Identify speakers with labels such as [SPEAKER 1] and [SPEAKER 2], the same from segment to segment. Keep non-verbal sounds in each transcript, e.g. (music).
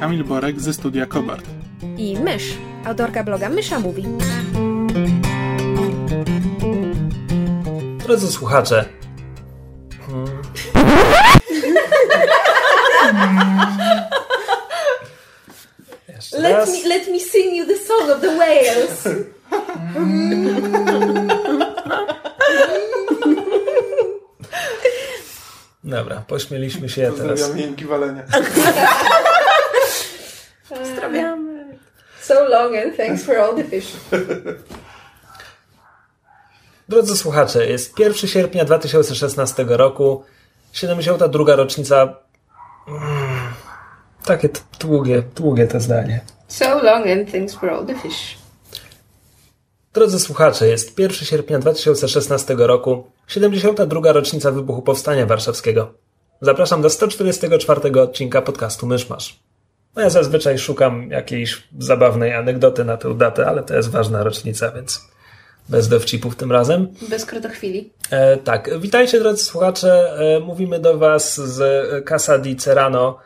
[SPEAKER 1] Kamil Borek ze studia Kobart.
[SPEAKER 2] i Mysz, autorka bloga Mysza Mówi.
[SPEAKER 3] Drodzy słuchacze, hmm, (laughs)
[SPEAKER 2] Let me, let me sing you the song of the whales.
[SPEAKER 3] Dobra, pośmieliśmy się teraz.
[SPEAKER 1] Pozdrawiam Jęki Walenia. (laughs)
[SPEAKER 2] Pozdrawiamy. So long and thanks for all the fish. (laughs)
[SPEAKER 3] Drodzy słuchacze, jest 1 sierpnia 2016 roku, 72. rocznica. Mm, Takie długie, długie to zdanie.
[SPEAKER 2] So long and thanks for all the fish.
[SPEAKER 3] Drodzy słuchacze, jest 1 sierpnia 2016 roku, 72. rocznica wybuchu Powstania Warszawskiego. Zapraszam do 144 odcinka podcastu Myszmasz. No ja zazwyczaj szukam jakiejś zabawnej anegdoty na tę datę, ale to jest ważna rocznica, więc bez dowcipów tym razem.
[SPEAKER 2] Bez krotochwili.
[SPEAKER 3] E, tak, witajcie drodzy słuchacze. E, mówimy do Was z Casa di Cerano,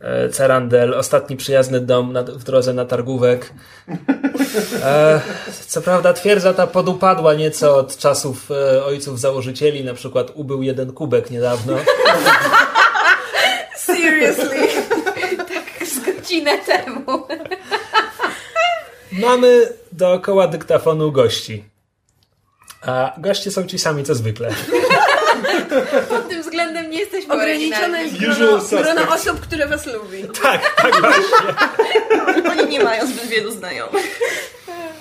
[SPEAKER 3] e, Cerandel, ostatni przyjazny dom na, w drodze na targówek. E, co prawda twierdza ta podupadła nieco od czasów e, ojców założycieli, na przykład ubył jeden kubek niedawno.
[SPEAKER 2] Seriously. Tak godzinę temu. (laughs)
[SPEAKER 3] Mamy dookoła dyktafonu gości. A goście są ci sami co zwykle. (laughs)
[SPEAKER 2] Pod tym względem nie jesteśmy
[SPEAKER 4] Ograniczone jest grono, grono osób, które was lubi. (laughs)
[SPEAKER 3] Tak, tak właśnie.
[SPEAKER 4] Oni nie mają zbyt wielu znajomych.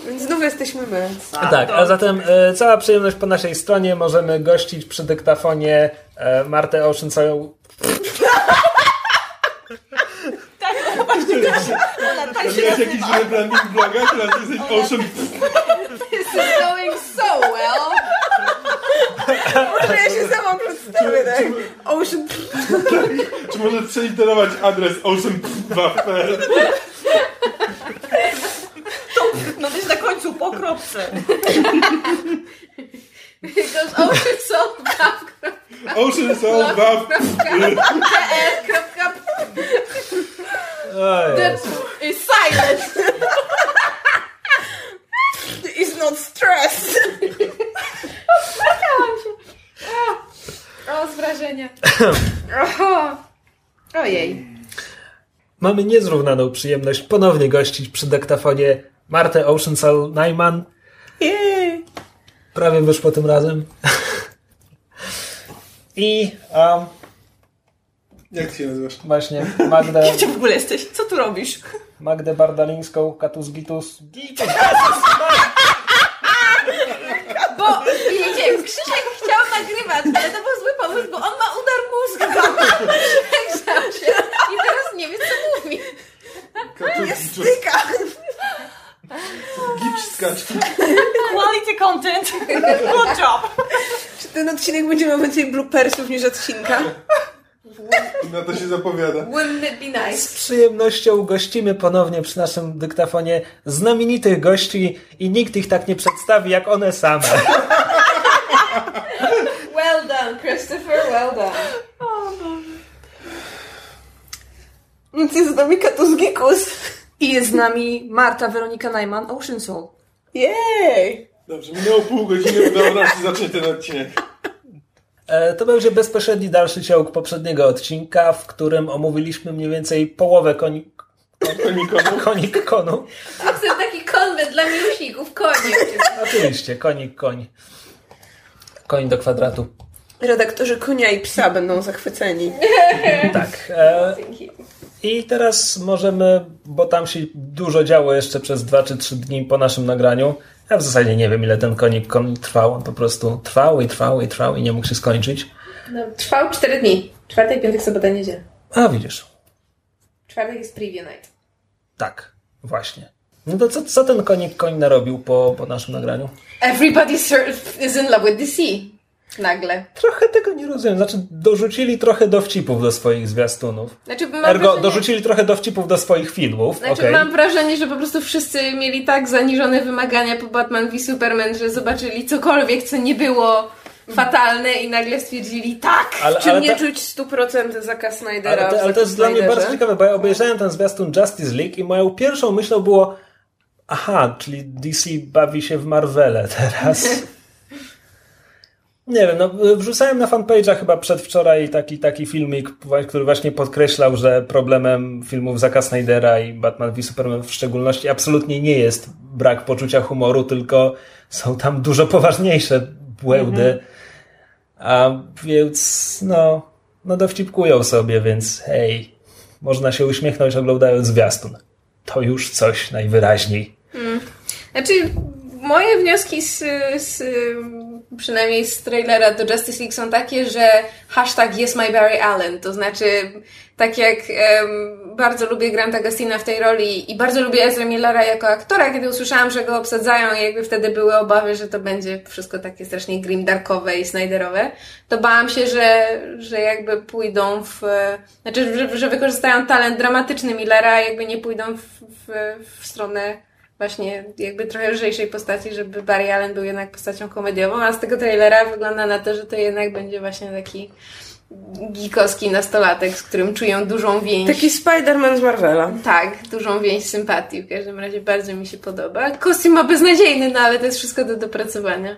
[SPEAKER 4] Więc znów jesteśmy my.
[SPEAKER 3] Tak, a zatem e, cała przyjemność po naszej stronie. Możemy gościć przy dyktafonie e, Martę Ocean całą...
[SPEAKER 1] To nie jest jakiś rebranding bloga, teraz jesteś Ocean...
[SPEAKER 2] This is going so well.
[SPEAKER 4] Może ja się samą przedstawię, tak? Ocean...
[SPEAKER 1] Czy możesz przeliterować adres Ocean... Wafel?
[SPEAKER 4] No być na końcu po kropce.
[SPEAKER 2] Ocean salt
[SPEAKER 1] Ocean Soul.
[SPEAKER 3] Oj,
[SPEAKER 2] The is silent.
[SPEAKER 4] Is not stressed.
[SPEAKER 2] O, z wrażenia. Oho. Ojej.
[SPEAKER 3] Mamy niezrównaną przyjemność ponownie gościć przy dyktafonie Martę Oceansall Najman.
[SPEAKER 4] Jej.
[SPEAKER 3] Prawie wyszło tym razem. I um,
[SPEAKER 1] Jak ty się nazywasz?
[SPEAKER 3] właśnie Magdę,
[SPEAKER 4] Gdzie (laughs) w ogóle jesteś? Co tu robisz?
[SPEAKER 3] Magdę Bardalińską, Katus Gitus. Gitus!
[SPEAKER 2] Bo, wiecie, Krzysiek chciał nagrywać, ale to był zły pomysł, bo on ma udar mózgu. Grzał (laughs) się. I teraz nie wie, co mówi.
[SPEAKER 4] Styka.
[SPEAKER 1] Gipsz skaczki.
[SPEAKER 4] Quality content. Good job. Czy ten odcinek będzie miał więcej bloopersów niż odcinka?
[SPEAKER 1] Na to się zapowiada.
[SPEAKER 2] Wouldn't it be nice?
[SPEAKER 3] Z przyjemnością gościmy ponownie przy naszym dyktafonie znamienitych gości i nikt ich tak nie przedstawi jak one same.
[SPEAKER 2] Well done, Christopher, well done.
[SPEAKER 4] Więc jest z nami Katus Gikus. I jest z nami Marta Weronika Najman, Ocean Soul. Jej!
[SPEAKER 1] Dobrze, minęło pół godziny, udało nam się zacząć ten odcinek.
[SPEAKER 3] E, To będzie bezpośredni dalszy ciąg poprzedniego odcinka, w którym omówiliśmy mniej więcej połowę koni...
[SPEAKER 1] Konikonu.
[SPEAKER 3] konik konu.
[SPEAKER 2] Jestem taki konwent dla miłośników koni.
[SPEAKER 3] Oczywiście, konik koń. Koń do kwadratu.
[SPEAKER 4] Redaktorzy konia i psa będą zachwyceni.
[SPEAKER 3] Tak. E, I teraz możemy, bo tam się dużo działo jeszcze przez dwa czy trzy dni po naszym nagraniu. Ja w zasadzie nie wiem, ile ten konik koń trwał. On po prostu trwał i trwał i trwał i nie mógł się skończyć.
[SPEAKER 2] No, trwał 4 dni. Czwartek, piątek, sobota, niedziela.
[SPEAKER 3] A widzisz.
[SPEAKER 2] Czwartek jest preview night.
[SPEAKER 3] Tak, właśnie. No to co, co ten konik koń narobił po, po naszym nagraniu?
[SPEAKER 2] Everybody is in love with DC. Nagle.
[SPEAKER 3] Trochę tego nie rozumiem. Znaczy, dorzucili trochę dowcipów do swoich zwiastunów.
[SPEAKER 2] Znaczy, mam
[SPEAKER 3] Ergo,
[SPEAKER 2] wrażenie,
[SPEAKER 3] dorzucili trochę dowcipów do swoich filmów.
[SPEAKER 2] znaczy
[SPEAKER 3] okej.
[SPEAKER 2] mam wrażenie, że po prostu wszyscy mieli tak zaniżone wymagania po Batman v Superman, że zobaczyli cokolwiek, co nie było fatalne i nagle stwierdzili tak!
[SPEAKER 3] Ale,
[SPEAKER 4] Czym
[SPEAKER 3] ale,
[SPEAKER 4] nie
[SPEAKER 3] ta-
[SPEAKER 4] czuć 100% Zaka Snydera
[SPEAKER 3] ale, to, ale to jest dla mnie bardzo ciekawe, bo ja obejrzałem ten zwiastun Justice League i moją pierwszą myślą było aha, czyli DC bawi się w Marvele teraz. (laughs) Nie wiem, no wrzucałem na fanpage'a chyba przedwczoraj taki, taki filmik, który właśnie podkreślał, że problemem filmów Zaka Snydera i Batman v Superman w szczególności absolutnie nie jest brak poczucia humoru, tylko są tam dużo poważniejsze błędy. A więc no, no dowcipkują sobie, więc hej, można się uśmiechnąć oglądając zwiastun. To już coś najwyraźniej.
[SPEAKER 2] Znaczy, moje wnioski z, z, przynajmniej z trailera do Justice League są takie, że hashtag jest my Barry Allen, to znaczy tak jak em, bardzo lubię Granta Gustina w tej roli i bardzo lubię Ezra Millera jako aktora, kiedy usłyszałam, że go obsadzają i jakby wtedy były obawy, że to będzie wszystko takie strasznie grimdarkowe i Snyderowe, to bałam się, że, że jakby pójdą w, znaczy, że, że wykorzystają talent dramatyczny Millera, jakby nie pójdą w, w, w stronę właśnie jakby trochę lżejszej postaci, żeby Barry Allen był jednak postacią komediową, a z tego trailera wygląda na to, że to jednak będzie właśnie taki gikowski nastolatek, z którym czują dużą więź.
[SPEAKER 4] Taki Spider-Man z Marvela.
[SPEAKER 2] Tak, dużą więź sympatii. W każdym razie bardzo mi się podoba. Kostium ma beznadziejny, no ale to jest wszystko do dopracowania.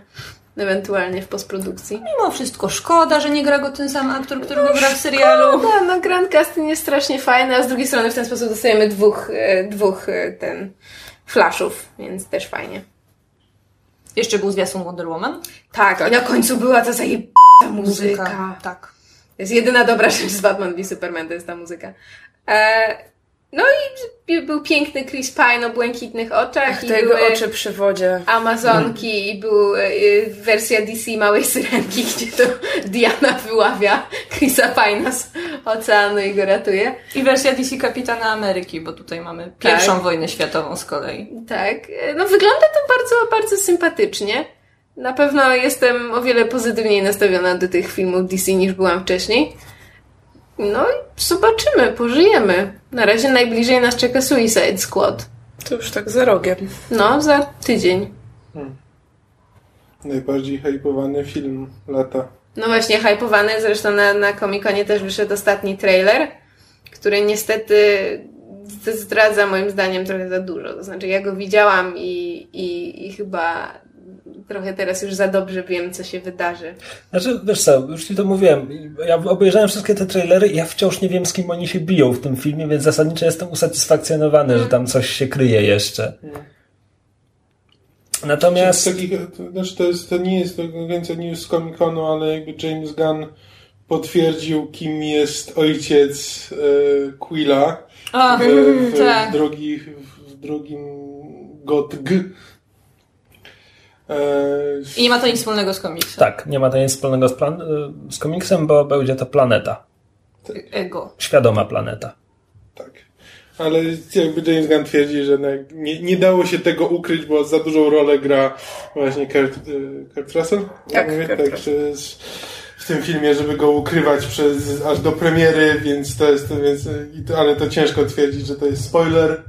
[SPEAKER 2] Ewentualnie w postprodukcji.
[SPEAKER 5] Mimo wszystko szkoda, że nie gra go ten sam aktor, który go gra w serialu.
[SPEAKER 2] No, no Grand Casting jest strasznie fajny, a z drugiej strony w ten sposób dostajemy dwóch, e, dwóch e, ten flashów, więc też fajnie.
[SPEAKER 5] Jeszcze był zwiastun Wonder Woman.
[SPEAKER 2] Tak, i na końcu była ta zajebista muzyka.
[SPEAKER 5] Tak.
[SPEAKER 2] To jest jedyna dobra rzecz z Batman v Superman, to jest ta muzyka. E, no i był piękny Chris Pine o błękitnych oczach.
[SPEAKER 4] Ach,
[SPEAKER 2] i
[SPEAKER 4] te jego oczy przy wodzie.
[SPEAKER 2] Amazonki i był e, wersja DC Małej Syrenki, (laughs) gdzie to Diana wyławia Chrisa Pine'a z oceanu i go ratuje.
[SPEAKER 5] I wersja DC Kapitana Ameryki, bo tutaj mamy pierwszą wojnę światową z kolei.
[SPEAKER 2] Tak, e, no wygląda to bardzo, bardzo sympatycznie. Na pewno jestem o wiele pozytywniej nastawiona do tych filmów DC niż byłam wcześniej. No i zobaczymy, pożyjemy. Na razie najbliżej nas czeka Suicide Squad.
[SPEAKER 4] To już tak za rogiem.
[SPEAKER 2] No, za tydzień.
[SPEAKER 1] Najbardziej hypowany film lata.
[SPEAKER 2] No właśnie, hypowany, zresztą na, na Comic-Conie też wyszedł ostatni trailer, który niestety zdradza moim zdaniem trochę za dużo. To znaczy, ja go widziałam i, i, i chyba trochę teraz już za dobrze wiem, co się wydarzy.
[SPEAKER 3] Znaczy, wiesz co, już ci to mówiłem. Ja obejrzałem wszystkie te trailery i ja wciąż nie wiem, z kim oni się biją w tym filmie, więc zasadniczo jestem usatysfakcjonowany, że tam coś się kryje jeszcze. Natomiast...
[SPEAKER 1] Z takich, to, znaczy to, jest, to nie jest to więcej news z Comic-Conu, ale jakby James Gunn potwierdził, kim jest ojciec e, Quilla
[SPEAKER 5] A,
[SPEAKER 1] w, w,
[SPEAKER 5] tak.
[SPEAKER 1] w, drugi, w drugim God G. E,
[SPEAKER 5] I nie ma to nic wspólnego z komiksem.
[SPEAKER 3] Tak, nie ma to nic wspólnego z, plan- z komiksem, bo będzie to planeta.
[SPEAKER 5] Ego.
[SPEAKER 3] Świadoma planeta.
[SPEAKER 1] Tak. Ale jakby James Gunn twierdzi, że nie, nie dało się tego ukryć, bo za dużą rolę gra właśnie Kurt, e, Kurt Russell.
[SPEAKER 4] Tak,
[SPEAKER 1] Mówię,
[SPEAKER 4] Kurt
[SPEAKER 1] tak jest w tym filmie, żeby go ukrywać przez aż do premiery, więc to jest, więc, ale to ciężko twierdzić, że to jest spoiler.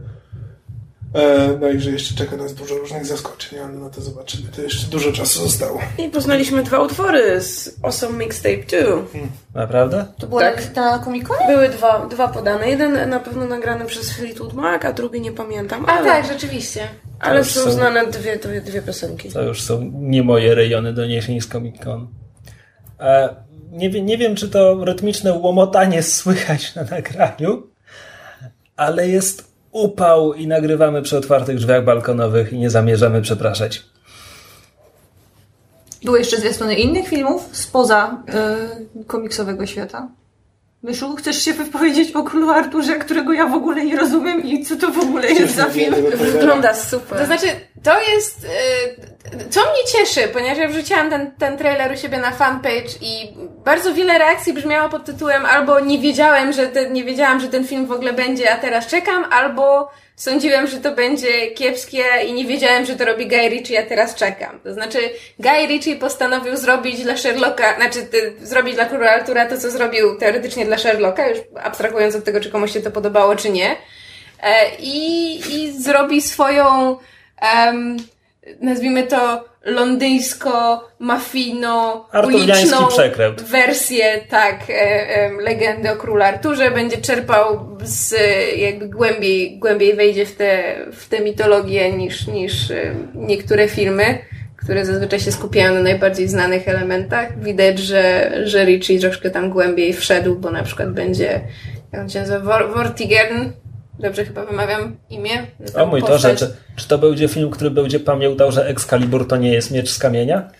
[SPEAKER 1] E, no i że jeszcze czeka nas dużo różnych zaskoczeń, ale no to zobaczymy. To jeszcze dużo czasu zostało.
[SPEAKER 4] I poznaliśmy dwa utwory z Awesome Mixtape 2.
[SPEAKER 3] Naprawdę?
[SPEAKER 5] To było
[SPEAKER 4] Tak.
[SPEAKER 5] na, na?
[SPEAKER 4] Były dwa, dwa podane. Jeden na pewno nagrany przez Fleetwood Mac, a drugi nie pamiętam.
[SPEAKER 2] A
[SPEAKER 4] Ale,
[SPEAKER 2] tak, rzeczywiście.
[SPEAKER 4] ale są
[SPEAKER 3] są-
[SPEAKER 4] znane dwie, dwie, dwie piosenki.
[SPEAKER 3] To już są nie moje rejony doniesień z Comic-Con. E, nie, nie wiem, czy to rytmiczne łomotanie słychać na nagraniu, ale jest upał i nagrywamy przy otwartych drzwiach balkonowych i nie zamierzamy przepraszać.
[SPEAKER 5] Były jeszcze zwiastuny innych filmów spoza y, komiksowego świata. Myszu, chcesz się wypowiedzieć o Królu Arturze, którego ja w ogóle nie rozumiem i co to w ogóle jest za film?
[SPEAKER 4] Wygląda super.
[SPEAKER 2] To znaczy, to jest. y, co mnie cieszy, ponieważ ja wrzuciłam ten, ten trailer u siebie na fanpage i bardzo wiele reakcji brzmiało pod tytułem albo nie wiedziałem, że te, nie wiedziałam, że ten film w ogóle będzie, a teraz czekam, albo sądziłem, że to będzie kiepskie i nie wiedziałem, że to robi Guy Ritchie, a teraz czekam. To znaczy, Guy Ritchie postanowił zrobić dla Sherlocka, znaczy zrobić dla Króla Artura to, co zrobił teoretycznie dla Sherlocka, już abstrahując od tego, czy komuś się to podobało, czy nie. E, I, i zrobi swoją, em, nazwijmy to, londyńsko-mafijno uliczną
[SPEAKER 3] przekręt.
[SPEAKER 2] wersję, tak, e, e, legendy o królu Arturze, będzie czerpał z, e, jakby głębiej, głębiej wejdzie w tę w tę mitologię niż, niż e, niektóre filmy, które zazwyczaj się skupiają na najbardziej znanych elementach. Widać, że, że Richie troszkę tam głębiej wszedł, bo na przykład będzie, jak on się nazywa, Vor- Vortigern, dobrze chyba wymawiam imię?
[SPEAKER 3] O mój
[SPEAKER 2] Postać-
[SPEAKER 3] czy, czy to będzie film, który będzie pamiętał, że Excalibur to nie jest miecz z kamienia?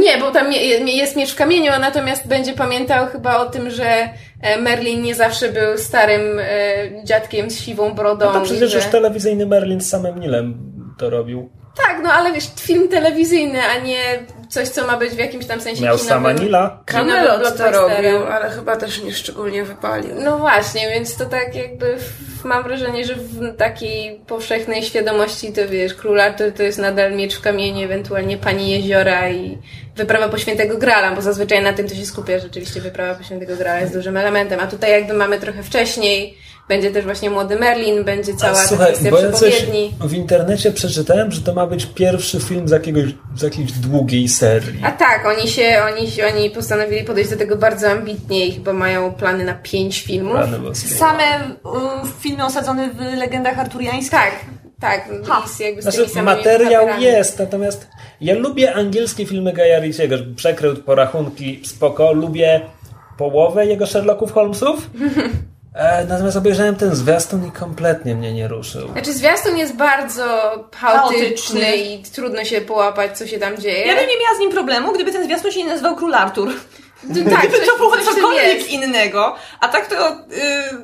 [SPEAKER 2] Nie, bo tam je- jest miecz w kamieniu, a natomiast będzie pamiętał chyba o tym, że e, Merlin nie zawsze był starym e, dziadkiem z siwą brodą.
[SPEAKER 3] No to przecież
[SPEAKER 2] że...
[SPEAKER 3] już telewizyjny Merlin z samym Nilem to robił.
[SPEAKER 2] Tak, no ale wiesz, film telewizyjny, a nie coś, co ma być w jakimś tam sensie
[SPEAKER 3] Miał sama Nila.
[SPEAKER 4] Camelot to robił, ale chyba też nie szczególnie wypalił.
[SPEAKER 2] No właśnie, więc to tak jakby w, mam wrażenie, że w takiej powszechnej świadomości to wiesz, Król Artur to jest nadal miecz w kamieniu, ewentualnie Pani Jeziora i wyprawa po Świętego Grala, bo zazwyczaj na tym to się skupia, rzeczywiście wyprawa po Świętego Grala jest dużym elementem, a tutaj jakby mamy trochę wcześniej, będzie też właśnie Młody Merlin, będzie cała ta
[SPEAKER 3] Słuchaj,
[SPEAKER 2] kwestia
[SPEAKER 3] bo ja coś w internecie przeczytałem, że to ma być pierwszy film z, jakiegoś, z jakiejś długiej serii.
[SPEAKER 2] A tak, oni się, oni, oni postanowili podejść do tego bardzo ambitnie i chyba mają plany na pięć filmów.
[SPEAKER 3] Boskie.
[SPEAKER 5] Same y, filmy osadzone w legendach arturiańskich.
[SPEAKER 2] Tak, tak, z, jakby z
[SPEAKER 3] Znaczy, materiał jest, natomiast ja lubię angielskie filmy Gaja Ritchiego, Przekręt, Porachunki, spoko. Lubię połowę jego Sherlocków Holmesów. (laughs) E, natomiast obejrzałem ten zwiastun i kompletnie mnie nie ruszył.
[SPEAKER 2] Znaczy zwiastun jest bardzo chaotyczny,
[SPEAKER 5] Chaotyczny.
[SPEAKER 2] i trudno się połapać, co się tam dzieje.
[SPEAKER 5] Ja bym nie miała z nim problemu, gdyby ten zwiastun się nie nazywał Król Artur.
[SPEAKER 2] No tak,
[SPEAKER 5] Gdyby to było
[SPEAKER 2] coś
[SPEAKER 5] cokolwiek innego. A tak to y,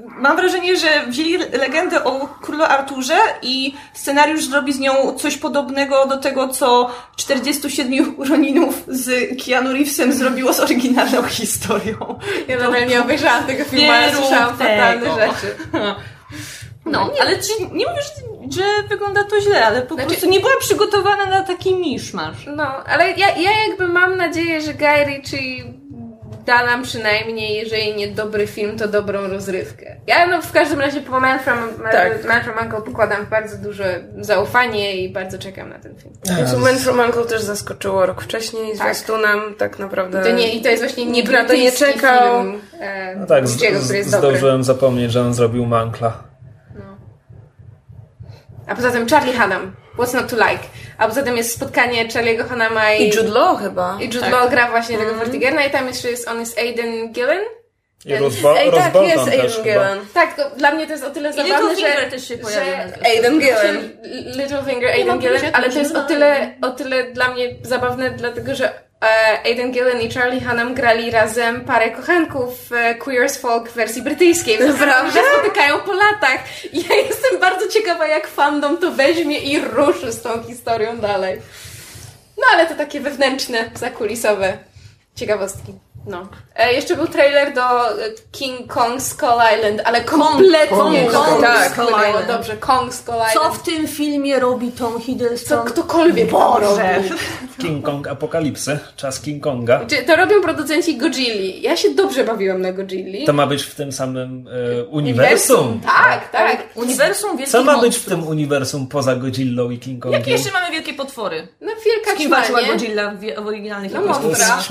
[SPEAKER 5] mam wrażenie, że wzięli legendę o królu Arturze i scenariusz zrobi z nią coś podobnego do tego, co 47 Roninów z Keanu Reevesem zrobiło z oryginalną historią.
[SPEAKER 2] Ja nadal nie obejrzałam tego filmu, ale słyszałam fatalne rzeczy.
[SPEAKER 5] No, ale czy, nie mówię, że, że wygląda to źle, ale po
[SPEAKER 2] Znaczy-
[SPEAKER 5] prostu nie była przygotowana na taki miszmasz.
[SPEAKER 2] No, ale ja, ja jakby mam nadzieję, że Guy Ritchie da nam przynajmniej, jeżeli nie dobry film, to dobrą rozrywkę. Ja no w każdym razie po Man from,
[SPEAKER 4] Tak.
[SPEAKER 2] Man from Uncle pokładam bardzo duże zaufanie i bardzo czekam na ten film.
[SPEAKER 4] Znaczy, Man from Uncle też zaskoczyło rok wcześniej,
[SPEAKER 2] Tak.
[SPEAKER 4] zwiastunem tak naprawdę.
[SPEAKER 2] To nie, I to jest właśnie nie
[SPEAKER 4] Nikt na to nie czekał.
[SPEAKER 2] film e,
[SPEAKER 3] No tak, z,
[SPEAKER 2] Ritchiego, który jest dobry.
[SPEAKER 3] zdążyłem zapomnieć, że on zrobił Mankla.
[SPEAKER 2] A poza tym Charlie Hunnam, What's Not to Like. A poza tym jest spotkanie Charlie'ego Hunnama i,
[SPEAKER 4] I Jude Law chyba.
[SPEAKER 2] i Jude
[SPEAKER 5] Tak.
[SPEAKER 2] Law gra właśnie tego Vortigerna i tam jeszcze jest, on jest Aiden Gillen.
[SPEAKER 3] I Rose,
[SPEAKER 4] Ej, tak, jest
[SPEAKER 3] też
[SPEAKER 4] Aiden
[SPEAKER 3] chyba.
[SPEAKER 4] Gillen.
[SPEAKER 2] Tak, to dla mnie to jest o tyle zabawne, że...
[SPEAKER 5] też się pojawia
[SPEAKER 2] że.
[SPEAKER 4] Aiden Gillen.
[SPEAKER 2] Littlefinger, Aiden Gillen, ale to jest o tyle, o tyle dla mnie zabawne, dlatego że Aiden Gillen i Charlie Hunnam grali razem parę kochanków w e, Queer as Folk w wersji brytyjskiej. (laughs) Naprawdę? Że spotykają po latach. Ja jestem bardzo ciekawa, jak fandom to weźmie i ruszy z tą historią dalej. No ale to takie wewnętrzne, zakulisowe ciekawostki. No. E, jeszcze był trailer do e, King Kong Skull Island, ale kompletnie
[SPEAKER 4] Kong,
[SPEAKER 2] Kong
[SPEAKER 4] tak.
[SPEAKER 2] Skull
[SPEAKER 5] Skull
[SPEAKER 2] Island. Dobrze, Kong Skull
[SPEAKER 5] Co
[SPEAKER 2] Island.
[SPEAKER 5] w tym filmie robi Tom
[SPEAKER 2] Co
[SPEAKER 5] Hiddleston?
[SPEAKER 2] ktokolwiek to
[SPEAKER 5] Boże!
[SPEAKER 2] robi.
[SPEAKER 3] King Kong Apokalipsy, czas King Konga.
[SPEAKER 2] Czy to robią producenci Godzilli. Ja się dobrze bawiłam na Godzilli.
[SPEAKER 3] To ma być w tym samym e, uniwersum.
[SPEAKER 2] Tak, tak.
[SPEAKER 5] Uniwersum Wielkich
[SPEAKER 3] Co ma być w tym uniwersum poza Godzillą i King Kongiem?
[SPEAKER 5] Jakie jeszcze mamy wielkie potwory?
[SPEAKER 2] No wielka
[SPEAKER 5] Z kim walczyła? Godzilla w, w oryginalnych
[SPEAKER 2] No mądra.
[SPEAKER 3] Z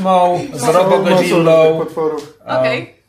[SPEAKER 3] z Robo
[SPEAKER 1] Mocno dużych
[SPEAKER 3] Godzillą.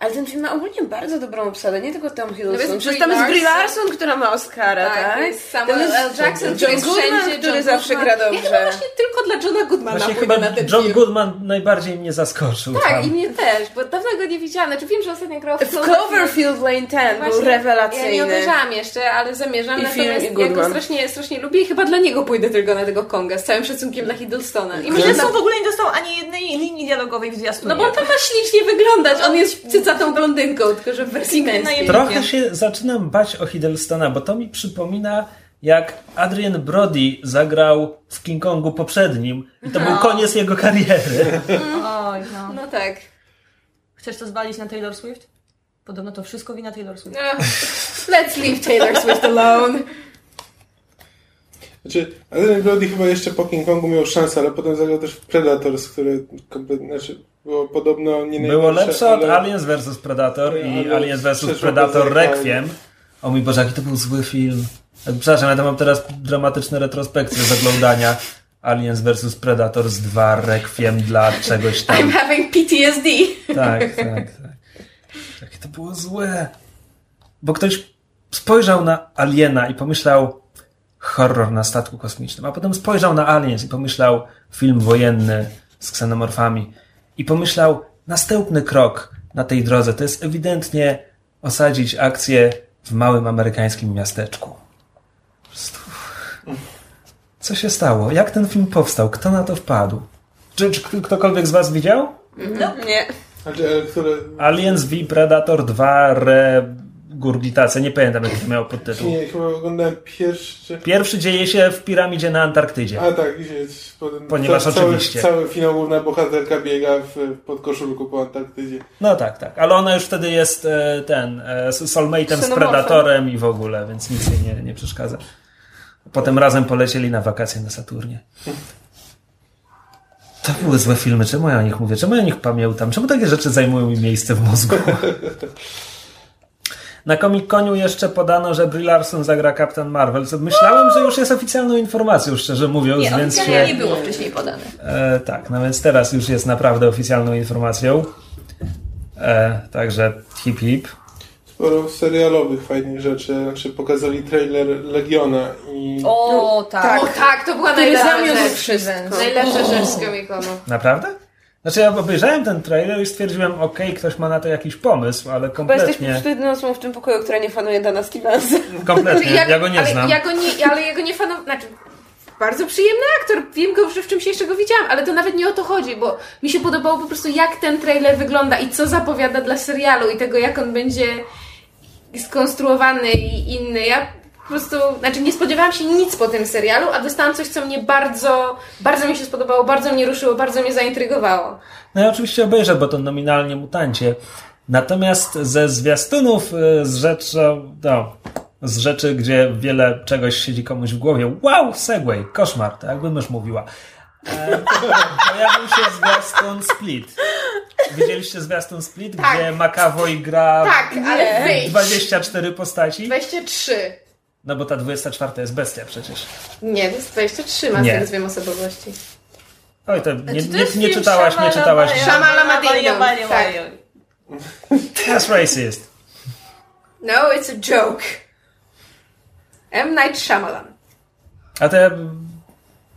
[SPEAKER 4] Ale ten film ma ogólnie bardzo dobrą obsadę, nie tylko Tom
[SPEAKER 2] No
[SPEAKER 4] Hiddleston.
[SPEAKER 2] jest
[SPEAKER 4] Przecież tam jest Brie
[SPEAKER 2] Larson.
[SPEAKER 4] Która ma Oscara,
[SPEAKER 2] Tak,
[SPEAKER 4] tak?
[SPEAKER 2] to jest
[SPEAKER 4] Tam
[SPEAKER 2] Samuel
[SPEAKER 4] jest
[SPEAKER 2] L. Jackson, który
[SPEAKER 4] John
[SPEAKER 2] jest
[SPEAKER 4] Goodman,
[SPEAKER 2] wszędzie,
[SPEAKER 4] który
[SPEAKER 2] John
[SPEAKER 4] zawsze
[SPEAKER 2] Goodman.
[SPEAKER 4] gra
[SPEAKER 2] Ja
[SPEAKER 4] dobrze.
[SPEAKER 2] chyba właśnie tylko dla Johna Goodmana
[SPEAKER 3] Właśnie chyba
[SPEAKER 2] na ten
[SPEAKER 3] John
[SPEAKER 2] film.
[SPEAKER 3] Goodman najbardziej mnie zaskoczył.
[SPEAKER 2] Tak,
[SPEAKER 3] tam.
[SPEAKER 2] i mnie też, bo dawno go nie widziałam. Znaczy wiem, że ostatnio grał w
[SPEAKER 4] W Cloverfield Lane 10 był
[SPEAKER 2] Właśnie, Ja nie
[SPEAKER 4] rewelacyjny.
[SPEAKER 2] obejrzałam jeszcze, ale zamierzam.
[SPEAKER 4] I film,
[SPEAKER 2] Natomiast
[SPEAKER 4] i
[SPEAKER 2] ja go strasznie, strasznie lubię i chyba dla niego pójdę tylko na tego Konga, z całym szacunkiem dla Hiddlestona. I może
[SPEAKER 5] Hiddleston w ogóle nie dostał ani jednej linii dialogowej w zwiastunie.
[SPEAKER 2] No bo on tam ma ślicznie wyglądać. On jest cycatą blondynką, tylko że w wersji męskiej.
[SPEAKER 3] Trochę się zaczynam bać o Hiddlestona, bo to mi przypomina jak Adrian Brody zagrał w King Kongu poprzednim i to był koniec jego kariery.
[SPEAKER 5] Oj, no.
[SPEAKER 2] No tak.
[SPEAKER 5] Chcesz to zwalić na Taylor Swift? Podobno to wszystko wina Taylor Swift.
[SPEAKER 2] No, let's leave Taylor Swift alone.
[SPEAKER 1] Znaczy, Adrian Brody chyba jeszcze po King Kongu miał szansę, ale potem zagrał też w Predators, które kompletnie, znaczy, było podobno nie
[SPEAKER 3] Było lepsze od
[SPEAKER 1] ale-
[SPEAKER 3] Aliens vs Predator i
[SPEAKER 1] Ale
[SPEAKER 3] Aliens vs Predator Requiem. O mój Boże, jaki to był zły film. E, Przepraszam, ja to mam teraz dramatyczne retrospekcje z oglądania Aliens vs Predators 2 Requiem dla czegoś
[SPEAKER 2] I'm
[SPEAKER 3] tam.
[SPEAKER 2] having PTSD.
[SPEAKER 3] Tak, tak, tak. Jakie to było złe. Bo ktoś spojrzał na Aliena i pomyślał horror na statku kosmicznym, a potem spojrzał na Aliens i pomyślał film wojenny z ksenomorfami i pomyślał następny krok na tej drodze to jest ewidentnie osadzić akcję w małym amerykańskim miasteczku. Po prostu... Co się stało? Jak ten film powstał? Kto na to wpadł? Czy, czy ktokolwiek z was widział?
[SPEAKER 4] Nie.
[SPEAKER 1] Znaczy, które...
[SPEAKER 3] Aliens v Predator 2 Regurgitacja. Nie pamiętam jak to miało podtytuł.
[SPEAKER 1] Nie, chyba oglądałem pierwszy...
[SPEAKER 3] Pierwszy dzieje się w piramidzie na Antarktydzie.
[SPEAKER 1] A tak, potem
[SPEAKER 3] Ponieważ
[SPEAKER 1] cały,
[SPEAKER 3] oczywiście.
[SPEAKER 1] Cały finał główna bohaterka biega w podkoszulku po Antarktydzie.
[SPEAKER 3] No tak, tak. Ale ona już wtedy jest e, ten e, z soulmate'em z. Predatorem i w ogóle, więc nic jej nie, nie przeszkadza. Potem razem polecieli na wakacje na Saturnie. To były złe filmy. Czemu ja o nich mówię? Czemu ja o nich pamiętam? Czemu takie rzeczy zajmują mi miejsce w mózgu? (laughs) Na Comic Coniu jeszcze podano, że Brie Larson zagra Captain Marvel. Co myślałem, że już jest oficjalną informacją, szczerze mówiąc,
[SPEAKER 5] Nie,
[SPEAKER 3] więc
[SPEAKER 5] oficjalnie
[SPEAKER 3] się...
[SPEAKER 5] nie było wcześniej podane.
[SPEAKER 3] E, tak, no więc teraz już jest naprawdę oficjalną informacją. E, także hip hip.
[SPEAKER 1] Sporo serialowych fajnych rzeczy. Znaczy, pokazali trailer Legiona i...
[SPEAKER 5] O, tak.
[SPEAKER 2] O tak, to była najlepsza rzecz.
[SPEAKER 4] wszystko.
[SPEAKER 2] Najlepsza rzecz z Comic-Conu.
[SPEAKER 3] Naprawdę? Znaczy ja obejrzałem ten trailer i stwierdziłem, okej, ktoś ma na to jakiś pomysł, ale
[SPEAKER 4] Bo jesteś
[SPEAKER 3] kompletnie,
[SPEAKER 4] jedyną osobą w tym pokoju, która nie fanuje Dana Stevensa.
[SPEAKER 3] kompletnie, (laughs) ja go nie
[SPEAKER 2] ale
[SPEAKER 3] znam.
[SPEAKER 2] Ja go nie, ale ja go nie fanowałam. Znaczy, bardzo przyjemny aktor. Wiem go, że w czymś jeszcze go widziałam, ale to nawet nie o to chodzi, bo mi się podobało po prostu jak ten trailer wygląda i co zapowiada dla serialu i tego jak on będzie skonstruowany i inny. Ja po prostu, znaczy nie spodziewałam się nic po tym serialu, a dostałam coś, co mnie bardzo, bardzo mi się spodobało, bardzo mnie ruszyło, bardzo mnie zaintrygowało.
[SPEAKER 3] No ja oczywiście obejrzę, bo to nominalnie mutancie. Natomiast ze zwiastunów y, z rzeczy, no, z rzeczy, gdzie wiele czegoś siedzi komuś w głowie. Wow, Segway, koszmar, tak jakby mysz mówiła. E, (laughs) pojawił się zwiastun Split. Widzieliście zwiastun Split,
[SPEAKER 2] Tak.
[SPEAKER 3] gdzie McAvoy gra
[SPEAKER 2] Tak, ale wyjdź.
[SPEAKER 3] 24 postaci?
[SPEAKER 2] 23.
[SPEAKER 3] No bo ta 24 jest bestia przecież.
[SPEAKER 2] Nie, to jest 23, ma
[SPEAKER 3] Nie.
[SPEAKER 2] nie. dwie osobowości.
[SPEAKER 3] Oj, to nie,
[SPEAKER 5] Czy to
[SPEAKER 3] nie, nie czytałaś, nie czytałaś.
[SPEAKER 5] Malia,
[SPEAKER 2] Tak. (laughs)
[SPEAKER 3] That's racist.
[SPEAKER 2] No, it's a joke. M. Night Shyamalan.
[SPEAKER 3] A to ja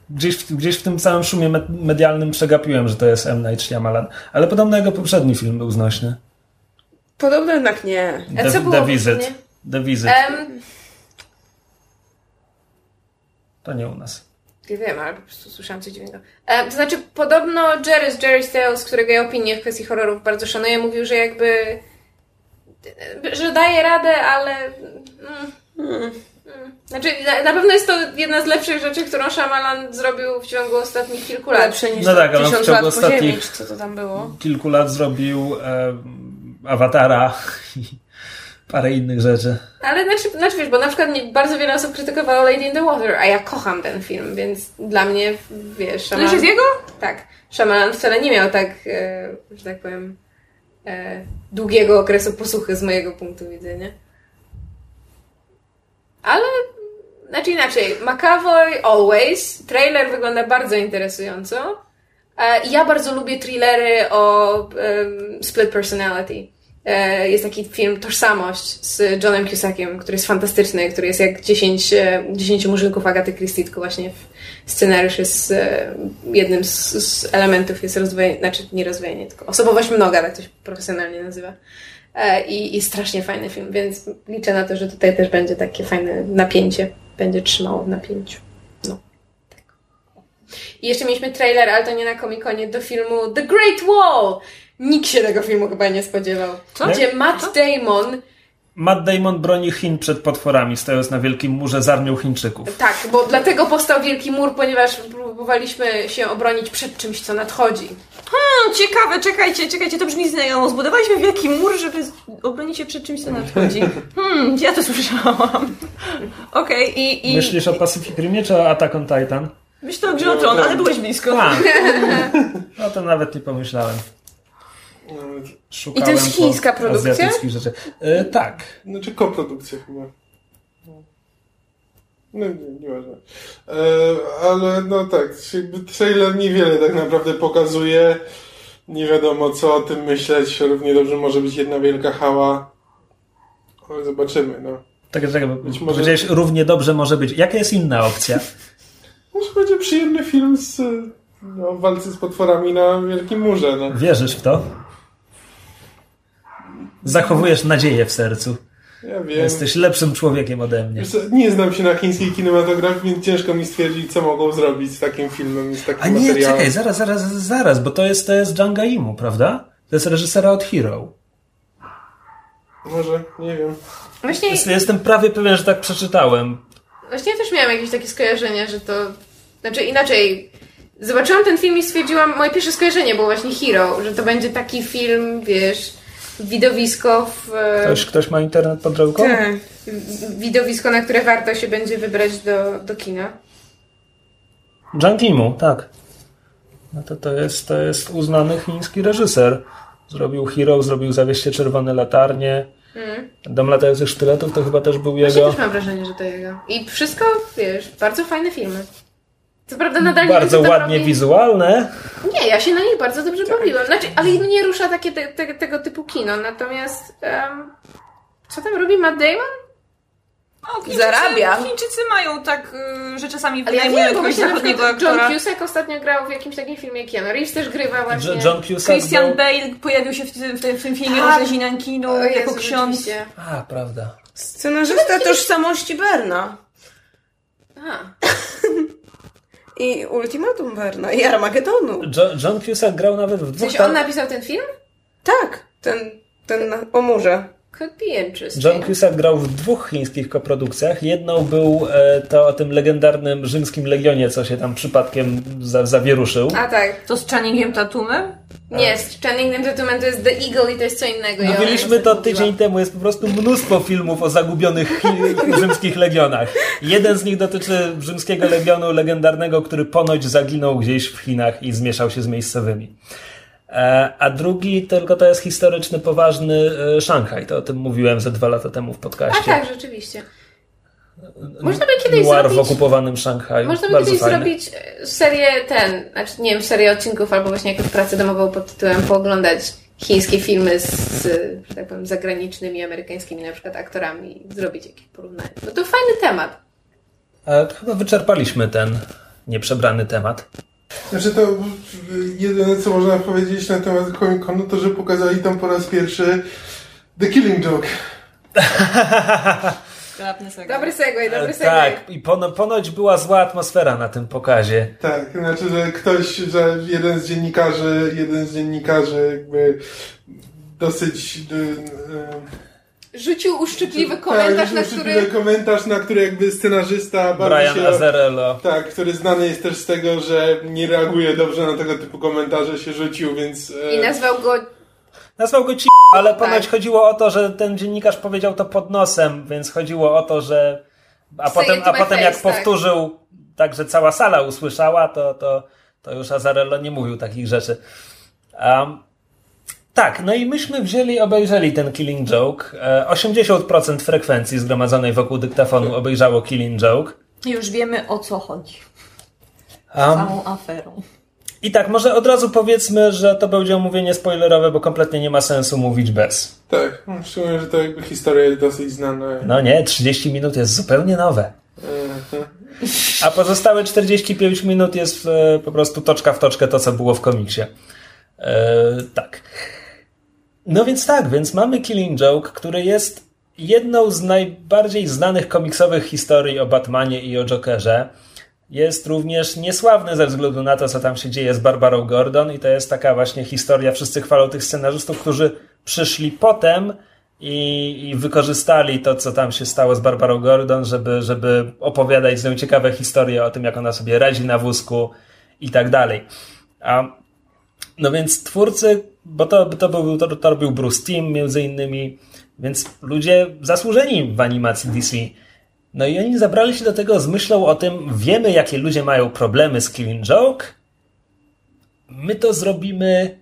[SPEAKER 3] gdzieś, w- gdzieś w tym całym szumie me- medialnym przegapiłem, że to jest M. Night Shyamalan. Ale podobno jego poprzedni film był znośny.
[SPEAKER 4] Podobno jednak nie.
[SPEAKER 2] A
[SPEAKER 3] The,
[SPEAKER 2] co było
[SPEAKER 3] The Visit. The Visit.
[SPEAKER 2] Em,
[SPEAKER 3] To nie u nas.
[SPEAKER 2] nie wiem, ale po prostu słyszałam coś dziwnego. Em, to znaczy, podobno Jerry z Jerry's Tales, którego ja opinię w kwestii horrorów bardzo szanuję, mówił, że jakby że daje radę, ale mm, mm. znaczy, na, na pewno jest to jedna z lepszych rzeczy, którą Shyamalan zrobił w ciągu ostatnich kilku lat.
[SPEAKER 4] Lepsze niż
[SPEAKER 3] No tak, ale on w
[SPEAKER 4] tysiąc
[SPEAKER 3] ciągu
[SPEAKER 4] lat po ziemi,
[SPEAKER 3] ostatnich-
[SPEAKER 4] czy co to tam było.
[SPEAKER 3] Kilku lat zrobił e, Awatara i parę innych rzeczy.
[SPEAKER 2] Ale znaczy, znaczy wiesz, bo na przykład nie, bardzo wiele osób krytykowało Lady in the Water, a ja kocham ten film, więc dla mnie, wiesz,
[SPEAKER 5] To już jest
[SPEAKER 2] Shyamalan,
[SPEAKER 5] jego?
[SPEAKER 2] tak, Shyamalan wcale nie miał tak, e, że tak powiem, e, długiego okresu posłuchy z mojego punktu widzenia. Ale, znaczy inaczej, McAvoy Always, trailer wygląda bardzo interesująco. E, ja bardzo lubię thrillery o split personality. E, jest taki film Tożsamość z Johnem Cusackiem, który jest fantastyczny, który jest jak 10, e, 10 murzynków Agaty Christie, tylko właśnie scenariusz jest e, jednym z, z elementów jest rozwojenie, znaczy nie rozwojenie, tylko osobowość mnoga, tak to się profesjonalnie nazywa. E, I, I strasznie fajny film, więc liczę na to, że tutaj też będzie takie fajne napięcie, będzie trzymało w napięciu. No. tak. I jeszcze mieliśmy trailer, ale to nie na Comic-Conie, do filmu The Great Wall! Nikt się tego filmu chyba nie spodziewał.
[SPEAKER 5] Co?
[SPEAKER 2] Gdzie Matt Damon
[SPEAKER 3] Matt Damon broni Chin przed potworami, stojąc na wielkim murze z armią Chińczyków.
[SPEAKER 2] Tak, bo dlatego powstał Wielki Mur, ponieważ próbowaliśmy się obronić przed czymś, co nadchodzi.
[SPEAKER 5] Hmm, ciekawe, czekajcie, czekajcie, to brzmi znajomo. Zbudowaliśmy wielki mur, żeby obronić się przed czymś, co nadchodzi. (laughs) Hmm, ja to słyszałam. Okej, i, i...
[SPEAKER 3] Myślisz o Pacific Rimie czy o Attack on Titan?
[SPEAKER 5] Myślę o Grze o Tron, ale byłeś blisko.
[SPEAKER 3] A, (laughs) no to nawet nie pomyślałem. Szukałem
[SPEAKER 2] I to jest chińska produkcja?
[SPEAKER 3] Rzeczy. E, tak.
[SPEAKER 1] Znaczy koprodukcja chyba. No nie, nieważne. E, ale no tak, trailer niewiele tak naprawdę pokazuje. Nie wiadomo co o tym myśleć. Równie dobrze może być jedna wielka hała. Ale zobaczymy, no.
[SPEAKER 3] Tak, bo
[SPEAKER 1] Być może-
[SPEAKER 3] powiedziałeś równie dobrze może być. Jaka jest inna opcja?
[SPEAKER 1] Może będzie przyjemny film z no, o walce z potworami na Wielkim Murze, no.
[SPEAKER 3] Wierzysz w to? Zachowujesz nadzieję w sercu.
[SPEAKER 1] Ja wiem.
[SPEAKER 3] Jesteś lepszym człowiekiem ode mnie.
[SPEAKER 1] Co, Nie znam się na chińskiej kinematografii, więc ciężko mi stwierdzić, co mogą zrobić z takim filmem i z takim
[SPEAKER 3] A nie,
[SPEAKER 1] materiałem.
[SPEAKER 3] czekaj, zaraz, zaraz, zaraz, bo to jest, to jest Django Imu, prawda? To jest reżysera od Hero.
[SPEAKER 1] Może, nie wiem.
[SPEAKER 2] Właśnie,
[SPEAKER 3] Jest- Jestem prawie pewien, że tak przeczytałem.
[SPEAKER 2] właśnie ja też miałam jakieś takie skojarzenie, że to... Znaczy inaczej... Zobaczyłam ten film i stwierdziłam, moje pierwsze skojarzenie było właśnie Hero, że to będzie taki film, wiesz, widowisko w...
[SPEAKER 3] Ktoś, ktoś ma internet pod ręką?
[SPEAKER 2] Tak. Widowisko, na które warto się będzie wybrać do, do kina.
[SPEAKER 3] Zhang Yimou, tak. No to, to, jest, to jest uznany chiński reżyser. Zrobił Hero, zrobił Zawieście Czerwone Latarnie. Dom latających sztyletów to chyba też był
[SPEAKER 2] Właśnie
[SPEAKER 3] jego.
[SPEAKER 2] też mam wrażenie, że to jego. I wszystko, wiesz, bardzo fajne filmy. Co prawda nadal nie
[SPEAKER 3] Bardzo ładnie
[SPEAKER 2] robi.
[SPEAKER 3] wizualne.
[SPEAKER 2] Nie, ja się na nich bardzo dobrze bawiłam. Znaczy, ale mnie rusza takie te, te, tego typu kino. Natomiast em, co tam robi Matt Damon?
[SPEAKER 5] O, Chińczycy,
[SPEAKER 4] Zarabia.
[SPEAKER 5] Chińczycy mają tak, y, że czasami
[SPEAKER 2] Ale ja
[SPEAKER 5] wynajmują
[SPEAKER 2] wiem, bo
[SPEAKER 5] jakiegoś zachodniego
[SPEAKER 2] przykład John
[SPEAKER 5] aktora.
[SPEAKER 2] Cusack ostatnio grał w jakimś takim filmie Keanu Reeves też grywa właśnie.
[SPEAKER 3] John- John Cusack
[SPEAKER 5] Christian
[SPEAKER 3] był...
[SPEAKER 5] Bale pojawił się w, tym- w, tym- w tym filmie
[SPEAKER 2] Tak.
[SPEAKER 5] o Rzezi Nankinu
[SPEAKER 2] O Jezu,
[SPEAKER 5] jako ksiądz.
[SPEAKER 2] rzeczywiście.
[SPEAKER 3] A, prawda.
[SPEAKER 4] Scenarzysta tożsamości Berna.
[SPEAKER 2] Aha. (laughs)
[SPEAKER 4] I Ultimatum Berna. I Armagedonu.
[SPEAKER 3] Jo- John Cusack grał nawet w dwóch...
[SPEAKER 2] sensie on napisał ten film?
[SPEAKER 4] Tak, ten, ten na- o murze.
[SPEAKER 2] Could be interesting.
[SPEAKER 3] John Cusack grał w dwóch chińskich koprodukcjach. Jedną był e, to o tym legendarnym rzymskim legionie, co się tam przypadkiem za, zawieruszył.
[SPEAKER 2] A tak.
[SPEAKER 5] To z Channingiem Tatumem?
[SPEAKER 2] Nie, z Channing Tatum to jest The Eagle i to jest co innego. Ja o
[SPEAKER 3] Mówiliśmy to tydzień temu. Jest po prostu mnóstwo filmów o zagubionych (laughs) rzymskich legionach. Jeden z nich dotyczy rzymskiego legionu legendarnego, który ponoć zaginął gdzieś w Chinach i zmieszał się z miejscowymi. E, A drugi tylko to jest historyczny, poważny e, Szanghaj. To o tym mówiłem ze dwa lata temu w
[SPEAKER 2] A
[SPEAKER 3] podcaście.
[SPEAKER 2] tak, rzeczywiście. Można by kiedyś
[SPEAKER 3] Noir w
[SPEAKER 2] zrobić...
[SPEAKER 3] okupowanym Szanghaju.
[SPEAKER 2] Można by
[SPEAKER 3] Bardzo
[SPEAKER 2] kiedyś
[SPEAKER 3] fajny.
[SPEAKER 2] zrobić e, serię ten, znaczy nie wiem, serię odcinków albo właśnie jakąś pracę domową pod tytułem pooglądać chińskie filmy z, z tak powiem, zagranicznymi, amerykańskimi na przykład aktorami i zrobić jakieś porównanie. No to fajny temat.
[SPEAKER 3] Chyba wyczerpaliśmy ten nieprzebrany temat.
[SPEAKER 1] Znaczy to y, jedyne co można powiedzieć na temat Comic Conu to, że pokazali tam po raz pierwszy The Killing Joke. (laughs)
[SPEAKER 5] Segment.
[SPEAKER 2] Dobry segway, dobry
[SPEAKER 3] E,
[SPEAKER 2] segway.
[SPEAKER 3] Tak, i pono, ponoć była zła atmosfera na tym pokazie.
[SPEAKER 1] Tak, znaczy, że ktoś, że jeden z dziennikarzy, jeden z dziennikarzy jakby dosyć y, y,
[SPEAKER 2] Rzucił uszczypliwy
[SPEAKER 1] tak,
[SPEAKER 2] komentarz, na
[SPEAKER 1] rzucił
[SPEAKER 2] który...
[SPEAKER 1] komentarz, na który jakby scenarzysta bardzo
[SPEAKER 3] Brian
[SPEAKER 1] się...
[SPEAKER 3] Azarello.
[SPEAKER 1] Tak, który znany jest też z tego, że nie reaguje dobrze na tego typu komentarze, się rzucił, więc... e,
[SPEAKER 2] I nazwał go...
[SPEAKER 3] Nazwał go ci, ale ponoć
[SPEAKER 2] Tak.
[SPEAKER 3] chodziło o to, że ten dziennikarz powiedział to pod nosem, więc chodziło o to, że. A
[SPEAKER 2] Say
[SPEAKER 3] potem, a potem jak
[SPEAKER 2] face, tak.
[SPEAKER 3] powtórzył, tak, że cała sala usłyszała, to, to, to już Azarello nie mówił takich rzeczy. Um, tak, no i myśmy wzięli, obejrzeli ten Killing Joke. E, 80% frekwencji zgromadzonej wokół dyktafonu obejrzało Killing Joke.
[SPEAKER 5] Już wiemy o co chodzi.
[SPEAKER 3] Um,
[SPEAKER 5] Całą aferą.
[SPEAKER 3] I tak, może od razu powiedzmy, że to będzie omówienie spoilerowe, bo kompletnie nie ma sensu mówić bez.
[SPEAKER 1] Tak, no, szczególnie, że to jakby historia jest dosyć znana.
[SPEAKER 3] No nie, 30 minut jest zupełnie nowe.
[SPEAKER 1] E,
[SPEAKER 3] A pozostałe 45 minut jest e, po prostu toczka w toczkę to, co było w komiksie. E, tak. No więc tak, więc mamy Killing Joke, który jest jedną z najbardziej znanych komiksowych historii o Batmanie i o Jokerze. Jest również niesławny ze względu na to, co tam się dzieje z Barbarą Gordon i to jest taka właśnie historia, wszyscy chwalą tych scenarzystów, którzy przyszli potem i, i wykorzystali to, co tam się stało z Barbarą Gordon, żeby, żeby opowiadać z nią ciekawe historie o tym, jak ona sobie radzi na wózku i tak dalej. A, no więc twórcy, bo to, to, był, to, to robił Bruce Timm między innymi, więc ludzie zasłużeni w animacji DC. No i oni zabrali się do tego z myślą o tym, wiemy jakie ludzie mają problemy z Killing Joke, my to zrobimy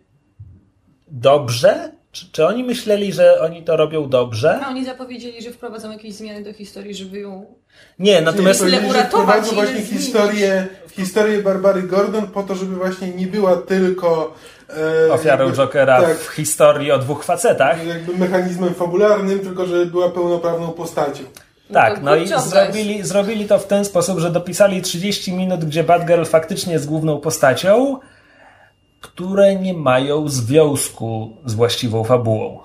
[SPEAKER 3] dobrze? Czy, czy oni myśleli, że oni to robią dobrze?
[SPEAKER 5] A oni zapowiedzieli, że wprowadzą jakieś zmiany do historii, żeby ją...
[SPEAKER 3] Nie, natomiast...
[SPEAKER 1] Że
[SPEAKER 5] uratować,
[SPEAKER 1] właśnie historię, historię Barbary Gordon po to, żeby właśnie nie była tylko e,
[SPEAKER 3] Ofiarą
[SPEAKER 1] jakby-
[SPEAKER 3] Jokera
[SPEAKER 1] tak,
[SPEAKER 3] w historii o dwóch facetach.
[SPEAKER 1] jakby mechanizmem fabularnym, tylko żeby była pełnoprawną postacią.
[SPEAKER 3] Tak,
[SPEAKER 5] to
[SPEAKER 3] no i zrobili, zrobili to w ten sposób, że dopisali 30 minut, gdzie Batgirl faktycznie jest główną postacią, które nie mają związku z właściwą fabułą.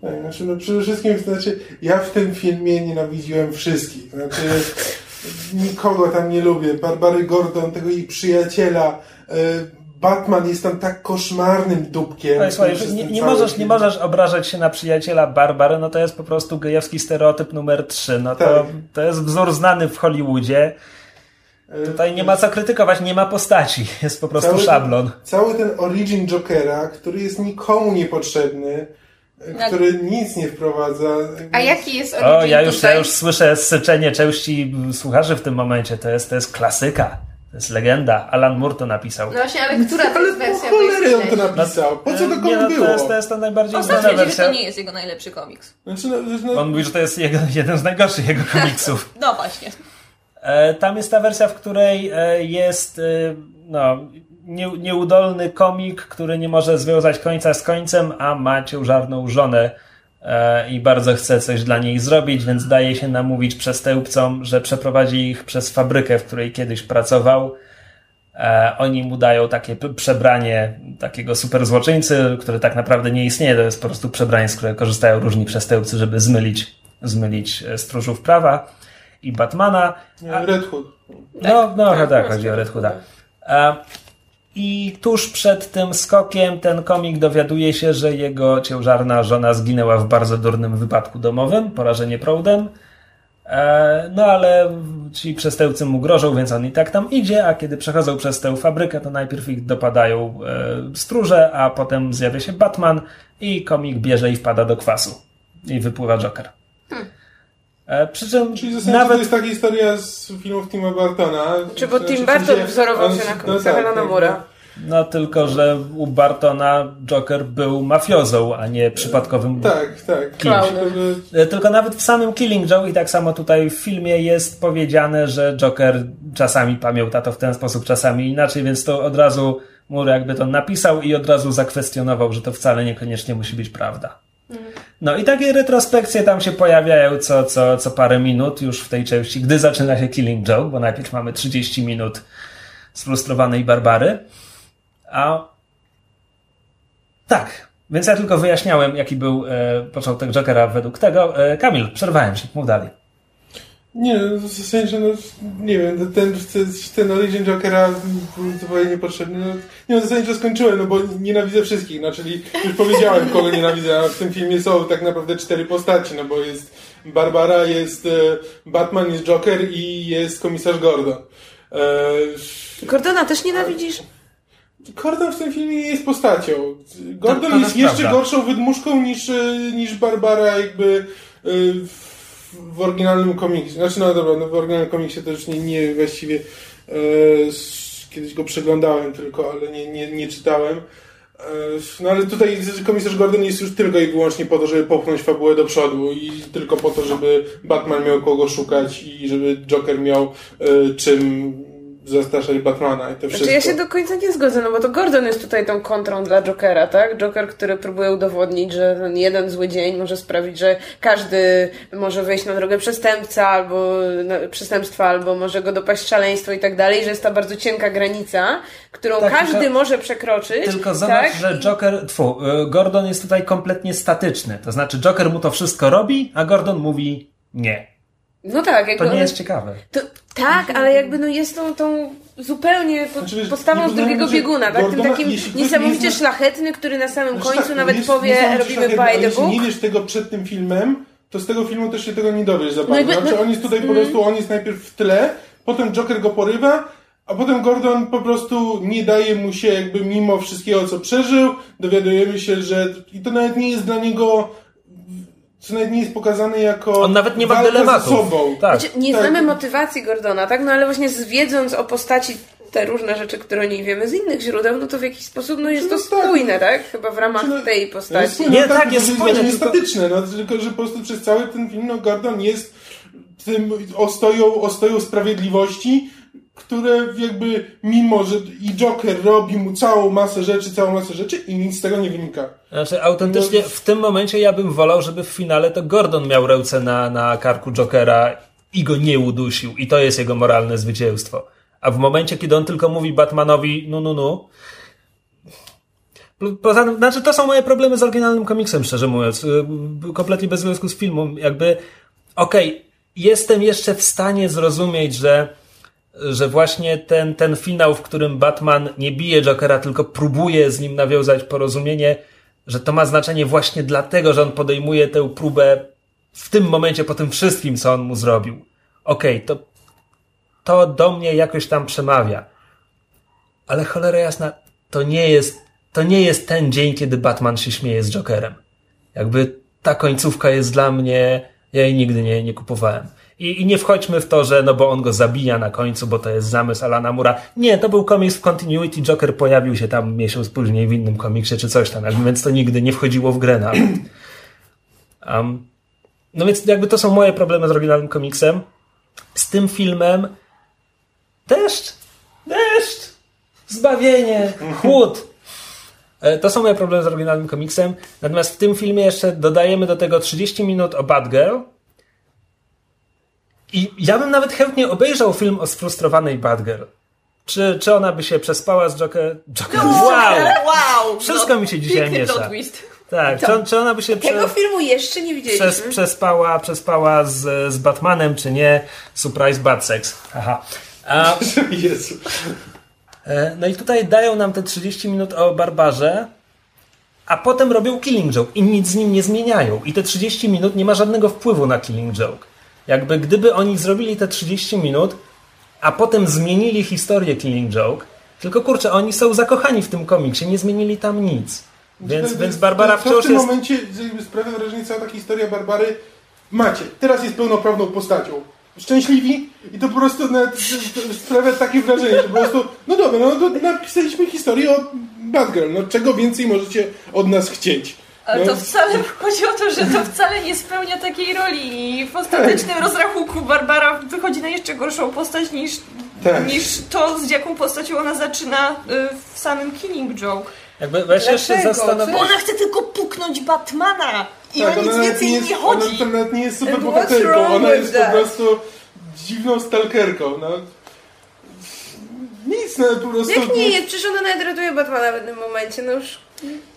[SPEAKER 1] Tak, znaczy, no przede wszystkim, to znaczy, ja w tym filmie nienawidziłem wszystkich. Znaczy, nikogo tam nie lubię. Barbary Gordon, tego jej przyjaciela. e, Batman jest tam tak koszmarnym dupkiem.
[SPEAKER 3] No i słuchaj, nie, nie, możesz, nie możesz obrażać się na przyjaciela Barbary, no to jest po prostu gejowski stereotyp numer 3. No to,
[SPEAKER 1] Tak.
[SPEAKER 3] to jest wzór znany w Hollywoodzie.
[SPEAKER 1] E,
[SPEAKER 3] Tutaj nie ma co krytykować, nie ma postaci. Jest po prostu
[SPEAKER 1] Cały-
[SPEAKER 3] szablon.
[SPEAKER 1] Cały ten origin Jokera, który jest nikomu niepotrzebny, e,
[SPEAKER 3] Tak.
[SPEAKER 1] który nic nie wprowadza.
[SPEAKER 2] A jaki jest origin
[SPEAKER 3] O, ja już,
[SPEAKER 2] tutaj?
[SPEAKER 3] ja już słyszę syczenie części słuchaczy w tym momencie. To jest, to jest klasyka. To jest legenda. Alan Moore to napisał.
[SPEAKER 2] No właśnie, ale która to
[SPEAKER 1] Ale
[SPEAKER 2] jest
[SPEAKER 1] po
[SPEAKER 2] wersja?
[SPEAKER 1] cholery on to napisał. Po co to
[SPEAKER 3] Nie,
[SPEAKER 1] komu
[SPEAKER 3] no,
[SPEAKER 1] było?
[SPEAKER 3] to, jest, to jest ta najbardziej znana
[SPEAKER 5] Ostatnio, że
[SPEAKER 3] wersja.
[SPEAKER 5] to nie jest jego najlepszy komiks.
[SPEAKER 1] Znaczy, no, no,
[SPEAKER 3] On mówi, że to jest jego, jeden z najgorszych jego komiksów. (laughs)
[SPEAKER 5] No właśnie.
[SPEAKER 3] E, Tam jest ta wersja, w której e, jest e, no, nie, nieudolny komik, który nie może związać końca z końcem, a ma ciężarną żonę i bardzo chce coś dla niej zrobić, więc daje się namówić przestępcom, że przeprowadzi ich przez fabrykę, w której kiedyś pracował. Oni mu dają takie przebranie takiego super złoczyńcy, które tak naprawdę nie istnieje. To jest po prostu przebranie, z którego korzystają różni przestępcy, żeby zmylić, zmylić stróżów prawa i Batmana.
[SPEAKER 1] nie, Red Hood.
[SPEAKER 3] No, no tak, chodzi o Red Hooda. E, I tuż przed tym skokiem ten komik dowiaduje się, że jego ciężarna żona zginęła w bardzo durnym wypadku domowym, porażenie prądem. E, No ale ci przestępcy mu grożą, więc on i tak tam idzie, a kiedy przechodzą przez tę fabrykę, to najpierw ich dopadają e, stróże, a potem zjawia się Batman i komik bierze i wpada do kwasu. I wypływa Joker. E, Przy czym
[SPEAKER 1] Czyli zasadzie to
[SPEAKER 3] nawet
[SPEAKER 1] jest ta historia z filmów Tima Bartona.
[SPEAKER 4] Czy bo
[SPEAKER 1] Znaczy,
[SPEAKER 4] Tim Burton wzorował
[SPEAKER 1] on-
[SPEAKER 4] się na
[SPEAKER 1] no
[SPEAKER 4] komiksach
[SPEAKER 1] tak,
[SPEAKER 4] Moore'a.
[SPEAKER 3] No tylko, że u Bartona Joker był mafiozą, a nie przypadkowym
[SPEAKER 1] Tak, tak.
[SPEAKER 3] kimś. E, Tylko nawet w samym Killing Joe i tak samo tutaj w filmie jest powiedziane, że Joker czasami pamięta to w ten sposób, czasami inaczej, więc to od razu Moore jakby to napisał i od razu zakwestionował, że to wcale niekoniecznie musi być prawda. No i takie retrospekcje tam się pojawiają co, co, co parę minut już w tej części, gdy zaczyna się Killing Joke, bo najpierw mamy 30 minut sfrustrowanej Barbary. A tak, więc ja tylko wyjaśniałem, jaki był e, początek Jokera według tego. E, Kamil, przerwałem się, mów dalej.
[SPEAKER 1] Nie, no, w sensie, no, nie wiem, ten, ten, ten Origin Jokera był zupełnie niepotrzebny. No, nie, no, zasadniczo skończyłem, no bo nienawidzę wszystkich, no, czyli już powiedziałem, kogo nienawidzę, a w tym filmie są tak naprawdę cztery postaci, no bo jest Barbara, jest e, Batman, jest Joker i jest komisarz Gordon. E,
[SPEAKER 4] Gordona też nienawidzisz?
[SPEAKER 1] Gordon w tym filmie nie jest postacią. Gordon
[SPEAKER 3] To- to
[SPEAKER 1] jest
[SPEAKER 3] też
[SPEAKER 1] jeszcze gorszą wydmuszką niż, e, niż Barbara jakby e, w, oryginalnym komiksie. Znaczy no dobra, no w oryginalnym komiksie już nie, nie właściwie e, kiedyś go przeglądałem tylko, ale nie, nie, nie czytałem. E, No ale tutaj komisarz Gordon jest już tylko i wyłącznie po to, żeby popchnąć fabułę do przodu i tylko po to, żeby Batman miał kogo szukać i żeby Joker miał e, czym zastraszać Batmana i to wszystko.
[SPEAKER 4] Znaczy ja się do końca nie zgodzę, no bo to Gordon jest tutaj tą kontrą dla Jokera, tak? Joker, który próbuje udowodnić, że ten jeden zły dzień może sprawić, że każdy może wejść na drogę przestępca albo na, przestępstwa, albo może go dopaść szaleństwo i tak dalej, że jest ta bardzo cienka granica, którą
[SPEAKER 3] Tak,
[SPEAKER 4] każdy może przekroczyć.
[SPEAKER 3] Tylko zobacz,
[SPEAKER 4] tak?
[SPEAKER 3] że Joker, tfu, y, Gordon jest tutaj kompletnie statyczny. To znaczy Joker mu to wszystko robi, a Gordon mówi nie.
[SPEAKER 4] No tak, jakby
[SPEAKER 3] To nie jest ciekawe.
[SPEAKER 4] To, tak, ale jakby no jest tą, tą zupełnie po,
[SPEAKER 1] Znaczy, wiesz,
[SPEAKER 4] postawą z drugiego
[SPEAKER 1] że
[SPEAKER 4] bieguna, tak? Tym
[SPEAKER 1] Gordona,
[SPEAKER 4] takim
[SPEAKER 1] jeśli ktoś
[SPEAKER 4] niesamowicie
[SPEAKER 1] nie
[SPEAKER 4] szlachetny, który na samym
[SPEAKER 1] Znaczy
[SPEAKER 4] końcu
[SPEAKER 1] tak,
[SPEAKER 4] nawet
[SPEAKER 1] jest
[SPEAKER 4] powie, robimy by the
[SPEAKER 1] Jeśli nie wiesz tego przed tym filmem, to z tego filmu też się tego nie dowiesz za bardzo.
[SPEAKER 4] jakby-
[SPEAKER 1] Znaczy,
[SPEAKER 4] no-
[SPEAKER 1] on jest tutaj po prostu, on jest najpierw w tle, potem Joker go porywa, a potem Gordon po prostu nie daje mu się jakby mimo wszystkiego, co przeżył, dowiadujemy się, że i to nawet nie jest dla niego co nawet nie jest pokazane jako
[SPEAKER 3] On nawet nie ma
[SPEAKER 1] ze sobą.
[SPEAKER 3] Tak.
[SPEAKER 4] Znaczy, nie
[SPEAKER 1] Tak.
[SPEAKER 4] znamy motywacji Gordona, tak? No ale właśnie wiedząc o postaci te różne rzeczy, które o niej wiemy z innych źródeł, no to w jakiś sposób no jest to
[SPEAKER 1] No tak.
[SPEAKER 4] spójne, tak? Chyba w ramach
[SPEAKER 1] no,
[SPEAKER 4] tej
[SPEAKER 1] Jest
[SPEAKER 4] postaci.
[SPEAKER 1] spójne,
[SPEAKER 3] Nie,
[SPEAKER 1] no
[SPEAKER 3] tak,
[SPEAKER 1] to
[SPEAKER 3] jest
[SPEAKER 1] jest
[SPEAKER 3] spójne, tylko-
[SPEAKER 1] statyczne, no, tylko że po prostu przez cały ten film no, Gordon jest tym ostoją, ostoją sprawiedliwości, które jakby mimo, że i Joker robi mu całą masę rzeczy, całą masę rzeczy i nic z tego nie wynika.
[SPEAKER 3] Znaczy, autentycznie
[SPEAKER 1] No-
[SPEAKER 3] w tym momencie ja bym wolał, żeby w finale to Gordon miał ręce na, na karku Jokera i go nie udusił. I to jest jego moralne zwycięstwo. A w momencie, kiedy on tylko mówi Batmanowi, no, no, no. Poza tym, znaczy, to są moje problemy z oryginalnym komiksem, szczerze mówiąc. Y, Kompletnie bez związku z filmem. Jakby, okej, jestem jeszcze w stanie zrozumieć, że że właśnie ten, ten finał, w którym Batman nie bije Jokera, tylko próbuje z nim nawiązać porozumienie, że to ma znaczenie właśnie dlatego, że on podejmuje tę próbę w tym momencie po tym wszystkim, co on mu zrobił. Okej, to, to do mnie jakoś tam przemawia. Ale cholera jasna, to nie jest, to nie jest ten dzień, kiedy Batman się śmieje z Jokerem. Jakby ta końcówka jest dla mnie, ja jej nigdy nie, nie kupowałem. I, I nie wchodźmy w to, że no bo on go zabija na końcu, bo to jest zamysł Alana Mura. Nie, to był komiks w continuity, Joker pojawił się tam miesiąc później w innym komiksie czy coś tam, więc to nigdy nie wchodziło w grę nawet. Um, no więc jakby to są moje problemy z oryginalnym komiksem. Z tym filmem deszcz, deszcz, zbawienie, chłód. E, To są moje problemy z oryginalnym komiksem. Natomiast w tym filmie jeszcze dodajemy do tego 30 minut o Batgirl. I ja bym nawet chętnie obejrzał film o sfrustrowanej Batgirl. Czy, czy ona by się przespała z Joker? Joker. Wow!
[SPEAKER 5] Wow!
[SPEAKER 3] Wszystko mi się dzisiaj
[SPEAKER 5] piękny
[SPEAKER 3] miesza.
[SPEAKER 5] twist.
[SPEAKER 3] Tak, czy, czy ona by się
[SPEAKER 4] Tego
[SPEAKER 3] prze,
[SPEAKER 4] filmu jeszcze nie widzieliśmy.
[SPEAKER 3] przez, przespała, przespała z, z Batmanem, czy nie? Surprise bad sex. Aha. A, (laughs)
[SPEAKER 1] Jezu.
[SPEAKER 3] E, No i tutaj dają nam te 30 minut o Barbarze, a potem robią Killing Joke i nic z nim nie zmieniają. I te 30 minut nie ma żadnego wpływu na Killing Joke. Jakby gdyby oni zrobili te 30 minut, a potem zmienili historię Killing Joke, tylko kurczę, oni są zakochani w tym komiksie, nie zmienili tam nic. Więc,
[SPEAKER 1] To-
[SPEAKER 3] więc
[SPEAKER 1] to-
[SPEAKER 3] Barbara
[SPEAKER 1] to, to
[SPEAKER 3] wciąż
[SPEAKER 1] w tym
[SPEAKER 3] jest...
[SPEAKER 1] momencie sprawia wrażenie cała ta historia Barbary. Macie, teraz jest pełnoprawną postacią. Szczęśliwi i to po prostu nawet sprawia takie wrażenie, że po prostu, no dobra, no to napisaliśmy historię o Batgirl, no czego więcej możecie od nas chcieć?
[SPEAKER 5] Ale
[SPEAKER 1] No,
[SPEAKER 5] to wcale (laughs) chodzi o to, że to wcale nie spełnia takiej roli i w ostatecznym rozrachunku Barbara wychodzi na jeszcze gorszą postać niż,
[SPEAKER 1] Tak.
[SPEAKER 5] niż to, z jaką postacią ona zaczyna y, w samym Killing Joke.
[SPEAKER 3] Jakby weź jeszcze
[SPEAKER 4] Dlaczego?
[SPEAKER 3] zastanowić...
[SPEAKER 5] Bo ona chce tylko puknąć Batmana i
[SPEAKER 1] tak,
[SPEAKER 5] o nic więcej
[SPEAKER 1] jest,
[SPEAKER 5] nie
[SPEAKER 1] Ona
[SPEAKER 5] chodzi.
[SPEAKER 1] to nawet nie jest super bohaterką, ona jest po
[SPEAKER 4] that?
[SPEAKER 1] prostu dziwną stalkerką, no. Nic, no po prostu...
[SPEAKER 4] Jak nie jest? Przecież ona nawet ratuje Batmana w pewnym momencie, no już...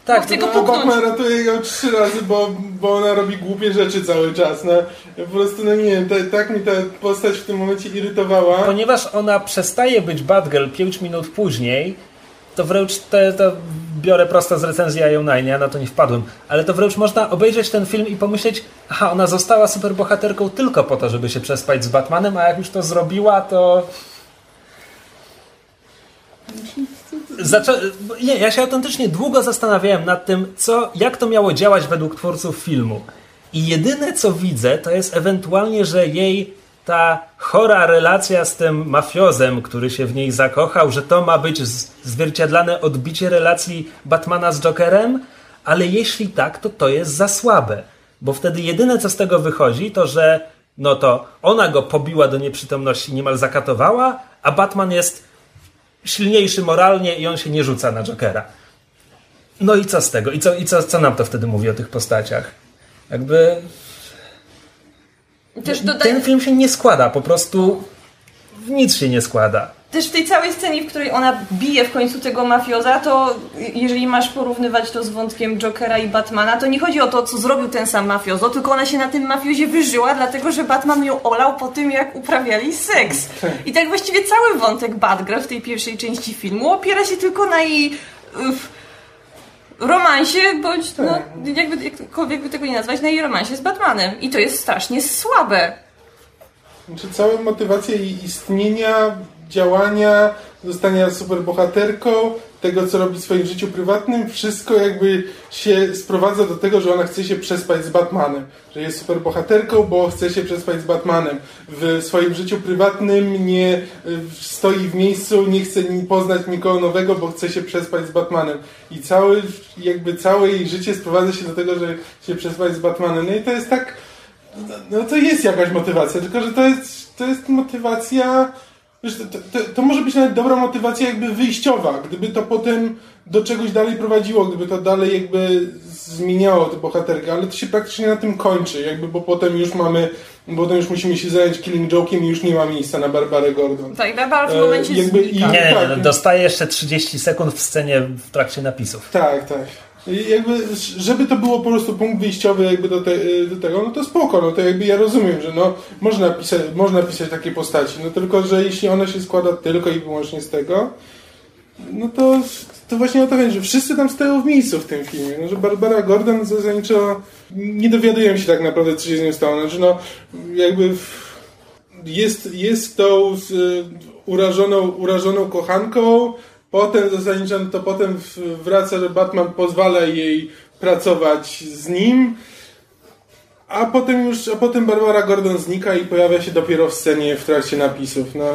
[SPEAKER 3] Tak,
[SPEAKER 5] Chce go
[SPEAKER 1] No,
[SPEAKER 5] puknąć.
[SPEAKER 1] Batman ratuje ją trzy razy, bo, bo ona robi głupie rzeczy cały czas. No. Ja po prostu, no nie wiem, ta, tak mi ta postać w tym momencie irytowała.
[SPEAKER 3] Ponieważ ona przestaje być Batgirl 5 minut później, to wręcz te, to biorę prosto z recenzji Ionine, ja na to nie wpadłem, ale to wręcz można obejrzeć ten film i pomyśleć, aha, ona została superbohaterką tylko po to, żeby się przespać z Batmanem, a jak już to zrobiła, to... Nie, ja się autentycznie długo zastanawiałem nad tym, co, jak to miało działać według twórców filmu. I jedyne co widzę, to jest ewentualnie, że jej ta chora relacja z tym mafiozem, który się w niej zakochał, że to ma być zwierciadlane odbicie relacji Batmana z Jokerem, ale jeśli tak, to to jest za słabe. Bo wtedy jedyne co z tego wychodzi, to że no to ona go pobiła do nieprzytomności, niemal zakatowała, a Batman jest silniejszy moralnie i on się nie rzuca na Jokera. No i co z tego? I co, i co, co nam to wtedy mówi o tych postaciach? Jakby ten film się nie składa, po prostu w nic się nie składa.
[SPEAKER 5] Też w tej całej scenie, w której ona bije w końcu tego mafioza, to jeżeli masz porównywać to z wątkiem Jokera i Batmana, to nie chodzi o to, co zrobił ten sam mafiozo, tylko ona się na tym mafiozie wyżyła, dlatego że Batman ją olał po tym, jak uprawiali seks. I tak właściwie cały wątek Batgirl w tej pierwszej części filmu opiera się tylko na jej uff, romansie, bądź no, jakby, jakkolwiek by tego nie nazwać, na jej romansie z Batmanem. I to jest strasznie słabe.
[SPEAKER 1] Znaczy cała motywacja jej istnienia, działania, zostania superbohaterką, tego co robi w swoim życiu prywatnym, wszystko jakby się sprowadza do tego, że ona chce się przespać z Batmanem. Że jest superbohaterką, bo chce się przespać z Batmanem. W swoim życiu prywatnym nie y, stoi w miejscu, nie chce poznać nikogo nowego, bo chce się przespać z Batmanem. I cały, jakby całe jej życie sprowadza się do tego, że się przespać z Batmanem. No i to jest tak no to jest jakaś motywacja, tylko że to jest, to jest motywacja. Wiesz, to, to, to, może być nawet dobra motywacja jakby wyjściowa, gdyby to potem do czegoś dalej prowadziło, gdyby to dalej jakby zmieniało tę bohaterkę, ale to się praktycznie na tym kończy, jakby, bo potem już mamy, bo potem już musimy się zająć Killing Joke'iem i już nie ma miejsca na Barbarę Gordon.
[SPEAKER 5] Tak, Barbara w momencie e, jakby, i,
[SPEAKER 3] Nie, tak, no, dostaje jeszcze 30 sekund w scenie w trakcie napisów.
[SPEAKER 1] Tak, tak. Jakby, żeby to było po prostu punkt wyjściowy jakby do, te, do tego, no to spoko, no to jakby ja rozumiem, że no można pisać, można pisać takie postaci, no tylko, że jeśli ona się składa tylko i wyłącznie z tego, no to, to właśnie o to chodzi, że wszyscy tam stoją w miejscu w tym filmie, no, że Barbara Gordon zasadniczo nie dowiadujemy się tak naprawdę, co się z nią stało, znaczy no jakby jest, jest tą urażoną, urażoną kochanką, Potem zasadniczo to potem wraca, że Batman pozwala jej pracować z nim. A potem już, a potem Barbara Gordon znika i pojawia się dopiero w scenie w trakcie napisów. No,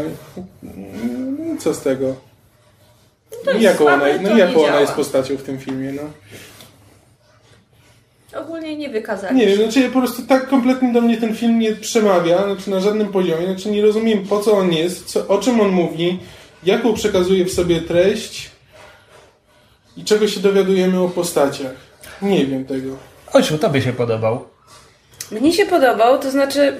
[SPEAKER 1] co z tego? No, no jaką ona, no jaką ona jest postacią w tym filmie, no.
[SPEAKER 5] Ogólnie nie wykazali.
[SPEAKER 1] Nie, znaczy po prostu tak kompletnie do mnie ten film nie przemawia, znaczy na żadnym poziomie, znaczy nie rozumiem po co on jest, co, o czym on mówi, jaką przekazuje w sobie treść i czego się dowiadujemy o postaciach. Nie wiem tego.
[SPEAKER 3] Ojciu, tobie się podobał.
[SPEAKER 4] Mnie się podobał, to znaczy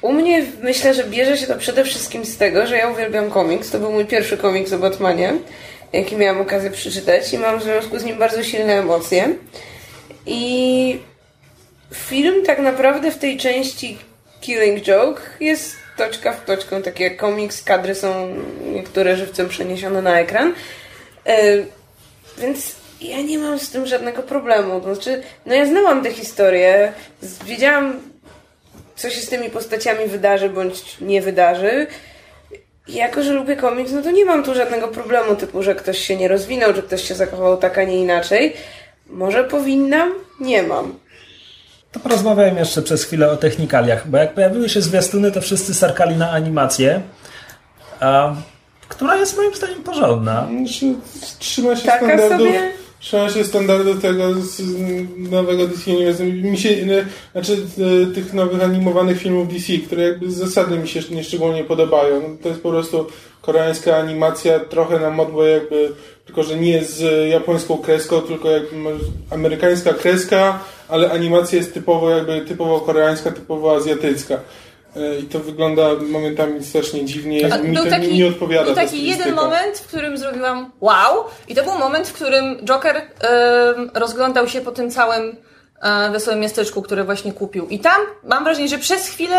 [SPEAKER 4] u mnie myślę, że bierze się to przede wszystkim z tego, że ja uwielbiam komiks. To był mój pierwszy komiks o Batmanie, jaki miałam okazję przeczytać i mam w związku z nim bardzo silne emocje. I film tak naprawdę w tej części Killing Joke jest toczka w toczkę, takie komiks, kadry są niektóre żywcem przeniesione na ekran. E, więc ja nie mam z tym żadnego problemu. Znaczy, no ja znałam tę historię, wiedziałam, co się z tymi postaciami wydarzy bądź nie wydarzy. I jako, że lubię komiks, no to nie mam tu żadnego problemu, typu, że ktoś się nie rozwinął, że ktoś się zachował tak, a nie inaczej. Może powinnam? Nie mam.
[SPEAKER 3] To porozmawiałem jeszcze przez chwilę o technikaliach, bo jak pojawiły się zwiastuny, to wszyscy sarkali na animację, a, która jest moim zdaniem porządna.
[SPEAKER 1] Znaczy, trzyma się Taka standardów. Sobie... Trzyma się standardów tego z nowego DC Universe. Mi się, znaczy e, tych nowych animowanych filmów DC, które jakby z zasady mi się nieszczególnie podobają. To jest po prostu koreańska animacja, trochę na modłę jakby, tylko że nie z japońską kreską, tylko jakby amerykańska kreska, ale animacja jest typowo jakby typowo koreańska, typowo azjatycka. E, I to wygląda momentami strasznie dziwnie. A, mi to taki, nie odpowiada.
[SPEAKER 5] Był taki jeden moment, w którym zrobiłam wow. I to był moment, w którym Joker rozglądał się po tym całym wesołym miasteczku, które właśnie kupił. I tam mam wrażenie, że przez chwilę,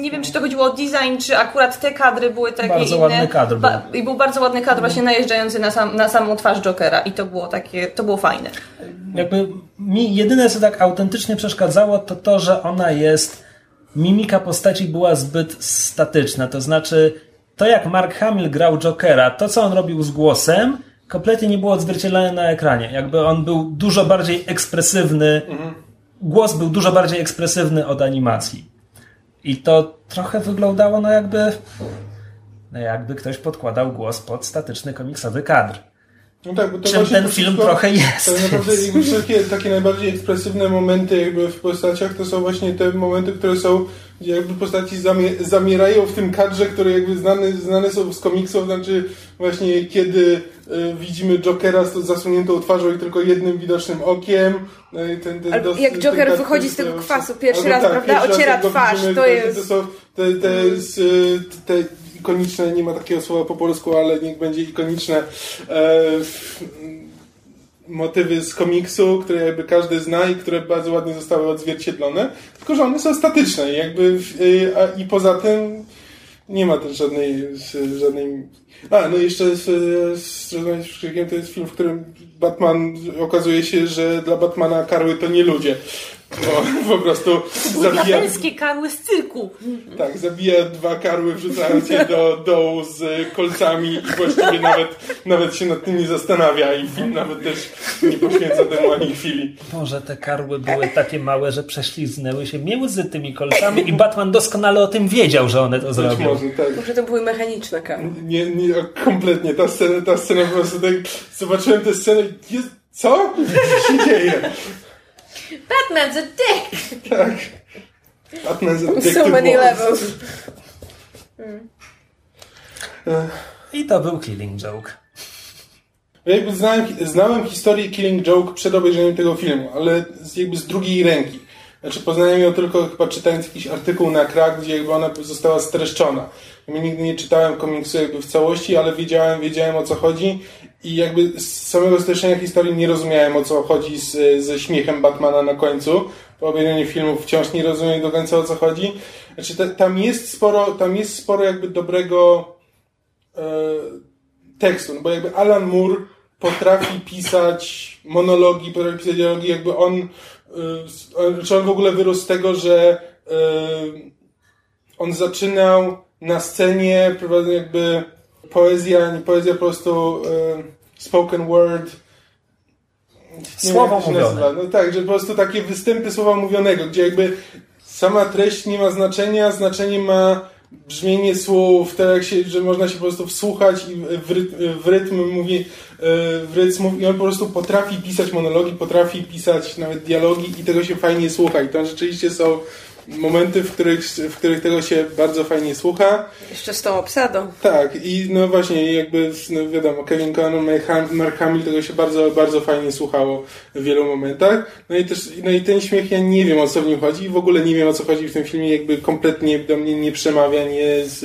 [SPEAKER 5] nie wiem czy to chodziło o design, czy akurat te kadry były takie
[SPEAKER 3] bardzo
[SPEAKER 5] inne.
[SPEAKER 3] ładny kadr był.
[SPEAKER 5] I był bardzo ładny kadr właśnie najeżdżający na, sam, na samą twarz Jokera i to było takie, to było fajne.
[SPEAKER 3] Jakby mi jedyne co tak autentycznie przeszkadzało to to, że ona jest mimika postaci była zbyt statyczna, to znaczy to jak Mark Hamill grał Jokera, to co on robił z głosem kompletnie nie było odzwierciedlone na ekranie. Jakby on był dużo bardziej ekspresywny, mhm. głos był dużo bardziej ekspresywny od animacji. I to trochę wyglądało no jakby no jakby ktoś podkładał głos pod statyczny komiksowy kadr. No tak, bo to Czym ten film wszystko, trochę jest.
[SPEAKER 1] Tak naprawdę wszystkie takie najbardziej ekspresywne momenty jakby w postaciach to są właśnie te momenty, które są gdzie jakby postaci zamierają w tym kadrze, które jakby znane, znane są z komiksów, znaczy właśnie kiedy y, widzimy Jokera z zasuniętą twarzą i tylko jednym widocznym okiem.
[SPEAKER 4] No ten, ten dos, jak Joker ten wychodzi z tego kwasu pierwszy raz, tak, prawda? Ociera twarz. Widzimy, to, jest...
[SPEAKER 1] to, są, Te, te, jest, y, te ikoniczne, nie ma takiego słowa po polsku, ale niech będzie ikoniczne e, motywy z komiksu, które jakby każdy zna i które bardzo ładnie zostały odzwierciedlone, tylko że one są statyczne i jakby a, i poza tym nie ma też żadnej, żadnej... A, no jeszcze z, z, Krzykiem to jest film, w którym Batman okazuje się, że dla Batmana karły to nie ludzie. Bo po prostu zabija...
[SPEAKER 5] Diabelskie karły z cyrku.
[SPEAKER 1] Tak, zabija dwa karły, wrzucając je do dołu z kolcami i właściwie nawet, nawet się nad tym nie zastanawia i film nawet też nie poświęca temu ani chwili.
[SPEAKER 3] Może te karły były takie małe, że prześliznęły się między tymi kolcami i Batman doskonale o tym wiedział, że one to zrobią.
[SPEAKER 1] może, tak.
[SPEAKER 4] Może to były mechaniczne karły.
[SPEAKER 1] Nie, nie, kompletnie. Ta scena, ta scena po prostu tak... Zobaczyłem tę scenę i jest... Co? Co się dzieje?
[SPEAKER 2] Batman's a dick!
[SPEAKER 1] Tak. Batman
[SPEAKER 4] So
[SPEAKER 1] Detective
[SPEAKER 4] many
[SPEAKER 1] Wars.
[SPEAKER 4] levels.
[SPEAKER 3] I to był Killing Joke.
[SPEAKER 1] Ja jakby znałem, znałem historię Killing Joke przed obejrzeniem tego filmu, ale z, jakby z drugiej ręki. Znaczy poznałem ją tylko chyba czytając jakiś artykuł na krak, gdzie jakby ona została streszczona. Ja nigdy nie czytałem komiksu jakby w całości, ale wiedziałem, wiedziałem o co chodzi i jakby z samego streszczenia historii nie rozumiałem o co chodzi z, ze śmiechem Batmana na końcu. Po obejrzeniu filmu wciąż nie rozumiem do końca o co chodzi. Znaczy ta, tam jest sporo, tam jest sporo jakby dobrego e, tekstu, no bo jakby Alan Moore potrafi pisać monologi, potrafi pisać dialogi, jakby on, on- czy on w ogóle wyrósł z tego, że y, on zaczynał na scenie, prowadząc jakby poezja, nie poezja, po prostu y, spoken word,
[SPEAKER 3] Słowo mówione.
[SPEAKER 1] No tak, że po prostu takie występy słowa mówionego, gdzie jakby sama treść nie ma znaczenia, znaczenie ma brzmienie słów, to jak się, że można się po prostu wsłuchać i w rytm, w rytm mówi, e, w rytm mówi, i on po prostu potrafi pisać monologi, potrafi pisać nawet dialogi i tego się fajnie słucha. I tam rzeczywiście są momenty, w których, w których tego się bardzo fajnie słucha.
[SPEAKER 4] Jeszcze z tą obsadą.
[SPEAKER 1] Tak, i no właśnie, jakby, no wiadomo, Kevin Conner, Mark Ham- Mark Hamill, tego się bardzo, bardzo fajnie słuchało w wielu momentach. No i też, no i ten śmiech, ja nie wiem o co w nim chodzi i w ogóle nie wiem o co chodzi w tym filmie, jakby kompletnie do mnie nie przemawia, nie z,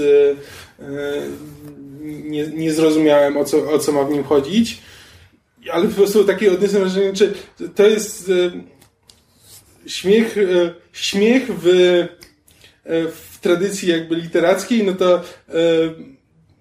[SPEAKER 1] e, nie, nie zrozumiałem o co, o co ma w nim chodzić. Ale po prostu takie odniosłem wrażenie, czy to jest e, śmiech, e, śmiech w, e, w tradycji jakby literackiej, no to e,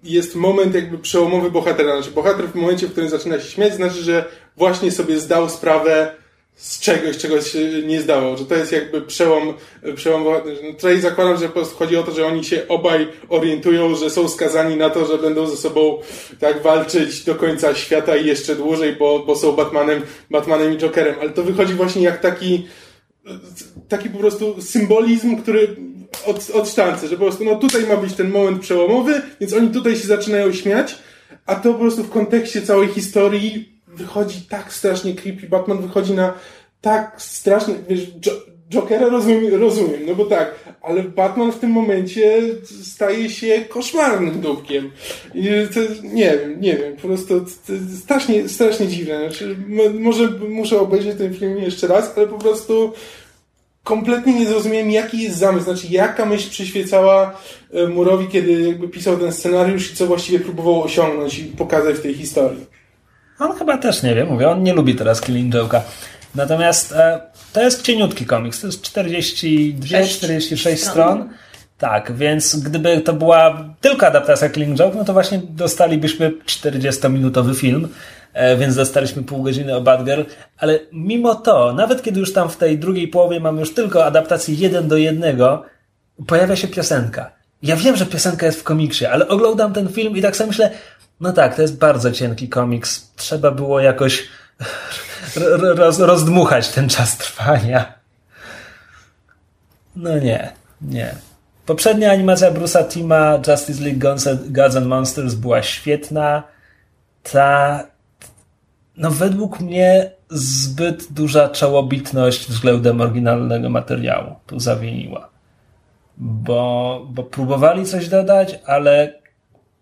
[SPEAKER 1] jest moment jakby przełomowy bohatera. Znaczy bohater w momencie, w którym zaczyna się śmiać, znaczy, że właśnie sobie zdał sprawę z czegoś, czego się nie zdało, że to jest jakby przełom, przełom. No tutaj zakładam, że po prostu chodzi o to, że oni się obaj orientują, że są skazani na to, że będą ze sobą tak walczyć do końca świata i jeszcze dłużej, bo, bo są Batmanem, Batmanem i Jokerem, ale to wychodzi właśnie jak taki taki po prostu symbolizm, który od, od sztancy, że po prostu no tutaj ma być ten moment przełomowy, więc oni tutaj się zaczynają śmiać, a to po prostu w kontekście całej historii wychodzi tak strasznie creepy. Batman wychodzi na tak straszny, wiesz, Jokera rozumiem, rozumiem, no bo tak, ale Batman w tym momencie staje się koszmarnym dupkiem. I to, nie wiem, nie wiem, po prostu strasznie, strasznie dziwne. Znaczy, mo- może muszę obejrzeć ten film jeszcze raz, ale po prostu kompletnie nie zrozumiałem, jaki jest zamysł, znaczy jaka myśl przyświecała e, Murowi, kiedy jakby pisał ten scenariusz i co właściwie próbował osiągnąć i pokazać w tej historii.
[SPEAKER 3] On chyba też nie wie, mówię, on nie lubi teraz Killing Joke'a. Natomiast e, to jest cieniutki komiks, to jest 42-46 stron. Tak, więc gdyby to była tylko adaptacja Killing Joke, no to właśnie dostalibyśmy 40-minutowy film, e, więc dostaliśmy pół godziny o Batgirl, ale mimo to, nawet kiedy już tam w tej drugiej połowie mamy już tylko adaptację jeden do jednego, pojawia się piosenka. Ja wiem, że piosenka jest w komiksie, ale oglądam ten film i tak sobie myślę, no tak, to jest bardzo cienki komiks. Trzeba było jakoś roz, rozdmuchać ten czas trwania. No nie, nie. Poprzednia animacja Bruce'a Tima Justice League and, Gods and Monsters była świetna. Ta, no według mnie zbyt duża czołobitność względem oryginalnego materiału tu zawiniła. Bo, bo próbowali coś dodać, ale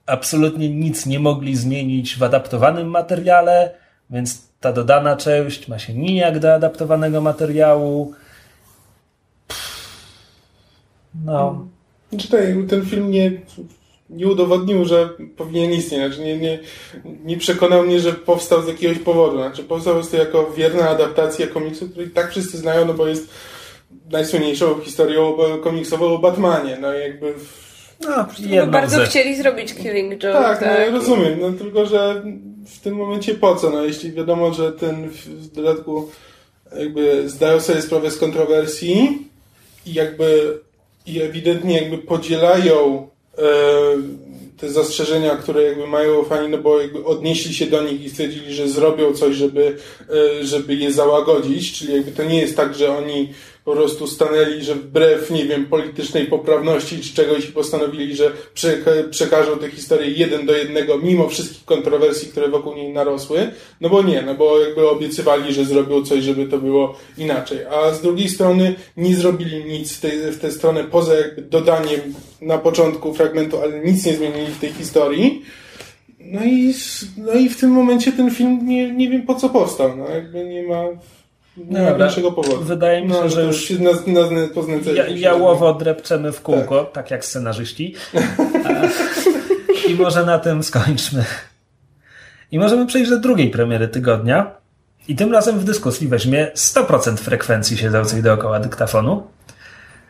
[SPEAKER 3] absolutnie nic nie mogli zmienić w adaptowanym materiale, więc ta dodana część ma się nijak do adaptowanego materiału. No,
[SPEAKER 1] Znaczy tak, jakby ten film nie, nie udowodnił, że powinien istnieć. Znaczy nie, nie, nie przekonał mnie, że powstał z jakiegoś powodu. Znaczy powstał jest to jako wierna adaptacja komiksu, który tak wszyscy znają, no bo jest najsłynniejszą historią komiksową o Batmanie. No i jakby...
[SPEAKER 3] No,
[SPEAKER 4] bardzo
[SPEAKER 3] ze.
[SPEAKER 4] chcieli zrobić Killing Joke.
[SPEAKER 1] Tak, no ja rozumiem, no tylko, że w tym momencie po co, no jeśli wiadomo, że ten w dodatku jakby zdają sobie sprawę z kontrowersji i jakby i ewidentnie jakby podzielają e, te zastrzeżenia, które jakby mają fani, no bo jakby odnieśli się do nich i stwierdzili, że zrobią coś, żeby, e, żeby je załagodzić, czyli jakby to nie jest tak, że oni po prostu stanęli, że wbrew, nie wiem, politycznej poprawności czy czegoś i postanowili, że przeka- przekażą tę historię jeden do jednego, mimo wszystkich kontrowersji, które wokół niej narosły. No bo nie, no bo jakby obiecywali, że zrobią coś, żeby to było inaczej. A z drugiej strony nie zrobili nic w, tej, tę stronę, poza jakby dodaniem na początku fragmentu, ale nic nie zmienili w tej historii. No i, no i w tym momencie ten film nie, nie wiem po co powstał. No jakby nie ma, nie ma
[SPEAKER 3] Dobra.
[SPEAKER 1] większego powodu.
[SPEAKER 3] Wydaje mi się,
[SPEAKER 1] No,
[SPEAKER 3] że
[SPEAKER 1] to
[SPEAKER 3] już
[SPEAKER 1] na, na, na poznęcenie
[SPEAKER 3] ja, jałowo drepczemy w kółko, tak, jak scenarzyści. (laughs) I może na tym skończmy. I możemy przejść do drugiej premiery tygodnia. I tym razem w dyskusji weźmie 100% frekwencji siedzącej dookoła dyktafonu.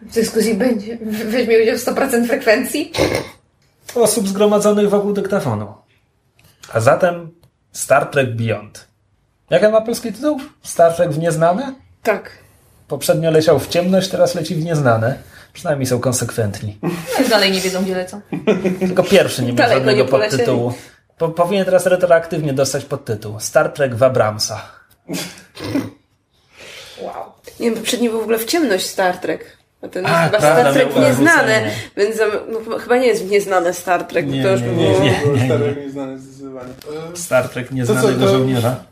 [SPEAKER 2] W dyskusji będzie, weźmie udział w 100% frekwencji.
[SPEAKER 3] Osób zgromadzonych wokół dyktafonu. A zatem Star Trek Beyond. Jaki ma polski tytuł? Star Trek w nieznane?
[SPEAKER 4] Tak.
[SPEAKER 3] Poprzednio leciał w ciemność, teraz leci w nieznane. Przynajmniej są konsekwentni.
[SPEAKER 5] No, Dalej nie wiedzą, gdzie lecą.
[SPEAKER 3] Tylko pierwszy nie miał żadnego
[SPEAKER 4] nie
[SPEAKER 3] podtytułu. Po, powinien teraz retroaktywnie dostać podtytuł. Star Trek w Abramsa.
[SPEAKER 2] Wow.
[SPEAKER 4] Nie wiem, poprzedni był w ogóle w ciemność Star Trek. A ten
[SPEAKER 3] A,
[SPEAKER 4] chyba
[SPEAKER 3] prawda,
[SPEAKER 4] Star Trek
[SPEAKER 3] wrócenie.
[SPEAKER 4] więc za, no, chyba- nie jest nieznane Star Trek, bo
[SPEAKER 3] Nie,
[SPEAKER 4] to już
[SPEAKER 3] nie,
[SPEAKER 4] by
[SPEAKER 3] nie,
[SPEAKER 4] było...
[SPEAKER 3] nie.
[SPEAKER 1] Było stare, nieznane zdecydowanie. E,
[SPEAKER 3] Star Trek
[SPEAKER 1] To
[SPEAKER 3] nieznanego
[SPEAKER 1] co, to-
[SPEAKER 3] żołnierza.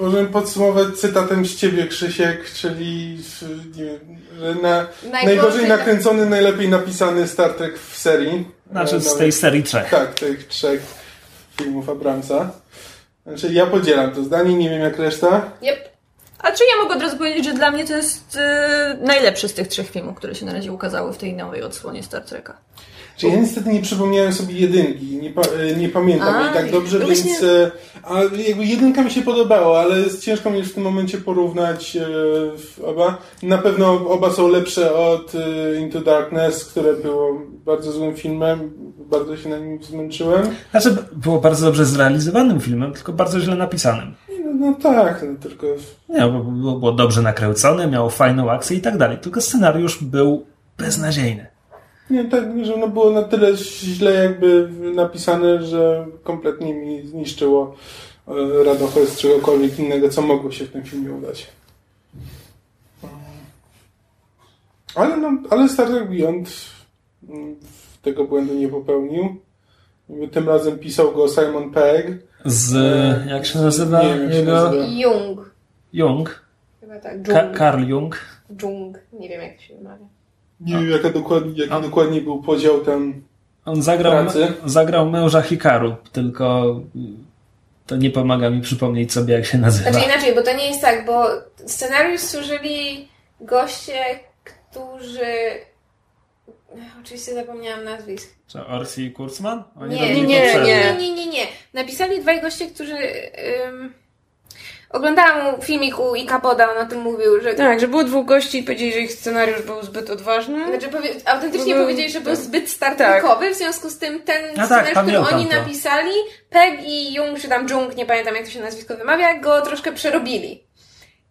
[SPEAKER 1] Możemy podsumować cytatem z ciebie, Krzysiek, czyli nie wiem, że na, najgorzej nakręcony, najlepiej napisany Star Trek w serii.
[SPEAKER 3] Znaczy
[SPEAKER 1] E,
[SPEAKER 3] z
[SPEAKER 1] nawet-
[SPEAKER 3] tej serii trzech.
[SPEAKER 1] Tak, tych trzech filmów Abramsa. Znaczy ja podzielam to zdanie, nie wiem jak reszta.
[SPEAKER 2] Yep.
[SPEAKER 5] A czy ja mogę od razu powiedzieć, że dla mnie to jest e, najlepszy z tych trzech filmów, które się na razie ukazały w tej nowej odsłonie Star Treka.
[SPEAKER 1] Czy ja niestety nie przypomniałem sobie jedynki, nie, pa, e, nie pamiętam
[SPEAKER 4] A,
[SPEAKER 1] jej tak dobrze,
[SPEAKER 4] no
[SPEAKER 1] więc
[SPEAKER 4] właśnie-
[SPEAKER 1] e, a jakby jedynka mi się podobała, ale jest ciężko mi w tym momencie porównać e, w oba. Na pewno oba są lepsze od e, Into Darkness, które było bardzo złym filmem, bardzo się na nim zmęczyłem.
[SPEAKER 3] Znaczy było bardzo dobrze zrealizowanym filmem, tylko bardzo źle napisanym.
[SPEAKER 1] No, no tak, no tylko
[SPEAKER 3] Nie, bo było, było dobrze nakręcone, miało fajną akcję i tak dalej. Tylko scenariusz był beznadziejny.
[SPEAKER 1] Nie, tak, że ono było na tyle źle jakby napisane, że kompletnie mi zniszczyło e, radochę z czegokolwiek innego, co mogło się w tym filmie udać. Ale, no, ale Star Trek Beyond mm, tego błędu nie popełnił. Tym razem pisał go Simon Pegg.
[SPEAKER 3] Z, jak się nazywa
[SPEAKER 1] Nie jak się
[SPEAKER 3] jego?
[SPEAKER 1] nazywa.
[SPEAKER 2] Jung.
[SPEAKER 3] Jung.
[SPEAKER 2] Chyba tak.
[SPEAKER 3] Ka-
[SPEAKER 2] Jung.
[SPEAKER 3] Karl Jung.
[SPEAKER 2] Jung. Nie wiem jak to się wymawia.
[SPEAKER 1] Nie wiem, jaka dokładnie, jaki dokładnie był podział tam.
[SPEAKER 3] On zagrał,
[SPEAKER 1] Pracy.
[SPEAKER 3] zagrał męża Hikaru, tylko to nie pomaga mi przypomnieć sobie, jak się nazywa.
[SPEAKER 2] Znaczy inaczej, bo to nie jest tak, bo scenariusz stworzyli goście, którzy... Oczywiście zapomniałam nazwisk.
[SPEAKER 3] Czy Orsi Kurzman? Oni
[SPEAKER 2] Nie,
[SPEAKER 4] nie, nie.
[SPEAKER 2] nie, nie, nie, nie. Napisali dwaj goście, którzy... oglądałam filmik u Ika Poda, on o tym mówił, że...
[SPEAKER 4] Tak, że było dwóch gości i powiedzieli, że ich scenariusz był zbyt odważny.
[SPEAKER 2] Znaczy, powie, autentycznie
[SPEAKER 4] Był-
[SPEAKER 2] powiedzieli, że był zbyt Star
[SPEAKER 4] Tak.
[SPEAKER 2] Trekowy, w związku z tym ten
[SPEAKER 3] tak,
[SPEAKER 2] scenariusz, który
[SPEAKER 3] pamiętam
[SPEAKER 2] oni
[SPEAKER 3] to.
[SPEAKER 2] napisali, Peg i Jung, czy tam Jung, nie pamiętam jak to się nazwisko wymawia, go troszkę przerobili.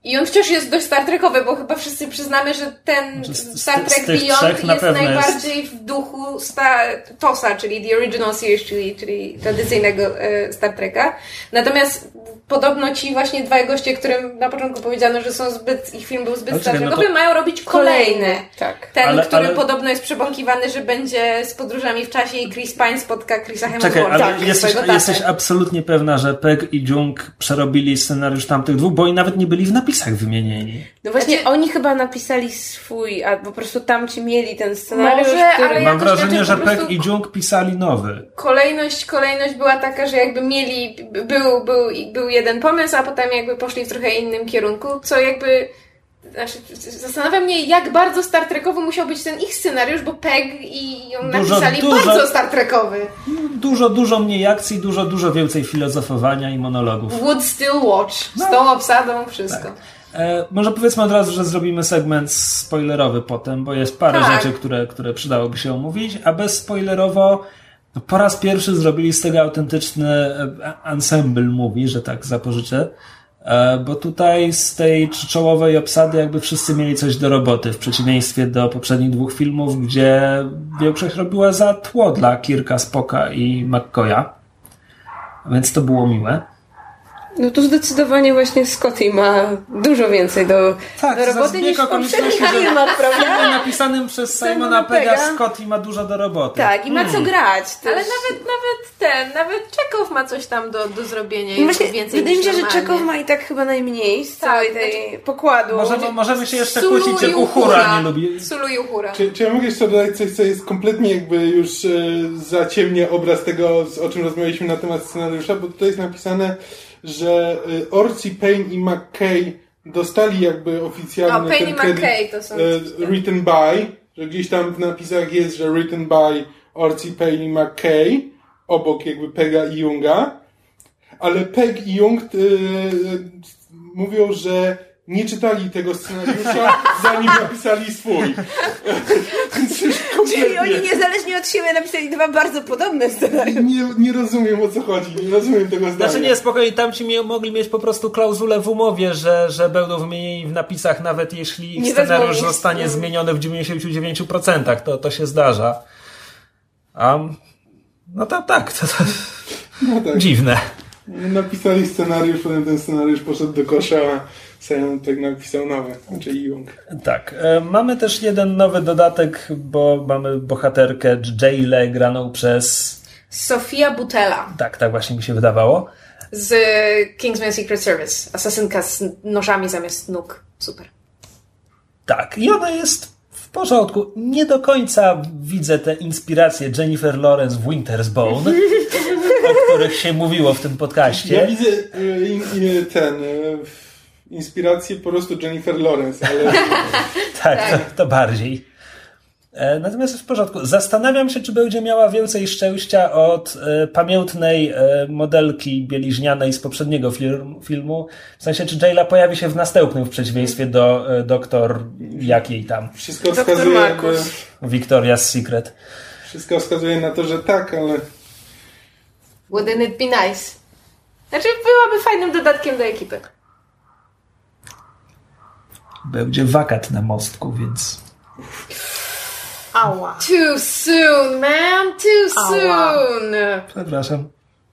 [SPEAKER 2] I on wciąż jest dość Star Trekowy, bo chyba wszyscy przyznamy, że ten
[SPEAKER 3] Znaczy, z-
[SPEAKER 2] Star Trek Beyond
[SPEAKER 3] na
[SPEAKER 2] jest najbardziej w duchu sta, TOSa, czyli The Original Series, czyli, czyli tradycyjnego e, Star Treka. Natomiast podobno ci właśnie dwaj goście, którym na początku powiedziano, że są zbyt, ich film był zbyt
[SPEAKER 3] czekaj, no to-
[SPEAKER 2] mają robić kolejne.
[SPEAKER 4] Tak.
[SPEAKER 2] Ten,
[SPEAKER 3] Ale-
[SPEAKER 2] który
[SPEAKER 3] ale-
[SPEAKER 2] podobno jest przebąkiwany, że będzie z podróżami w czasie i Chris Pine spotka Chrisa
[SPEAKER 3] Czekaj,
[SPEAKER 2] Hemswortha.
[SPEAKER 3] ale
[SPEAKER 2] tak,
[SPEAKER 3] jesteś, jesteś absolutnie pewna, że Peg i Jung przerobili scenariusz tamtych dwóch, bo oni nawet nie byli w napisach wymienieni.
[SPEAKER 4] No właśnie,
[SPEAKER 2] Znaczy-
[SPEAKER 4] oni chyba napisali swój, a po prostu tamci mieli ten scenariusz,
[SPEAKER 2] Może,
[SPEAKER 4] który...
[SPEAKER 2] ale
[SPEAKER 3] Mam wrażenie, że Peg
[SPEAKER 2] prostu-
[SPEAKER 3] i Jung pisali nowy.
[SPEAKER 2] Kolejność, kolejność była taka, że jakby mieli, był, był, był jeden pomysł, a potem jakby poszli w trochę innym kierunku, co jakby Znaczy, zastanawia mnie, jak bardzo Star Trekowy musiał być ten ich scenariusz, bo Peg i ją napisali
[SPEAKER 3] dużo.
[SPEAKER 2] bardzo Star Trekowy.
[SPEAKER 3] Dużo, dużo mniej akcji, dużo, dużo więcej filozofowania i monologów.
[SPEAKER 2] Would still watch. Z tą obsadą, wszystko.
[SPEAKER 3] E, może powiedzmy od razu, że zrobimy segment spoilerowy potem, bo jest parę
[SPEAKER 2] Tak.
[SPEAKER 3] rzeczy, które, które przydałoby się omówić, a bezspoilerowo no, po raz pierwszy zrobili z tego autentyczny e, ensemble movie, że tak zapożyczę. E, Bo tutaj z tej czołowej obsady jakby wszyscy mieli coś do roboty, w przeciwieństwie do poprzednich dwóch filmów, gdzie większość robiła za tło dla Kirka, Spoka i McCoya. Więc to było miłe.
[SPEAKER 4] No tu zdecydowanie właśnie Scotty ma dużo więcej do,
[SPEAKER 3] Tak,
[SPEAKER 4] do roboty
[SPEAKER 3] zbieg
[SPEAKER 4] niż
[SPEAKER 3] że-
[SPEAKER 4] filmach, prawda?
[SPEAKER 3] napisanym przez Simona Pega
[SPEAKER 4] Pegga.
[SPEAKER 3] Scott i ma dużo do roboty.
[SPEAKER 4] Tak, i ma co grać. Też.
[SPEAKER 2] Ale nawet, nawet ten, nawet Czekow ma coś tam do, do zrobienia.
[SPEAKER 4] I właśnie,
[SPEAKER 2] więcej
[SPEAKER 4] wydaje mi się, że. Czekow ma i tak chyba najmniej z
[SPEAKER 2] Tak,
[SPEAKER 4] całej tej pokładu.
[SPEAKER 3] Możemy, możemy się jeszcze
[SPEAKER 2] Sulu
[SPEAKER 3] kłócić, że Uhura nie lubi.
[SPEAKER 2] Sulu i Uhura.
[SPEAKER 1] Czy, czy ja mogę jeszcze dodać coś, co jest kompletnie jakby już e, zaciemnia obraz tego, o czym rozmawialiśmy na temat scenariusza, bo tutaj jest napisane, że e, Orci, Payne i McKay dostali jakby oficjalnie
[SPEAKER 2] Payne i McKay to są tak.
[SPEAKER 1] written by, że gdzieś tam w napisach jest, że written by Orci, Payne i McKay, obok jakby Pega i Junga, ale Peg i Jung e, mówią, że nie czytali tego scenariusza, (laughs) zanim napisali swój. (laughs)
[SPEAKER 4] Czyli oni niezależnie od siebie napisali dwa bardzo podobne scenariusze.
[SPEAKER 1] nie, nie rozumiem o co chodzi, nie rozumiem tego zdania.
[SPEAKER 3] Znaczy nie, spokojnie, tamci mie- mogli mieć po prostu klauzulę w umowie, że, że będą wymienieni w napisach, nawet jeśli ich
[SPEAKER 4] Nie
[SPEAKER 3] scenariusz zostanie zmieniony w 99%, to, to się zdarza. A, no to tak, to, to
[SPEAKER 1] No tak.
[SPEAKER 3] dziwne.
[SPEAKER 1] Napisali scenariusz, potem ten scenariusz poszedł do kosza, Simon Pegg napisał nowy, znaczy Jung.
[SPEAKER 3] Tak. E, mamy też jeden nowy dodatek, bo mamy bohaterkę Jayle graną przez...
[SPEAKER 2] Sofia Butella
[SPEAKER 3] Tak, tak właśnie mi się wydawało.
[SPEAKER 2] z Kingsman Secret Service. Asasynka z nożami zamiast nóg. Super.
[SPEAKER 3] Tak, i ona jest w porządku. Nie do końca widzę te inspiracje Jennifer Lawrence w Winter's Bone, o których się mówiło w tym
[SPEAKER 1] Ja
[SPEAKER 3] podcaście.
[SPEAKER 1] widzę e, in, ten, e, inspirację po prostu Jennifer Lawrence, ale (laughs)
[SPEAKER 3] Tak, to, to bardziej. E, Natomiast jest w porządku. Zastanawiam się, czy będzie miała więcej szczęścia od e, pamiętnej e, modelki bieliźnianej z poprzedniego film, filmu. W sensie, czy Jayla pojawi się w następnym, w przeciwieństwie do e, doktor jakiej tam.
[SPEAKER 1] wszystko wskazuje,
[SPEAKER 4] Markus.
[SPEAKER 3] Victoria's Secret.
[SPEAKER 1] wszystko wskazuje na to, że tak, ale
[SPEAKER 2] Wouldn't it be nice? Znaczy, byłaby fajnym dodatkiem do ekipy.
[SPEAKER 3] Będzie wakat na mostku, więc...
[SPEAKER 5] Ała.
[SPEAKER 2] Too soon, man! Too
[SPEAKER 5] Ała.
[SPEAKER 2] soon!
[SPEAKER 3] Przepraszam.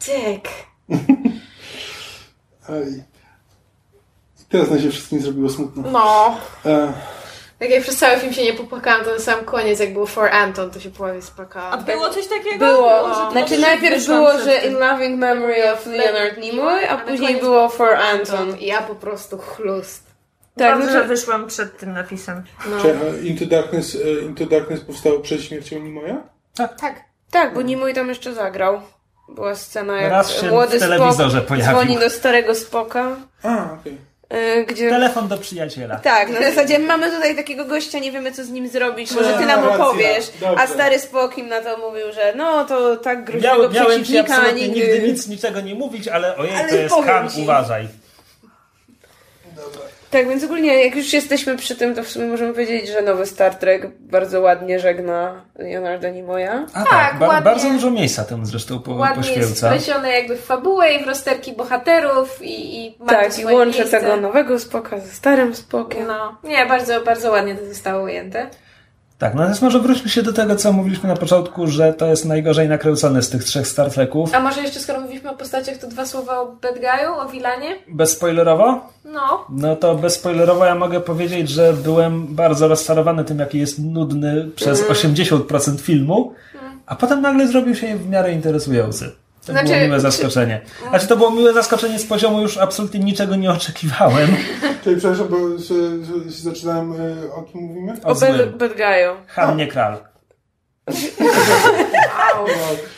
[SPEAKER 2] Dick.
[SPEAKER 1] aj. (laughs) teraz nam się wszystkim zrobiło smutno.
[SPEAKER 2] No.
[SPEAKER 1] E,
[SPEAKER 2] Tak jak przez cały film się nie popłakałam, to na sam koniec, jak było For Anton, to się prawie
[SPEAKER 5] A
[SPEAKER 2] spłakałam.
[SPEAKER 5] było coś takiego?
[SPEAKER 4] Było.
[SPEAKER 5] To
[SPEAKER 4] Znaczy najpierw
[SPEAKER 5] wyszłam
[SPEAKER 4] było, że
[SPEAKER 5] tym.
[SPEAKER 4] In Loving Memory of Leonard Nimoy, a
[SPEAKER 2] na
[SPEAKER 4] później
[SPEAKER 2] koniec-
[SPEAKER 4] było For Anton.
[SPEAKER 2] I ja po prostu chlust.
[SPEAKER 4] Tak,
[SPEAKER 5] Bardzo,
[SPEAKER 4] no
[SPEAKER 5] że wyszłam przed tym napisem.
[SPEAKER 2] No.
[SPEAKER 1] czy e, Into Darkness, e, Into Darkness powstało przed śmiercią Nimoya?
[SPEAKER 2] Tak.
[SPEAKER 4] tak, bo Nimoy tam jeszcze zagrał. Była scena, jak
[SPEAKER 3] Raz się
[SPEAKER 4] młody
[SPEAKER 3] w telewizorze
[SPEAKER 4] Spok
[SPEAKER 3] pojawił.
[SPEAKER 4] dzwoni do starego Spoka,
[SPEAKER 1] A, okej.
[SPEAKER 4] y, gdzie...
[SPEAKER 3] Telefon do przyjaciela.
[SPEAKER 4] Tak, na zasadzie mamy tutaj takiego gościa, nie wiemy co z nim zrobić, może ty nam
[SPEAKER 1] racja,
[SPEAKER 4] opowiesz.
[SPEAKER 1] dobrze.
[SPEAKER 4] A stary Spok im na to mówił, że no to tak groźnego
[SPEAKER 3] Miałem, miałem ci
[SPEAKER 4] przeciwnika
[SPEAKER 3] absolutnie
[SPEAKER 4] nigdy...
[SPEAKER 3] nigdy nic, niczego nie mówić, ale ojej,
[SPEAKER 4] Ale
[SPEAKER 3] to jest kan, uważaj.
[SPEAKER 4] Tak, więc ogólnie jak już jesteśmy przy tym, to w sumie możemy powiedzieć, że nowy Star Trek bardzo ładnie żegna Leonarda Nimoya.
[SPEAKER 3] A
[SPEAKER 2] Tak,
[SPEAKER 3] tak, ba-
[SPEAKER 2] ładnie.
[SPEAKER 3] bardzo dużo miejsca temu zresztą po,
[SPEAKER 2] Ładnie jest
[SPEAKER 3] poświęca.
[SPEAKER 2] wplecione jakby w fabułę i w rozterki bohaterów i, i
[SPEAKER 4] Tak, i łączy
[SPEAKER 2] miejsce.
[SPEAKER 4] tego nowego Spoka ze starym Spokiem.
[SPEAKER 2] No, nie, bardzo, bardzo ładnie to zostało ujęte.
[SPEAKER 3] Tak, no więc może wróćmy się do tego, co mówiliśmy na początku, że to jest najgorzej nakręcony z tych trzech Star Treków.
[SPEAKER 2] A może jeszcze skoro mówiliśmy o postaciach, to dwa słowa o Bad Guy'u, o Wilanie?
[SPEAKER 3] Bezspoilerowo?
[SPEAKER 2] No,
[SPEAKER 3] No to bezspoilerowo ja mogę powiedzieć, że byłem bardzo rozczarowany tym, jaki jest nudny przez
[SPEAKER 2] Mm.
[SPEAKER 3] 80% filmu, a potem nagle zrobił się w miarę interesujący. To
[SPEAKER 2] Znaczy,
[SPEAKER 3] było miłe
[SPEAKER 2] czy-
[SPEAKER 3] zaskoczenie. Znaczy to było miłe zaskoczenie z poziomu już absolutnie niczego nie oczekiwałem. (laughs)
[SPEAKER 1] Czyli przepraszam, bo się, się, zaczynałem, e, o kim mówimy?
[SPEAKER 3] O
[SPEAKER 4] O. Bad, Guy'u.
[SPEAKER 3] Han nie kral. (laughs)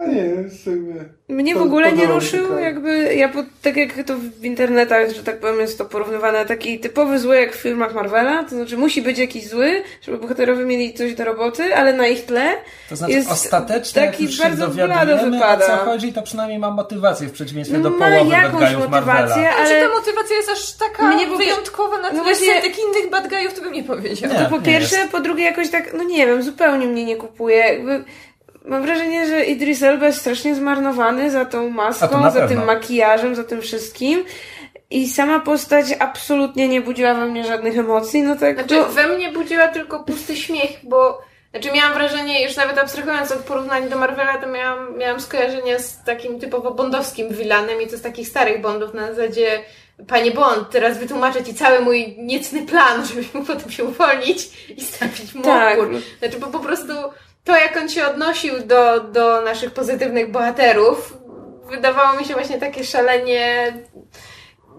[SPEAKER 1] A nie, jest jakby...
[SPEAKER 4] Mnie w
[SPEAKER 1] To
[SPEAKER 4] ogóle nie
[SPEAKER 1] się
[SPEAKER 4] ruszył, jakby, ja po, tak jak to w internetach, że tak powiem, jest to porównywane, taki typowy zły jak w filmach Marvela, to znaczy musi być jakiś zły, żeby bohaterowie mieli coś do roboty, ale na ich tle
[SPEAKER 3] To znaczy
[SPEAKER 4] jest
[SPEAKER 3] ostatecznie, jak
[SPEAKER 4] taki
[SPEAKER 3] już się
[SPEAKER 4] bardzo blado
[SPEAKER 3] dowiadujemy, o
[SPEAKER 4] wypada.
[SPEAKER 3] co chodzi, to przynajmniej ma motywację w przeciwieństwie
[SPEAKER 4] No
[SPEAKER 3] do połowy bad
[SPEAKER 4] jakąś
[SPEAKER 3] guyów Marvela.
[SPEAKER 4] motywację,
[SPEAKER 5] Ale...
[SPEAKER 4] ale
[SPEAKER 5] ta motywacja jest aż taka
[SPEAKER 4] Mnie w
[SPEAKER 5] wyjątkowa na
[SPEAKER 4] No
[SPEAKER 5] tyle
[SPEAKER 4] właśnie-
[SPEAKER 5] setek innych bad guyów, to bym nie powiedziała.
[SPEAKER 3] Nie.
[SPEAKER 4] to po pierwsze, po drugie jakoś tak, no nie wiem, zupełnie mnie nie kupuje. Jakby, mam wrażenie, że Idris Elba jest strasznie zmarnowany za tą
[SPEAKER 3] to
[SPEAKER 4] maską, za tym makijażem, za tym wszystkim. I sama postać absolutnie nie budziła we mnie żadnych emocji, no tak.
[SPEAKER 2] Znaczy,
[SPEAKER 4] no,
[SPEAKER 2] we mnie budziła tylko pusty śmiech, bo znaczy miałam wrażenie, już nawet abstrahując od porównań do Marvela, to miałam, miałam skojarzenia z takim typowo bondowskim vilanem i to z takich starych bondów na zasadzie Panie Bond, teraz wytłumaczę Ci cały mój niecny plan, (laughs) żebyś mógł potem się uwolnić i stawić mu
[SPEAKER 4] Tak.
[SPEAKER 2] opór. Znaczy, bo po prostu to, jak on się odnosił do, do naszych pozytywnych bohaterów, wydawało mi się właśnie takie szalenie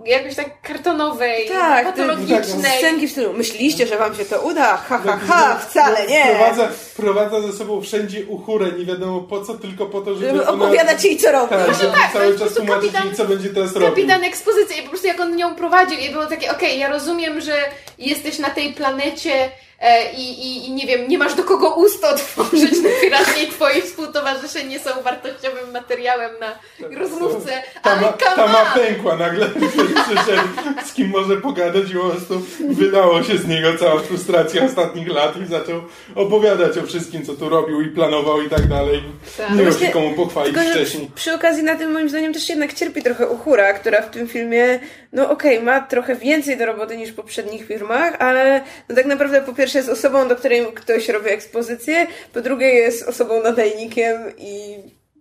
[SPEAKER 2] jakoś tak kartonowej,
[SPEAKER 4] Tak,
[SPEAKER 2] patologicznej.
[SPEAKER 4] Scenki w stylu, myśliście, że wam się to uda? Ha, ha, ha, wcale nie.
[SPEAKER 1] Wprowadza, wprowadza ze sobą wszędzie uchurę, nie wiadomo po co, tylko po to, żeby
[SPEAKER 4] opowiadać jej, co robi.
[SPEAKER 1] Tak,
[SPEAKER 2] No
[SPEAKER 1] żeby
[SPEAKER 2] tak, to
[SPEAKER 1] cały czas tłumaczyć
[SPEAKER 2] kapitan-
[SPEAKER 1] jej, co będzie teraz robił.
[SPEAKER 2] kapitan ekspozycji i po prostu jak on nią prowadził i było takie, okej, ja rozumiem, że jesteś na tej planecie i, i, i nie wiem, nie masz do kogo ust otworzyć, najwyraźniej (laughs) twoi współtowarzysze nie są wartościowym materiałem na rozmówcę,
[SPEAKER 1] Ta,
[SPEAKER 2] ale
[SPEAKER 1] ma,
[SPEAKER 2] come
[SPEAKER 1] ta ma pękła nagle, (laughs) przyszedł, z kim może pogadać i po prostu wydało się z niego cała frustracja ostatnich lat i zaczął opowiadać o wszystkim, co tu robił i planował i tak dalej.
[SPEAKER 2] Tak.
[SPEAKER 1] Nie miał komu pochwalić
[SPEAKER 4] Tylko,
[SPEAKER 1] wcześniej.
[SPEAKER 4] przy okazji na tym moim zdaniem też jednak cierpi trochę Uhura, która w tym filmie, no okej, ma trochę więcej do roboty niż w poprzednich filmach, ale no tak naprawdę po pierwsze jest osobą, do której ktoś robi ekspozycję, po drugie jest osobą nadajnikiem i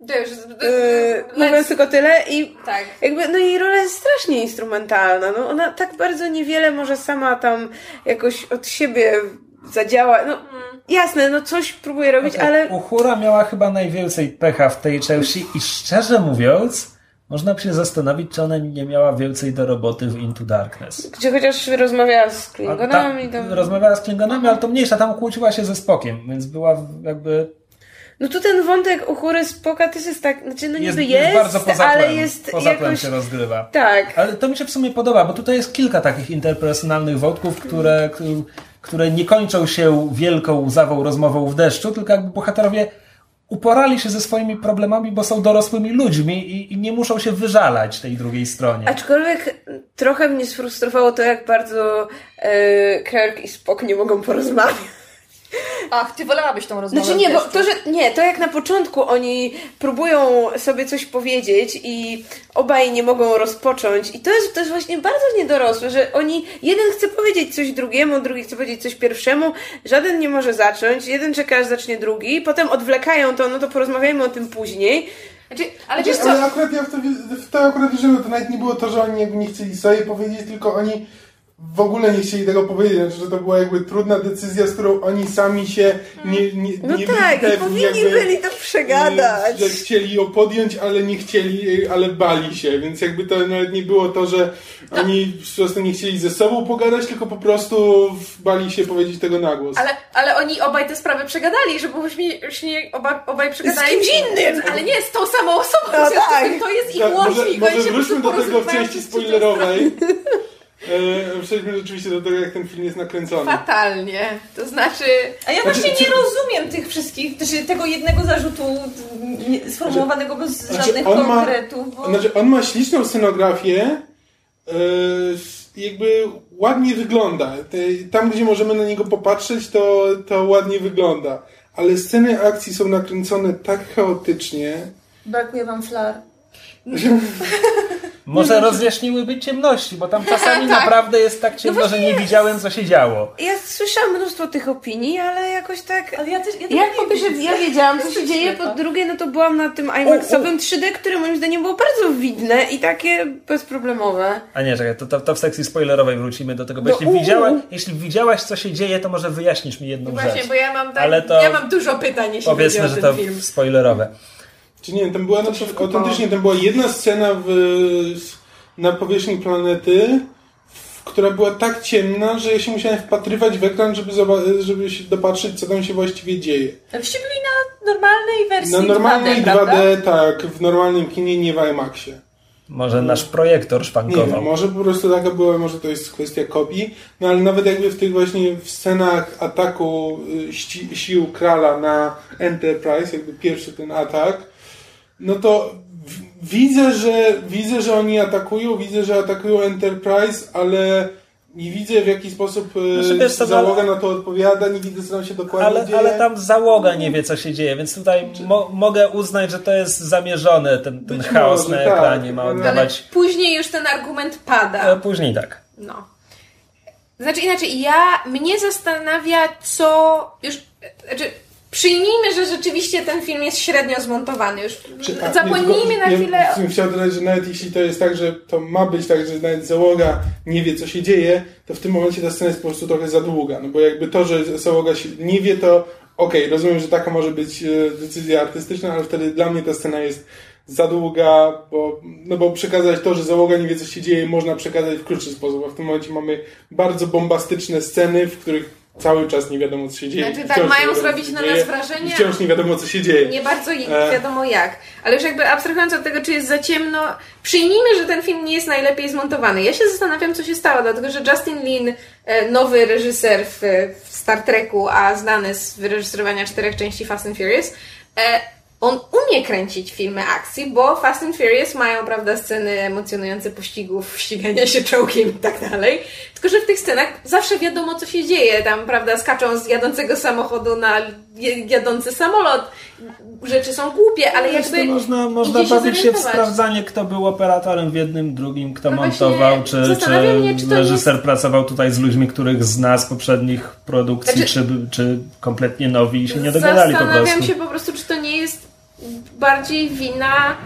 [SPEAKER 2] to,
[SPEAKER 4] yy, mówiąc tylko tyle i
[SPEAKER 2] tak.
[SPEAKER 4] jakby, no jej rola jest strasznie instrumentalna, no ona tak bardzo niewiele może sama tam jakoś od siebie zadziała, no jasne, no coś próbuje robić,
[SPEAKER 3] Okej,
[SPEAKER 4] ale
[SPEAKER 3] Uhura miała chyba najwięcej pecha w tej Chelsea i szczerze mówiąc, można by się zastanowić, czy ona nie miała więcej do roboty w Into Darkness.
[SPEAKER 4] gdzie chociaż rozmawiała z Klingonami,
[SPEAKER 3] ta,
[SPEAKER 4] tam...
[SPEAKER 3] rozmawiała z Klingonami, ale to mniejsza, tam kłóciła się ze Spokiem, więc była jakby...
[SPEAKER 4] No tu ten wątek Uchury Spoka też jest tak, znaczy no niby
[SPEAKER 3] jest,
[SPEAKER 4] jest,
[SPEAKER 3] bardzo poza
[SPEAKER 4] ale jest
[SPEAKER 3] poza
[SPEAKER 4] jakoś...
[SPEAKER 3] się rozgrywa.
[SPEAKER 4] Tak.
[SPEAKER 3] Ale to mi się w sumie podoba, bo tutaj jest kilka takich interpersonalnych wątków, które, które nie kończą się wielką łzawą rozmową w deszczu, tylko jakby bohaterowie uporali się ze swoimi problemami, bo są dorosłymi ludźmi i, i nie muszą się wyżalać tej drugiej stronie.
[SPEAKER 4] Aczkolwiek trochę mnie sfrustrowało to, jak bardzo e, Kirk i Spock nie mogą porozmawiać.
[SPEAKER 5] Ach, ty wolałabyś tą rozmowę.
[SPEAKER 4] Znaczy nie, bo
[SPEAKER 5] też.
[SPEAKER 4] to, że nie, to jak na początku oni próbują sobie coś powiedzieć i obaj nie mogą rozpocząć i to jest, to jest właśnie bardzo niedorosłe, że oni, jeden chce powiedzieć coś drugiemu, drugi chce powiedzieć coś pierwszemu, żaden nie może zacząć, jeden czeka aż zacznie drugi, potem odwlekają to, no to porozmawiajmy o tym później.
[SPEAKER 2] Znaczy, ale wiesz co,
[SPEAKER 1] Ale akurat ja w to, w to akurat wierzyłem, to nawet nie było to, że oni jakby nie chcieli sobie powiedzieć, tylko oni w ogóle nie chcieli tego powiedzieć, że to była jakby trudna decyzja, z którą oni sami się nie, nie,
[SPEAKER 4] No
[SPEAKER 1] nie
[SPEAKER 4] tak, powinni
[SPEAKER 1] jakby,
[SPEAKER 4] byli to przegadać.
[SPEAKER 1] Że chcieli ją podjąć, ale nie chcieli, ale bali się, więc jakby to nawet nie było to, że oni po prostu nie chcieli ze sobą pogadać, tylko po prostu bali się powiedzieć tego na głos.
[SPEAKER 2] ale, ale oni obaj te sprawy przegadali, żeby właśnie oba, obaj przegadali.
[SPEAKER 4] kimś innym.
[SPEAKER 2] Ale nie, z tą samą osobą.
[SPEAKER 4] No
[SPEAKER 2] z
[SPEAKER 4] tak.
[SPEAKER 2] To jest ich
[SPEAKER 1] Tak, może,
[SPEAKER 2] łącznik.
[SPEAKER 1] może
[SPEAKER 2] po
[SPEAKER 1] wróćmy do tego w części spoilerowej. E, przejdźmy rzeczywiście do tego, jak ten film jest nakręcony.
[SPEAKER 2] Fatalnie. To znaczy...
[SPEAKER 5] A ja
[SPEAKER 1] Znaczy,
[SPEAKER 5] właśnie
[SPEAKER 1] czy-
[SPEAKER 5] nie rozumiem tych wszystkich, znaczy tego jednego zarzutu nie- sformułowanego bez
[SPEAKER 1] Znaczy,
[SPEAKER 5] żadnych
[SPEAKER 1] on ma-
[SPEAKER 5] konkretów. Bo...
[SPEAKER 1] Znaczy, on ma śliczną scenografię, e, jakby ładnie wygląda. Te, tam, gdzie możemy na niego popatrzeć, to, to ładnie wygląda. Ale sceny akcji są nakręcone tak chaotycznie.
[SPEAKER 5] Brakuje wam flar. (laughs)
[SPEAKER 3] Może rozjaśniłyby ciemności, bo tam czasami (laughs)
[SPEAKER 2] Tak.
[SPEAKER 3] naprawdę jest tak ciemno, że nie widziałem, co się działo.
[SPEAKER 4] Ja słyszałam mnóstwo tych opinii, ale jakoś tak...
[SPEAKER 5] Ale ja też... Ja
[SPEAKER 4] Jak
[SPEAKER 5] nie widzę.
[SPEAKER 4] ja wiedziałam, co się dzieje, po drugie, no to byłam na tym IMAX-owym 3D, które moim zdaniem było bardzo widne i takie bezproblemowe.
[SPEAKER 3] A nie, czekaj, to, to, to w sekcji spoilerowej wrócimy do tego, bo
[SPEAKER 4] No,
[SPEAKER 3] jeśli, widziała, jeśli widziałaś, co się dzieje, to może wyjaśnisz mi jedną
[SPEAKER 2] Właśnie,
[SPEAKER 3] rzecz.
[SPEAKER 2] bo ja mam tak,
[SPEAKER 3] Ale to-
[SPEAKER 2] ja mam dużo pytań, jeśli
[SPEAKER 3] Powiedzmy,
[SPEAKER 2] chodzi
[SPEAKER 3] że
[SPEAKER 2] o ten
[SPEAKER 3] to
[SPEAKER 2] film.
[SPEAKER 3] spoilerowe.
[SPEAKER 1] Czy nie, tam była na przykład, autentycznie tam była jedna scena w, na powierzchni planety, która była tak ciemna, że ja się musiałem wpatrywać w ekran, żeby, żeby się dopatrzyć, co tam się właściwie dzieje.
[SPEAKER 5] Byście byli na normalnej wersji
[SPEAKER 1] Na normalnej
[SPEAKER 5] 2D,
[SPEAKER 1] 2D,
[SPEAKER 5] prawda?
[SPEAKER 1] tak, w normalnym kinie, nie w IMAXie.
[SPEAKER 3] Może nasz projektor
[SPEAKER 1] Nie
[SPEAKER 3] szpankował.
[SPEAKER 1] wiem, może po prostu taka była, może to jest kwestia kopii, no ale nawet jakby w tych właśnie w scenach ataku y, sił Krala na Enterprise, jakby pierwszy ten atak, no to widzę, że widzę, że oni atakują, widzę, że atakują Enterprise, ale nie widzę w jaki sposób y,
[SPEAKER 3] Znaczy, wiesz
[SPEAKER 1] załoga na to odpowiada, nie widzę co tam się dokładnie
[SPEAKER 3] Ale,
[SPEAKER 1] dzieje.
[SPEAKER 3] ale tam załoga nie wie, co się dzieje, więc tutaj mo mogę uznać, że to jest zamierzone, ten, ten chaos
[SPEAKER 1] może,
[SPEAKER 3] na
[SPEAKER 1] tak,
[SPEAKER 3] ekranie ma
[SPEAKER 1] ale-
[SPEAKER 2] Ale
[SPEAKER 3] oddawać.
[SPEAKER 2] później już ten argument pada.
[SPEAKER 3] A później tak.
[SPEAKER 2] No. Znaczy inaczej, ja, mnie zastanawia, co już, znaczy, przyjmijmy, że rzeczywiście ten film jest średnio zmontowany. Już
[SPEAKER 1] Czy- tak,
[SPEAKER 2] zapomnijmy
[SPEAKER 1] nie,
[SPEAKER 2] na
[SPEAKER 1] nie,
[SPEAKER 2] chwilę...
[SPEAKER 1] sumie Chciałem dodać, że nawet jeśli to jest tak, że to ma być tak, że nawet załoga nie wie, co się dzieje, to w tym momencie ta scena jest po prostu trochę za długa. No bo jakby to, że załoga się nie wie, to okej, rozumiem, że taka może być e, decyzja artystyczna, ale wtedy dla mnie ta scena jest za długa, bo, no bo przekazać to, że załoga nie wie, co się dzieje, można przekazać w krótszy sposób, a w tym momencie mamy bardzo bombastyczne sceny, w których cały czas nie wiadomo, co się dzieje.
[SPEAKER 2] Znaczy tak, mają zrobić na
[SPEAKER 1] dzieje,
[SPEAKER 2] nas wrażenie,
[SPEAKER 1] I wciąż nie wiadomo, co się dzieje.
[SPEAKER 2] Nie bardzo
[SPEAKER 1] E.
[SPEAKER 2] wiadomo jak. Ale już jakby abstrahując od tego, czy jest za ciemno, przyjmijmy, że ten film nie jest najlepiej zmontowany. Ja się zastanawiam, co się stało, dlatego że Justin Lin, e, nowy reżyser w, w Star Treku, a znany z wyreżyserowania czterech części Fast and Furious, e, on umie kręcić filmy akcji, bo Fast and Furious mają, prawda, sceny emocjonujące pościgów, ścigania się czołgiem i tak dalej. Tylko, że w tych scenach zawsze wiadomo, co się dzieje. Tam, prawda, skaczą z jadącego samochodu na jadący samolot. Rzeczy są głupie, ale
[SPEAKER 3] Wiesz,
[SPEAKER 2] jakby
[SPEAKER 3] można, można bawić się w
[SPEAKER 2] zorientować.
[SPEAKER 3] sprawdzanie, kto był operatorem w jednym, drugim, kto
[SPEAKER 2] No
[SPEAKER 3] montował, czy, czy
[SPEAKER 2] zastanawiam mnie, czy
[SPEAKER 3] reżyser pracował tutaj z ludźmi, których zna z poprzednich produkcji,
[SPEAKER 2] Znaczy-
[SPEAKER 3] czy, czy kompletnie nowi i się nie dogadali po
[SPEAKER 2] Zastanawiam
[SPEAKER 3] prostu.
[SPEAKER 2] się po prostu, czy to nie jest bardziej wina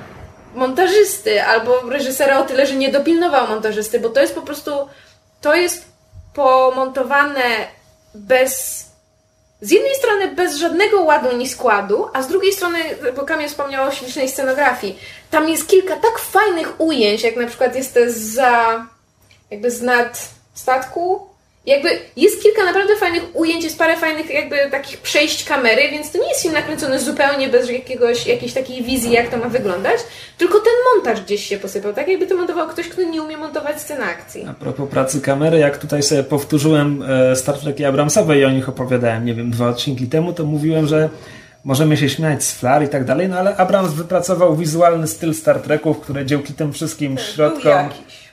[SPEAKER 2] montażysty albo reżysera o tyle, że nie dopilnował montażysty, bo to jest po prostu to jest pomontowane bez z jednej strony bez żadnego ładu ni składu, a z drugiej strony, bo Kamil wspomniał o ślicznej scenografii, tam jest kilka tak fajnych ujęć, jak na przykład jest za jakby z nad statku. Jakby jest kilka naprawdę fajnych ujęć, jest parę fajnych jakby takich przejść kamery, więc to nie jest film nakręcony zupełnie bez jakiegoś, jakiejś takiej wizji, jak to ma wyglądać, tylko ten montaż gdzieś się posypał, tak jakby to montował ktoś, kto nie umie montować scen akcji.
[SPEAKER 3] A propos pracy kamery, jak tutaj sobie powtórzyłem e, Star Treki Abramsowe i o nich opowiadałem, nie wiem, dwa odcinki temu, to mówiłem, że możemy się śmiać z flar i tak dalej, no ale Abrams wypracował wizualny styl Star Treków, które dzięki tym wszystkim
[SPEAKER 5] Był
[SPEAKER 3] środkom...
[SPEAKER 5] jakiś.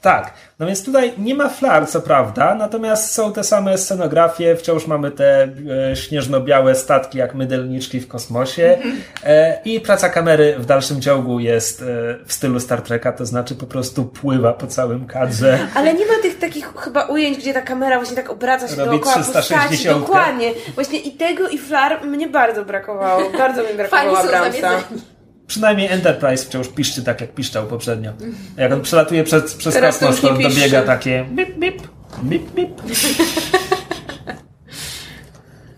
[SPEAKER 3] Tak, no więc tutaj nie ma flar, co prawda, natomiast są te same scenografie, wciąż mamy te e, śnieżno-białe statki jak mydelniczki w kosmosie e, i praca kamery w dalszym ciągu jest e, w stylu Star Treka, to znaczy po prostu pływa po całym kadrze.
[SPEAKER 4] Ale nie ma tych takich chyba ujęć, gdzie ta kamera właśnie tak obraca się
[SPEAKER 3] Robi
[SPEAKER 4] dookoła postaci.
[SPEAKER 3] 360.
[SPEAKER 4] Dokładnie. Właśnie i tego i flar mnie bardzo brakowało. Bardzo mi brakowało Abramsa.
[SPEAKER 3] Przynajmniej Enterprise wciąż piszczy tak, jak piszczał poprzednio. Jak on przelatuje przez, przez
[SPEAKER 4] Teraz
[SPEAKER 3] kosmos, to dobiega takie bip, bip, bip, bip.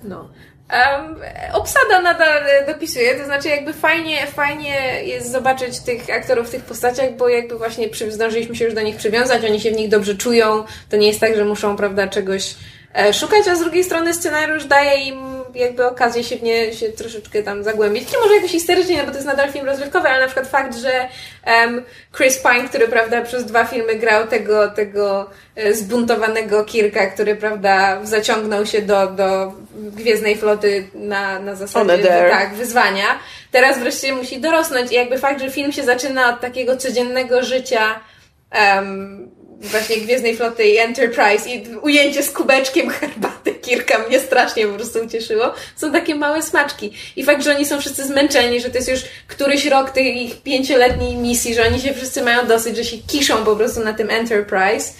[SPEAKER 2] No. Em, obsada nadal dopisuje, to znaczy jakby fajnie, fajnie jest zobaczyć tych aktorów w tych postaciach, bo jakby właśnie przy, zdążyliśmy się już do nich przywiązać, oni się w nich dobrze czują, to nie jest tak, że muszą, prawda, czegoś e, szukać, a z drugiej strony scenariusz daje im jakby okazję się w nie się troszeczkę tam zagłębić. Nie może jakoś historycznie, no bo to jest nadal film rozrywkowy, ale na przykład fakt, że em, Chris Pine, który prawda przez dwa filmy grał tego, tego e, zbuntowanego Kirka, który prawda zaciągnął się do, do Gwiezdnej Floty na, na zasadzie tak, wyzwania. Teraz wreszcie musi dorosnąć i jakby fakt, że film się zaczyna od takiego codziennego życia em, właśnie Gwiezdnej Floty i Enterprise i ujęcie z kubeczkiem herbaty Kirka mnie strasznie po prostu ucieszyło. Są takie małe smaczki. I fakt, że oni są wszyscy zmęczeni, że to jest już któryś rok tej ich pięcioletniej misji, że oni się wszyscy mają dosyć, że się kiszą po prostu na tym Enterprise.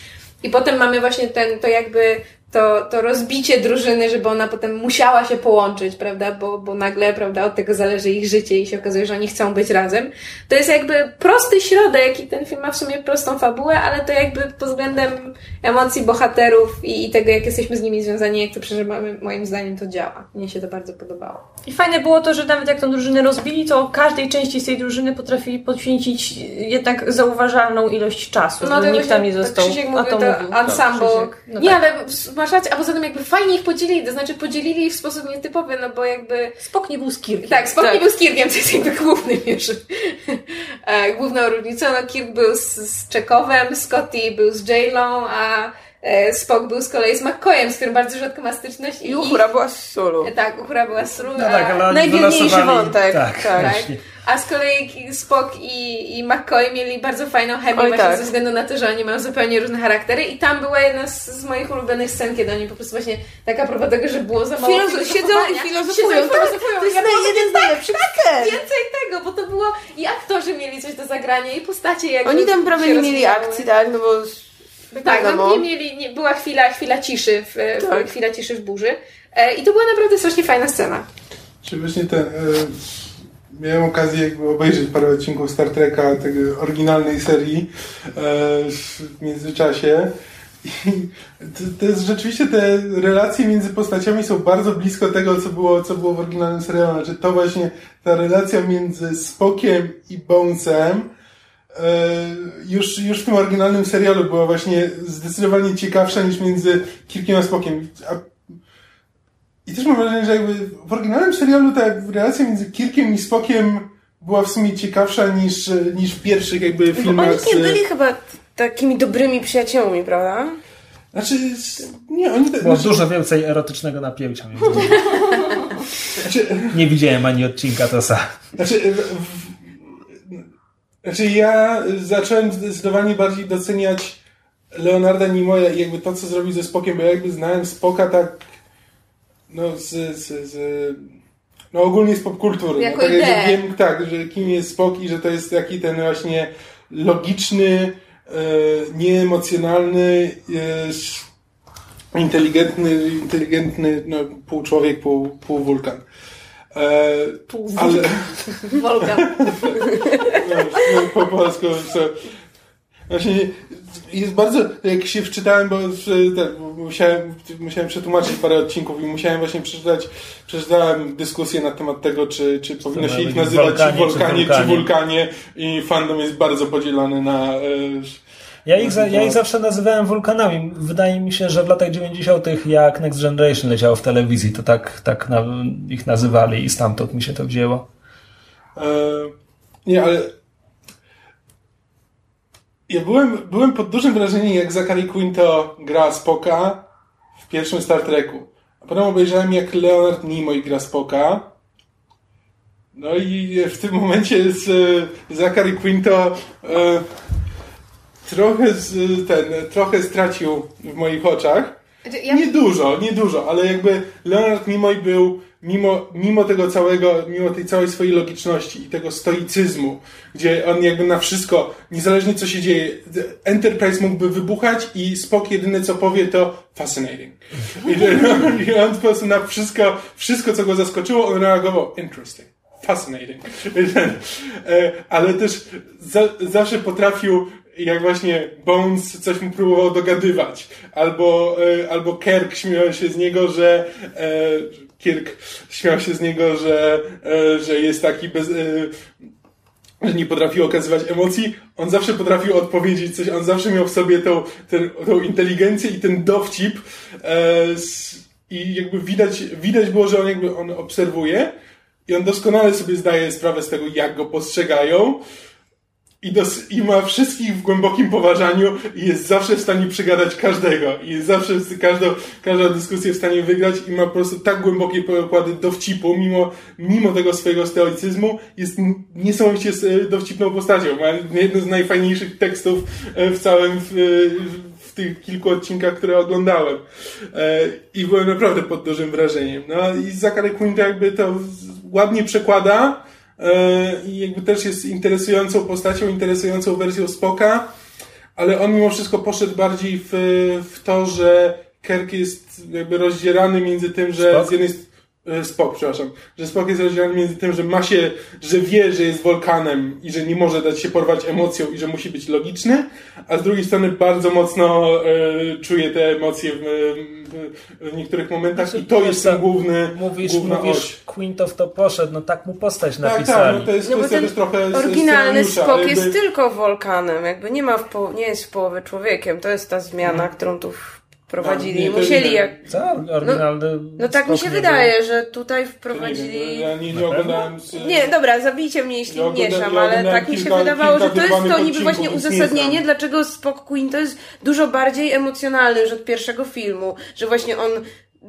[SPEAKER 2] I potem mamy właśnie ten, to jakby to, to rozbicie drużyny, żeby ona potem musiała się połączyć, prawda, bo, bo nagle, prawda, od tego zależy ich życie i się okazuje, że oni chcą być razem. To jest jakby prosty środek i ten film ma w sumie prostą fabułę, ale to jakby pod względem emocji bohaterów i, i tego, jak jesteśmy z nimi związani, jak to przeżywamy, moim zdaniem to działa. Mnie się to bardzo podobało.
[SPEAKER 5] I fajne było to, że nawet jak tą drużynę rozbili, to każdej części z tej drużyny potrafili poświęcić jednak zauważalną ilość czasu, no,
[SPEAKER 2] to
[SPEAKER 5] nikt tam nie został.
[SPEAKER 2] Tak Krzysiek mówił,
[SPEAKER 5] to
[SPEAKER 2] to
[SPEAKER 5] mówił.
[SPEAKER 2] ensemble.
[SPEAKER 5] No
[SPEAKER 2] nie,
[SPEAKER 5] tak.
[SPEAKER 2] ale rację, a poza tym jakby fajnie ich podzielili, to znaczy podzielili ich w sposób nietypowy, no bo jakby...
[SPEAKER 4] Spok nie był z Kirkiem.
[SPEAKER 2] Tak, Spock
[SPEAKER 4] Tak.
[SPEAKER 2] nie był z Kirkiem, (laughs) to jest jakby główny już. e, Główną różnicą, no Kirk był z, z Czekowem, Scotty był z J-Lo, a e, Spock był z kolei z McCoyem, z którym bardzo rzadko ma styczność.
[SPEAKER 4] I Uhura była z Sulu.
[SPEAKER 2] Tak, Uhura była z Sulu,
[SPEAKER 3] No tak, ale wylosowali-
[SPEAKER 4] wątek,
[SPEAKER 3] Tak,
[SPEAKER 4] tak.
[SPEAKER 3] właśnie.
[SPEAKER 2] A z kolei Spock i, i McCoy mieli bardzo fajną chemię
[SPEAKER 4] Oj,
[SPEAKER 2] właśnie
[SPEAKER 4] tak.
[SPEAKER 2] ze względu na to, że oni mają zupełnie różne charaktery i tam była jedna z, z moich ulubionych scen, kiedy oni po prostu właśnie tak a propos tego, że było za mało
[SPEAKER 4] Filozo- siedzą i filozofują.
[SPEAKER 2] siedzą i
[SPEAKER 4] To jest
[SPEAKER 2] Ja
[SPEAKER 4] jeden z najlepszych scen.
[SPEAKER 2] więcej tego, bo to było i aktorzy mieli coś do zagrania i postacie jakby
[SPEAKER 4] Oni tam prawie nie mieli akcji, tak? No bo
[SPEAKER 2] Tak, no, nie mieli, nie, była chwila, chwila ciszy w, w,
[SPEAKER 4] Tak.
[SPEAKER 2] chwila ciszy w burzy e, i to była naprawdę strasznie fajna scena.
[SPEAKER 1] Czy właśnie ten. E, miałem okazję jakby obejrzeć parę odcinków Star Treka, tej oryginalnej serii e, w międzyczasie. I to, to jest rzeczywiście te relacje między postaciami są bardzo blisko tego, co było, co było w oryginalnym serialu. Znaczy to właśnie ta relacja między Spokiem i Bonesem e, już, już w tym oryginalnym serialu była właśnie zdecydowanie ciekawsza niż między Kirkiem a Spokiem. A i też mam wrażenie, że jakby w oryginalnym serialu ta relacja między Kirkiem i Spokiem była w sumie ciekawsza niż, niż w pierwszych jakby
[SPEAKER 4] Bo
[SPEAKER 1] filmach.
[SPEAKER 4] oni nie byli chyba takimi dobrymi przyjaciółmi, prawda?
[SPEAKER 1] Znaczy, nie, oni... Te,
[SPEAKER 3] Było
[SPEAKER 1] znaczy,
[SPEAKER 3] dużo więcej erotycznego napięcia między nimi.
[SPEAKER 1] znaczy,
[SPEAKER 3] Nie widziałem ani odcinka Tosa.
[SPEAKER 1] znaczy, w, znaczy ja zacząłem zdecydowanie bardziej doceniać Leonarda Nimoya i jakby to, co zrobił ze Spokiem, bo ja jakby znałem Spoka tak no z, z, z no ogólnie z popkultury.
[SPEAKER 2] Jako
[SPEAKER 1] no, tak, że wiem, tak, że kim jest Spok i że to jest taki ten właśnie logiczny, e, nieemocjonalny, e, inteligentny, inteligentny no, pół człowiek, pół, pół wulkan. E, ale,
[SPEAKER 2] Wolka. (laughs)
[SPEAKER 1] no, no, po polsku, co, właśnie jest bardzo, jak się wczytałem, bo tak, musiałem, musiałem przetłumaczyć parę odcinków i musiałem właśnie przeczytać, przeczytałem dyskusję na temat tego, czy, czy powinno się ich nazywać
[SPEAKER 3] Wolkanie, czy
[SPEAKER 1] Wolkanie, czy
[SPEAKER 3] Wulkanie.
[SPEAKER 1] Wulkanie i fandom jest bardzo podzielony na e,
[SPEAKER 3] Ja ich, za, ja ich zawsze nazywałem wulkanami. Wydaje mi się, że w latach 90. jak Next Generation leciało w telewizji, to tak, tak na, ich nazywali i stamtąd mi się to wzięło.
[SPEAKER 1] E, nie, ale ja byłem, byłem pod dużym wrażeniem, jak Zachary Quinto gra Spoka w pierwszym Star Treku. A potem obejrzałem, jak Leonard Nimoy gra Spoka. No i w tym momencie z, Zachary Quinto e, trochę, z, ten, trochę stracił w moich oczach.
[SPEAKER 2] Znaczy, ja-
[SPEAKER 1] Nie dużo, nie dużo, ale jakby Leonard Nimoy był, mimo, mimo tego całego, mimo tej całej swojej logiczności i tego stoicyzmu, gdzie on jakby na wszystko, niezależnie co się dzieje, Enterprise mógłby wybuchać i Spock jedyne co powie to fascinating. (laughs) I, on po prostu na wszystko, wszystko co go zaskoczyło, on reagował interesting. Fascinating. (laughs) E, Ale też za, zawsze potrafił jak właśnie Bones coś mu próbował dogadywać, albo, e, albo Kirk śmiał się z niego, że e, Kirk śmiał się z niego, że, e, że jest taki bez, e, że nie potrafił okazywać emocji, on zawsze potrafił odpowiedzieć coś, on zawsze miał w sobie tą, ten, tą inteligencję i ten dowcip e, i jakby widać, widać było, że on jakby on obserwuje i on doskonale sobie zdaje sprawę z tego, jak go postrzegają i, dos- i ma wszystkich w głębokim poważaniu i jest zawsze w stanie przygadać każdego i jest zawsze każdą, każdą dyskusję w stanie wygrać i ma po prostu tak głębokie pokłady dowcipu, mimo, mimo tego swojego stoicyzmu, jest niesamowicie dowcipną postacią. Ma jedno z najfajniejszych tekstów e, w całym, w, w tych kilku odcinkach, które oglądałem. E, I byłem naprawdę pod dużym wrażeniem. No i Zachary Quinto jakby to ładnie przekłada, i jakby też jest interesującą postacią, interesującą wersją Spoka, ale on mimo wszystko poszedł bardziej w, w to, że Kirk jest jakby rozdzierany między tym, że z jednej st- e, Spock, przepraszam, że Spock jest rozdzielany między tym, że ma się, że wie, że jest wulkanem i że nie może dać się porwać emocją i że musi być logiczny, a z drugiej strony bardzo mocno e, czuje te emocje w, w, w niektórych momentach i to jest ten główny,
[SPEAKER 3] Mówisz,
[SPEAKER 1] główna oś.
[SPEAKER 3] mówisz Quinto w to poszedł, no tak mu postać
[SPEAKER 1] Tak, tak,
[SPEAKER 3] napisali.
[SPEAKER 1] no to jest
[SPEAKER 4] No bo
[SPEAKER 1] kwestia
[SPEAKER 4] ten
[SPEAKER 1] też trochę
[SPEAKER 4] oryginalny
[SPEAKER 1] ale
[SPEAKER 4] jest
[SPEAKER 1] jakby-
[SPEAKER 4] tylko wolkanem, jakby nie ma w po, nie jest w połowie człowiekiem. To jest ta zmiana,
[SPEAKER 1] Mhm.
[SPEAKER 4] którą tu
[SPEAKER 1] No, nie,
[SPEAKER 4] Musieli jak...
[SPEAKER 3] Co? Oryginalny
[SPEAKER 4] No tak mi się wydaje, że tutaj
[SPEAKER 1] Nie,
[SPEAKER 4] wprowadzili...
[SPEAKER 1] ja nie, nie oglądałem... z-
[SPEAKER 4] Nie, dobra, zabijcie mnie, jeśli
[SPEAKER 1] Ja
[SPEAKER 4] mieszam,
[SPEAKER 1] ja
[SPEAKER 4] ale tak mi się
[SPEAKER 1] kilka-
[SPEAKER 4] wydawało,
[SPEAKER 1] kilka
[SPEAKER 4] że to jest to niby właśnie uzasadnienie, dlaczego Spock Queen to jest dużo bardziej emocjonalny już od pierwszego filmu, że właśnie on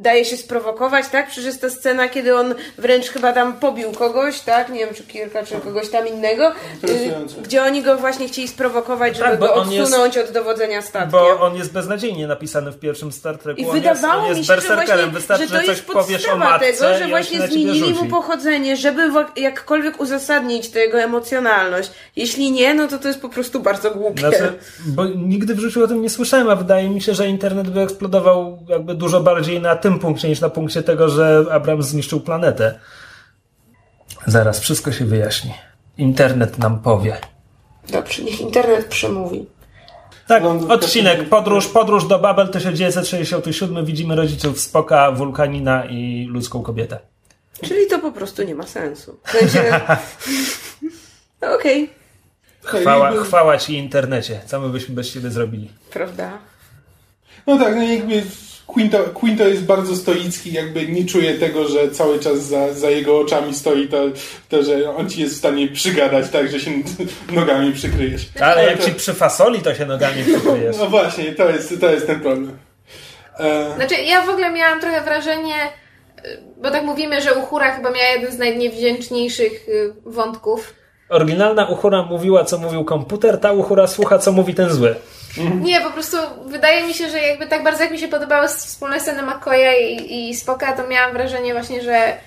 [SPEAKER 4] daje się sprowokować, tak? Przecież jest ta scena, kiedy on wręcz chyba tam pobił kogoś, tak? Nie wiem, czy Kirka, czy kogoś tam innego, y, gdzie oni go właśnie chcieli sprowokować, żeby
[SPEAKER 3] Tak,
[SPEAKER 4] go
[SPEAKER 3] on jest-
[SPEAKER 4] odsunąć od dowodzenia statkiem.
[SPEAKER 3] Bo on jest beznadziejnie napisany w pierwszym Star Treku.
[SPEAKER 4] I
[SPEAKER 3] on
[SPEAKER 4] wydawało
[SPEAKER 3] jest, on
[SPEAKER 4] mi się, że
[SPEAKER 3] berserkerem.
[SPEAKER 4] właśnie,
[SPEAKER 3] Wystarczy,
[SPEAKER 4] że to
[SPEAKER 3] coś
[SPEAKER 4] jest podstawa
[SPEAKER 3] matce
[SPEAKER 4] tego, że właśnie zmienili mu pochodzenie, żeby jakkolwiek uzasadnić to jego emocjonalność. Jeśli nie, no to to jest po prostu bardzo głupie.
[SPEAKER 3] Znaczy, bo nigdy w życiu o tym nie słyszałem, a wydaje mi się, że internet by eksplodował jakby dużo bardziej na tym punkcie niż na punkcie tego, że Abrams zniszczył planetę. Zaraz, wszystko się wyjaśni. Internet nam powie.
[SPEAKER 4] Dobrze, niech internet przemówi.
[SPEAKER 3] Tak,
[SPEAKER 1] No, w
[SPEAKER 3] odcinek, podróż, podróż do Babel 1967. Widzimy rodziców Spoka, Wulkanina i ludzką kobietę.
[SPEAKER 4] Czyli to po prostu nie ma sensu. W sensie... (laughs) No Okej,
[SPEAKER 3] Chwała,
[SPEAKER 1] jakby-
[SPEAKER 3] chwała ci internecie. Co my byśmy bez ciebie zrobili?
[SPEAKER 4] prawda?
[SPEAKER 1] No tak, no jakby Quinto, Quinto jest bardzo stoicki, jakby nie czuje tego, że cały czas za, za jego oczami stoi to, to, że on ci jest w stanie przygadać tak, że się (laughs) nogami przykryjesz.
[SPEAKER 3] Ale jak ci przy fasoli, to się nogami przykryjesz.
[SPEAKER 1] No właśnie, to jest, to jest ten problem. E,
[SPEAKER 2] Znaczy, ja w ogóle miałam trochę wrażenie, y, bo tak mówimy, że Uhura chyba miała jeden z najniewdzięczniejszych y, wątków.
[SPEAKER 3] Oryginalna Uhura mówiła, co mówił komputer, ta Uhura słucha, co mówi ten zły.
[SPEAKER 2] Nie, po prostu wydaje mi się, że jakby tak bardzo jak mi się podobały wspólne sceny McCoya i, i Spoka, to miałam wrażenie właśnie, że,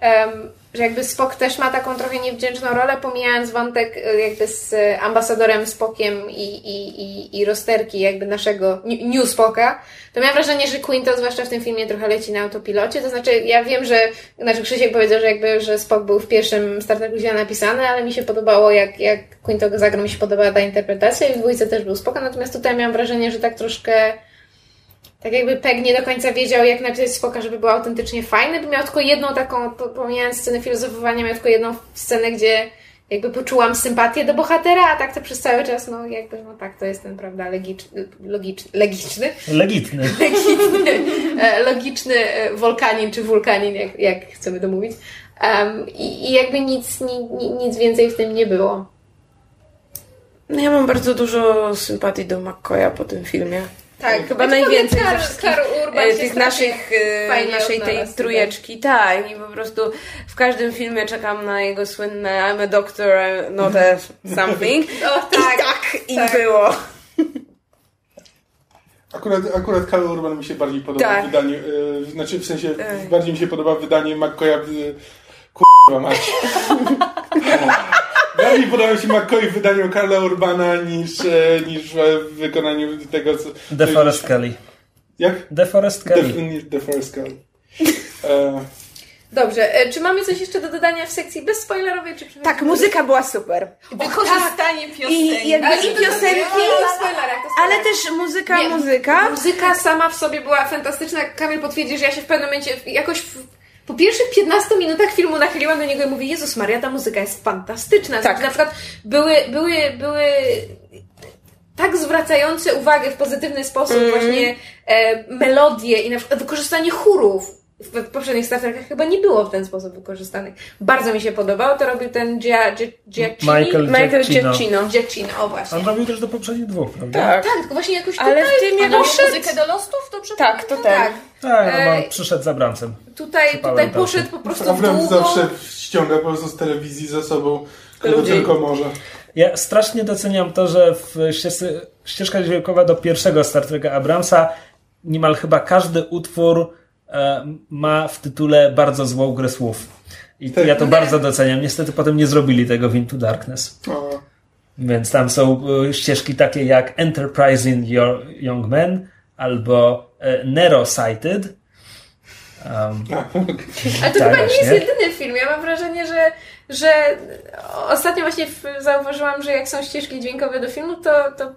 [SPEAKER 2] em, że jakby Spock też ma taką trochę niewdzięczną rolę, pomijając wątek y, jakby z ambasadorem Spokiem i, i, i, i rozterki jakby naszego New Spoka, to miałam wrażenie, że Quinto zwłaszcza w tym filmie trochę leci na autopilocie, to znaczy ja wiem, że znaczy Krzysiek powiedział, że jakby, że Spock był w pierwszym Star Treku źle napisany, ale mi się podobało jak, jak Quinto go zagrał, mi się podobała ta interpretacja i w dwójce też był spoko, natomiast tutaj miałam wrażenie, że tak troszkę tak jakby Peg nie do końca wiedział, jak napisać Spoka, żeby był autentycznie fajny, bo miał tylko jedną taką, po- pomijając scenę filozofowania, miał tylko jedną scenę, gdzie jakby poczułam sympatię do bohatera, a tak to przez cały czas, no jakby, no tak, to jest ten, prawda, legiczny, logiczny, legiczny,
[SPEAKER 3] Legitny. (laughs)
[SPEAKER 2] logiczny, e, logiczny e, wulkanin czy wulkanin, jak, jak chcemy to mówić. Um, i, I jakby nic, ni, ni, nic więcej w tym nie było.
[SPEAKER 4] No ja mam bardzo dużo sympatii do McCoya po tym filmie.
[SPEAKER 2] Tak,
[SPEAKER 4] chyba
[SPEAKER 2] Znaczy,
[SPEAKER 4] najwięcej
[SPEAKER 2] Kar-
[SPEAKER 4] ze wszystkich
[SPEAKER 2] Karl Urban
[SPEAKER 4] e, tych naszych, e, naszej tej trójeczki. Tak, i po prostu w każdym filmie czekam na jego słynne I'm a doctor, I'm not a (laughs) something.
[SPEAKER 2] O, tak,
[SPEAKER 4] I tak, i
[SPEAKER 2] tak.
[SPEAKER 4] było.
[SPEAKER 1] akurat, akurat Karl Urban mi się bardziej podoba
[SPEAKER 4] Tak.
[SPEAKER 1] w wydaniu, e, znaczy w sensie
[SPEAKER 4] Ej.
[SPEAKER 1] bardziej mi się podoba wydanie McCoya w kurwa mać. (laughs) Bardziej podoba mi się McCoy w wydaniu Karla Urbana niż, e, niż w wykonaniu tego, co...
[SPEAKER 3] DeForest Kelly.
[SPEAKER 1] Jak?
[SPEAKER 3] DeForest
[SPEAKER 1] The,
[SPEAKER 3] Kelly.
[SPEAKER 1] niż DeForest Kelly. E,
[SPEAKER 2] Dobrze, e, czy mamy coś jeszcze do dodania w sekcji bezspoilerowej, czy
[SPEAKER 4] Tak, muzyka była super.
[SPEAKER 5] Wykorzystanie piosenki.
[SPEAKER 4] I jakby
[SPEAKER 2] Ale
[SPEAKER 4] i piosenki, ale też muzyka,
[SPEAKER 2] Nie,
[SPEAKER 4] muzyka.
[SPEAKER 2] Muzyka sama w sobie była fantastyczna. Kamil potwierdzi, że ja się w pewnym momencie jakoś w, po pierwszych 15 minutach filmu nachyliłam do niego i mówię, Jezus Maria, ta muzyka jest fantastyczna.
[SPEAKER 4] Tak.
[SPEAKER 2] Na przykład były, były, były tak zwracające uwagę w pozytywny sposób
[SPEAKER 4] Mhm.
[SPEAKER 2] właśnie e, melodie i na przykład wykorzystanie chórów. W poprzednich Star Trekach chyba nie było w ten sposób wykorzystanych. Bardzo mi się podobało. To robił ten Gia, Gia, Giacchini.
[SPEAKER 3] Michael
[SPEAKER 4] Michael
[SPEAKER 3] Giacchino.
[SPEAKER 4] Giacchino.
[SPEAKER 2] O właśnie.
[SPEAKER 3] On robił też do poprzednich dwóch, prawda?
[SPEAKER 4] Tak,
[SPEAKER 2] Tak, tylko właśnie jakoś
[SPEAKER 4] ale
[SPEAKER 2] tutaj
[SPEAKER 4] w tym
[SPEAKER 5] miał muzykę do lostów? Dobrze
[SPEAKER 4] Tak, to ten.
[SPEAKER 2] tak.
[SPEAKER 3] Tak, no on przyszedł za Bramcem.
[SPEAKER 2] Tutaj, tutaj poszedł po prostu w
[SPEAKER 1] Abrams
[SPEAKER 2] długo.
[SPEAKER 1] zawsze ściąga po prostu z telewizji za sobą kogo tylko może.
[SPEAKER 3] Ja strasznie doceniam to, że w ścieżce, ścieżka dźwiękowa do pierwszego Star Treka Abramsa niemal chyba każdy utwór e, ma w tytule bardzo złą grę słów. I
[SPEAKER 1] Tak.
[SPEAKER 3] ja to bardzo doceniam. Niestety potem nie zrobili tego w Into Darkness.
[SPEAKER 1] O,
[SPEAKER 3] Więc tam są e, ścieżki takie jak Enterprising Your Young Men albo e, Nero Sighted. Um,
[SPEAKER 2] Ale to
[SPEAKER 3] Tak,
[SPEAKER 2] chyba nie jest jedyny film. Ja mam wrażenie, że, że ostatnio właśnie zauważyłam, że jak są ścieżki dźwiękowe do filmu, to, to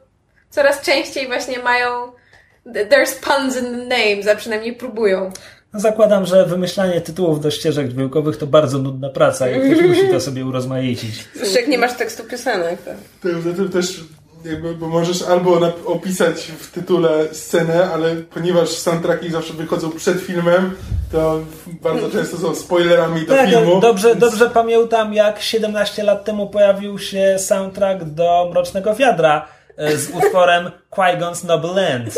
[SPEAKER 2] coraz częściej właśnie mają there's puns in the names, a przynajmniej próbują.
[SPEAKER 3] no zakładam, że wymyślanie tytułów do ścieżek dźwiękowych to bardzo nudna praca i ktoś musi to sobie urozmaicić. (laughs)
[SPEAKER 4] Zresztą jak nie masz tekstu piosenek. To...
[SPEAKER 1] Poza tym też jakby, bo możesz albo opisać w tytule scenę, ale ponieważ soundtracki zawsze wychodzą przed filmem, to bardzo często są spoilerami do
[SPEAKER 3] Tak,
[SPEAKER 1] filmu.
[SPEAKER 3] dobrze,
[SPEAKER 1] więc-
[SPEAKER 3] dobrze pamiętam, jak 17 lat temu pojawił się soundtrack do Mrocznego Wiadra z utworem Qui-Gon's Noble Land.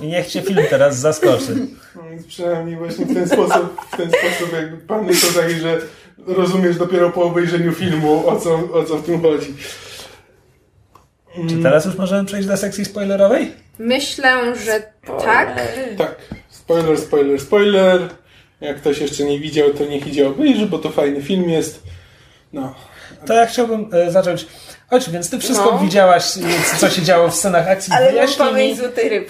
[SPEAKER 3] I niech cię film teraz zaskoczy.
[SPEAKER 1] No, więc przynajmniej właśnie w ten sposób, w ten sposób jakby pany są takie, że rozumiesz dopiero po obejrzeniu filmu, o co, o co w tym chodzi.
[SPEAKER 3] Czy teraz już możemy przejść do sekcji spoilerowej?
[SPEAKER 2] Myślę, że tak.
[SPEAKER 1] Tak, spoiler, spoiler, spoiler. Jak ktoś jeszcze nie widział, to niech idzie obejrzy, bo to fajny film jest. No,
[SPEAKER 3] To ja chciałbym e, zacząć. Chodź, więc ty wszystko
[SPEAKER 4] No.
[SPEAKER 3] widziałaś, co się działo w scenach akcji. (laughs)
[SPEAKER 4] Ale
[SPEAKER 3] Wyjaśnij mi,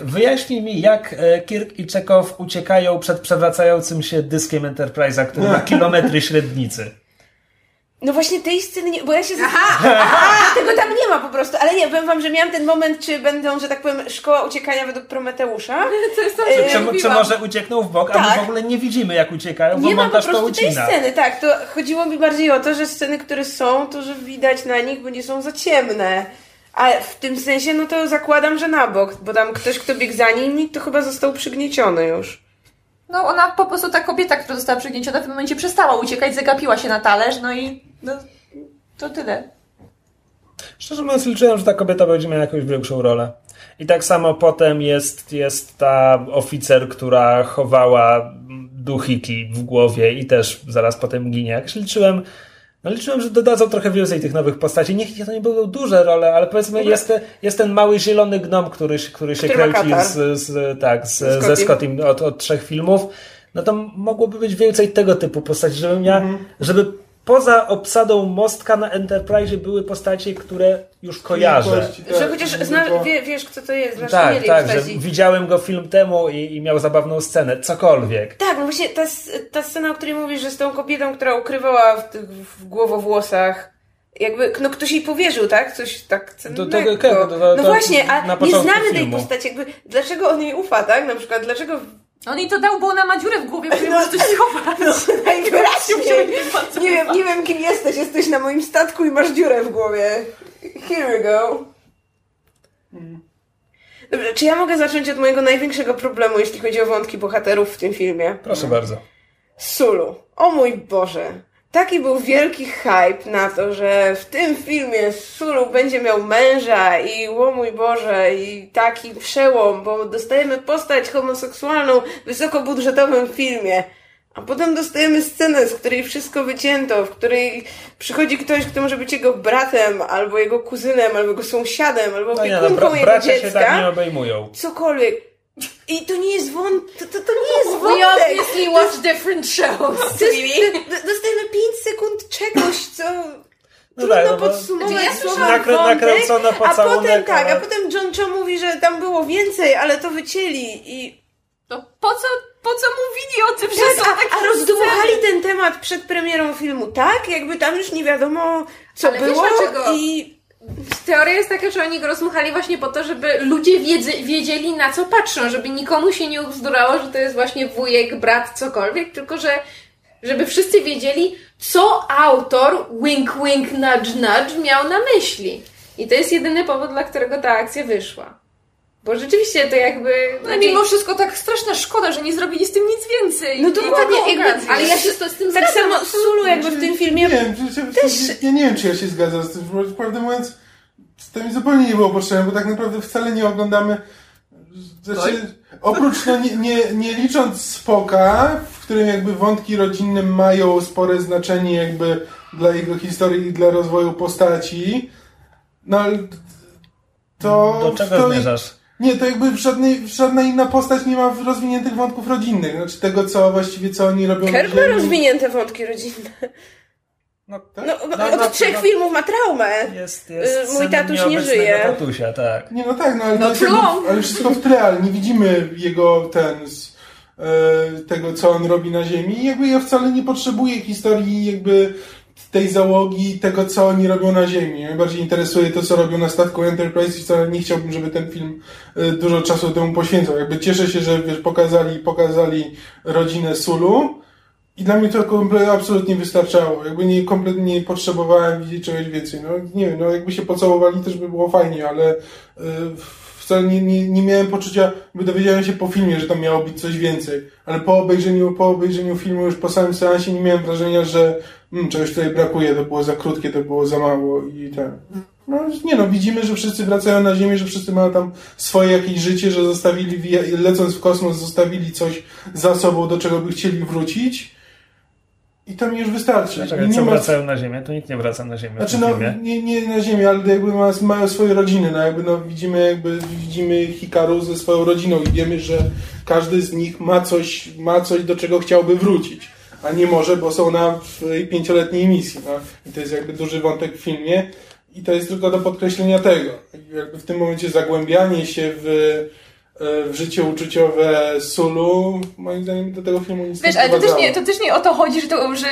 [SPEAKER 3] wyjaśnij mi, jak e, Kirk i Czekow uciekają przed przewracającym się dyskiem Enterprise'a, który ma (laughs) kilometry średnicy.
[SPEAKER 4] No właśnie tej sceny nie, bo ja się... (laughs) Aha! Tego tam nie ma po prostu, ale nie, powiem wam, że miałam ten moment, czy będą, że tak powiem, szkoła uciekania według Prometeusza. (laughs)
[SPEAKER 2] To jest to,
[SPEAKER 4] Czy-
[SPEAKER 2] co
[SPEAKER 3] Czy, czy może uciekną w bok, a my
[SPEAKER 4] Tak.
[SPEAKER 3] w ogóle nie widzimy, jak uciekają, bo
[SPEAKER 4] Nie ma po
[SPEAKER 3] montaż to
[SPEAKER 4] prostu tej
[SPEAKER 3] ucina.
[SPEAKER 4] sceny, tak, to chodziło mi bardziej o to, że sceny, które są, to że widać na nich, bo nie są za ciemne. A w tym sensie, no to zakładam, że na bok, bo tam ktoś, kto biegł za nimi, to chyba został przygnieciony już.
[SPEAKER 5] No ona po prostu, ta kobieta, która została przygnieciona w tym momencie przestała uciekać, zagapiła się na talerz, no i no, to tyle.
[SPEAKER 3] Szczerze mówiąc, liczyłem, że ta kobieta będzie miała jakąś większą rolę. I tak samo potem jest, jest ta oficer, która chowała duchiki w głowie i też zaraz potem ginie. Jak liczyłem, no liczyłem, że dodadzą trochę więcej tych nowych postaci. Niech to nie będą duże role, ale powiedzmy jest, te, jest ten mały zielony gnom, który, się- który się
[SPEAKER 4] Który
[SPEAKER 3] kręci z, z, tak, z, ze Scottim. Od, od trzech filmów. No to mogłoby być więcej tego typu postaci, żebym ja, żeby poza obsadą mostka na Enterprise były postacie, które już kojarzę.
[SPEAKER 1] Tak,
[SPEAKER 4] że chociaż zna, wie, wiesz, kto to jest, znasz
[SPEAKER 3] Tak,
[SPEAKER 4] mieli
[SPEAKER 3] tak, że widziałem go film temu i, i miał zabawną scenę, cokolwiek.
[SPEAKER 4] Tak, no właśnie ta, ta scena, o której mówisz, że z tą kobietą, która ukrywała w, tych, w głowowłosach, jakby, no ktoś jej powierzył, tak? Coś tak cennego.
[SPEAKER 3] To- to- to- to- to-
[SPEAKER 4] no właśnie, a nie znamy tej
[SPEAKER 3] filmu.
[SPEAKER 4] postaci, jakby, dlaczego on jej ufa, tak? Na przykład, dlaczego...
[SPEAKER 5] On jej to dał, bo ona ma dziurę w głowie, w której może coś schować. (laughs)
[SPEAKER 4] Najwyraźniej. Nie wiem, nie wiem kim jesteś, jesteś na moim statku i masz dziurę w głowie. Here we go. Dobrze, czy ja mogę zacząć od mojego największego problemu, jeśli chodzi o wątki bohaterów w tym filmie?
[SPEAKER 3] Proszę bardzo.
[SPEAKER 4] Sulu. O mój Boże. Taki był wielki hype na to, że w tym filmie Sulu będzie miał męża i o mój Boże, i taki przełom, bo dostajemy postać homoseksualną w wysokobudżetowym filmie. A potem dostajemy scenę, z której wszystko wycięto, w której przychodzi ktoś, kto może być jego bratem, albo jego kuzynem, albo jego sąsiadem, albo
[SPEAKER 3] No nie, no,
[SPEAKER 4] opiekunką
[SPEAKER 3] bra-
[SPEAKER 4] jego
[SPEAKER 3] bracia się
[SPEAKER 4] dziecka.
[SPEAKER 3] tak nie obejmują.
[SPEAKER 4] Cokolwiek. I to nie jest wąt... To, to, to nie jest
[SPEAKER 2] We
[SPEAKER 4] wątek.
[SPEAKER 2] obviously watch different shows.
[SPEAKER 4] Dostajemy 5 sekund czegoś, co trudno
[SPEAKER 3] tak, no
[SPEAKER 4] podsumować
[SPEAKER 2] ja
[SPEAKER 4] słowem
[SPEAKER 3] nakrę-
[SPEAKER 4] wątek,
[SPEAKER 3] nakręcono
[SPEAKER 4] a potem tak, a potem John Cho mówi, że tam było więcej, ale to wycięli i
[SPEAKER 5] To po co, po co mówili o tym, że
[SPEAKER 4] tak,
[SPEAKER 5] są
[SPEAKER 4] a,
[SPEAKER 5] takie
[SPEAKER 4] a rozdmuchali ten temat przed premierą filmu tak, jakby tam już nie wiadomo co
[SPEAKER 2] Ale wiesz
[SPEAKER 4] było
[SPEAKER 2] dlaczego?
[SPEAKER 4] i
[SPEAKER 2] Teoria jest taka, że oni go rozmuchali właśnie po to, żeby ludzie wiedzy, wiedzieli na co patrzą, żeby nikomu się nie ubzdurało, że to jest właśnie wujek, brat, cokolwiek, tylko że żeby wszyscy wiedzieli, co autor wink wink nudge nudge miał na myśli. I to jest jedyny powód, dla którego ta akcja wyszła. Bo rzeczywiście to jakby...
[SPEAKER 5] No mimo wszystko tak straszna szkoda, że nie zrobili z tym nic więcej.
[SPEAKER 4] No
[SPEAKER 5] I
[SPEAKER 4] dokładnie,
[SPEAKER 5] taką
[SPEAKER 4] jakby-
[SPEAKER 2] ale ja się z, z tym
[SPEAKER 4] tak
[SPEAKER 2] zgadzam.
[SPEAKER 4] samo Sulu jakby w tym filmie
[SPEAKER 1] Nie wiem, czy, czy,
[SPEAKER 4] Też-
[SPEAKER 1] ja nie wiem, czy ja się zgadzam z tym, bo prawdę mówiąc, to mi zupełnie nie było potrzebne, bo tak naprawdę wcale nie oglądamy. Znaczy, oprócz, no, nie, nie, nie licząc Spoka, w którym jakby wątki rodzinne mają spore znaczenie jakby dla jego historii i dla rozwoju postaci, no ale to...
[SPEAKER 3] Do czego
[SPEAKER 1] to,
[SPEAKER 3] zmierzasz?
[SPEAKER 1] Nie, to jakby żadnej, żadna inna postać nie ma rozwiniętych wątków rodzinnych. Znaczy tego, co właściwie, co oni robią na
[SPEAKER 4] Kirk ma rozwinięte wątki rodzinne.
[SPEAKER 3] No,
[SPEAKER 1] Tak?
[SPEAKER 4] No,
[SPEAKER 3] No,
[SPEAKER 4] od
[SPEAKER 3] no,
[SPEAKER 4] trzech
[SPEAKER 3] no.
[SPEAKER 4] filmów ma traumę.
[SPEAKER 3] jest, jest
[SPEAKER 4] Y, mój tatuś nie żyje.
[SPEAKER 3] tatusia, tak.
[SPEAKER 1] Nie, no tak, no ale,
[SPEAKER 2] No
[SPEAKER 1] to jakby, ale wszystko w tle, ale nie widzimy jego ten z, e, tego, co on robi na ziemi. I jakby ja wcale nie potrzebuję historii jakby tej załogi, tego, co oni robią na ziemi. Mnie bardziej interesuje to, co robią na statku Enterprise i wcale nie chciałbym, żeby ten film e, dużo czasu temu poświęcał. Jakby cieszę się, że wiesz, pokazali, pokazali rodzinę Sulu, I dla mnie to absolutnie wystarczało. Jakby nie, kompletnie nie potrzebowałem widzieć czegoś więcej. No nie wiem, no jakby się pocałowali też by było fajnie, ale y, wcale nie, nie, nie miałem poczucia, by dowiedziałem się po filmie, że tam miało być coś więcej. Ale po obejrzeniu, po obejrzeniu filmu już po samym seansie nie miałem wrażenia, że mm, czegoś tutaj brakuje, to było za krótkie, to było za mało i tak. No nie no, widzimy, że wszyscy wracają na Ziemię, że wszyscy mają tam swoje jakieś życie, że zostawili, lecąc w kosmos, zostawili coś za sobą, do czego by chcieli wrócić. I to mi już wystarczy.
[SPEAKER 3] Dlaczego?
[SPEAKER 1] I nie
[SPEAKER 3] Co
[SPEAKER 1] ma-
[SPEAKER 3] wracają na ziemię? To nikt nie wraca na ziemię
[SPEAKER 1] Znaczy no, nie, nie na Ziemię, ale jakby ma, mają swoje rodziny, no jakby no widzimy jakby widzimy Hikaru ze swoją rodziną i wiemy, że każdy z nich ma coś, ma coś do czego chciałby wrócić, a nie może, bo są na pięcioletniej misji, no. I to jest jakby duży wątek w filmie i to jest tylko do podkreślenia tego. Jakby w tym momencie zagłębianie się w życie uczuciowe Sulu, moim zdaniem do tego filmu nic
[SPEAKER 5] Wiesz,
[SPEAKER 1] nie
[SPEAKER 5] ale to też, nie, to też nie o to chodzi, że, to, że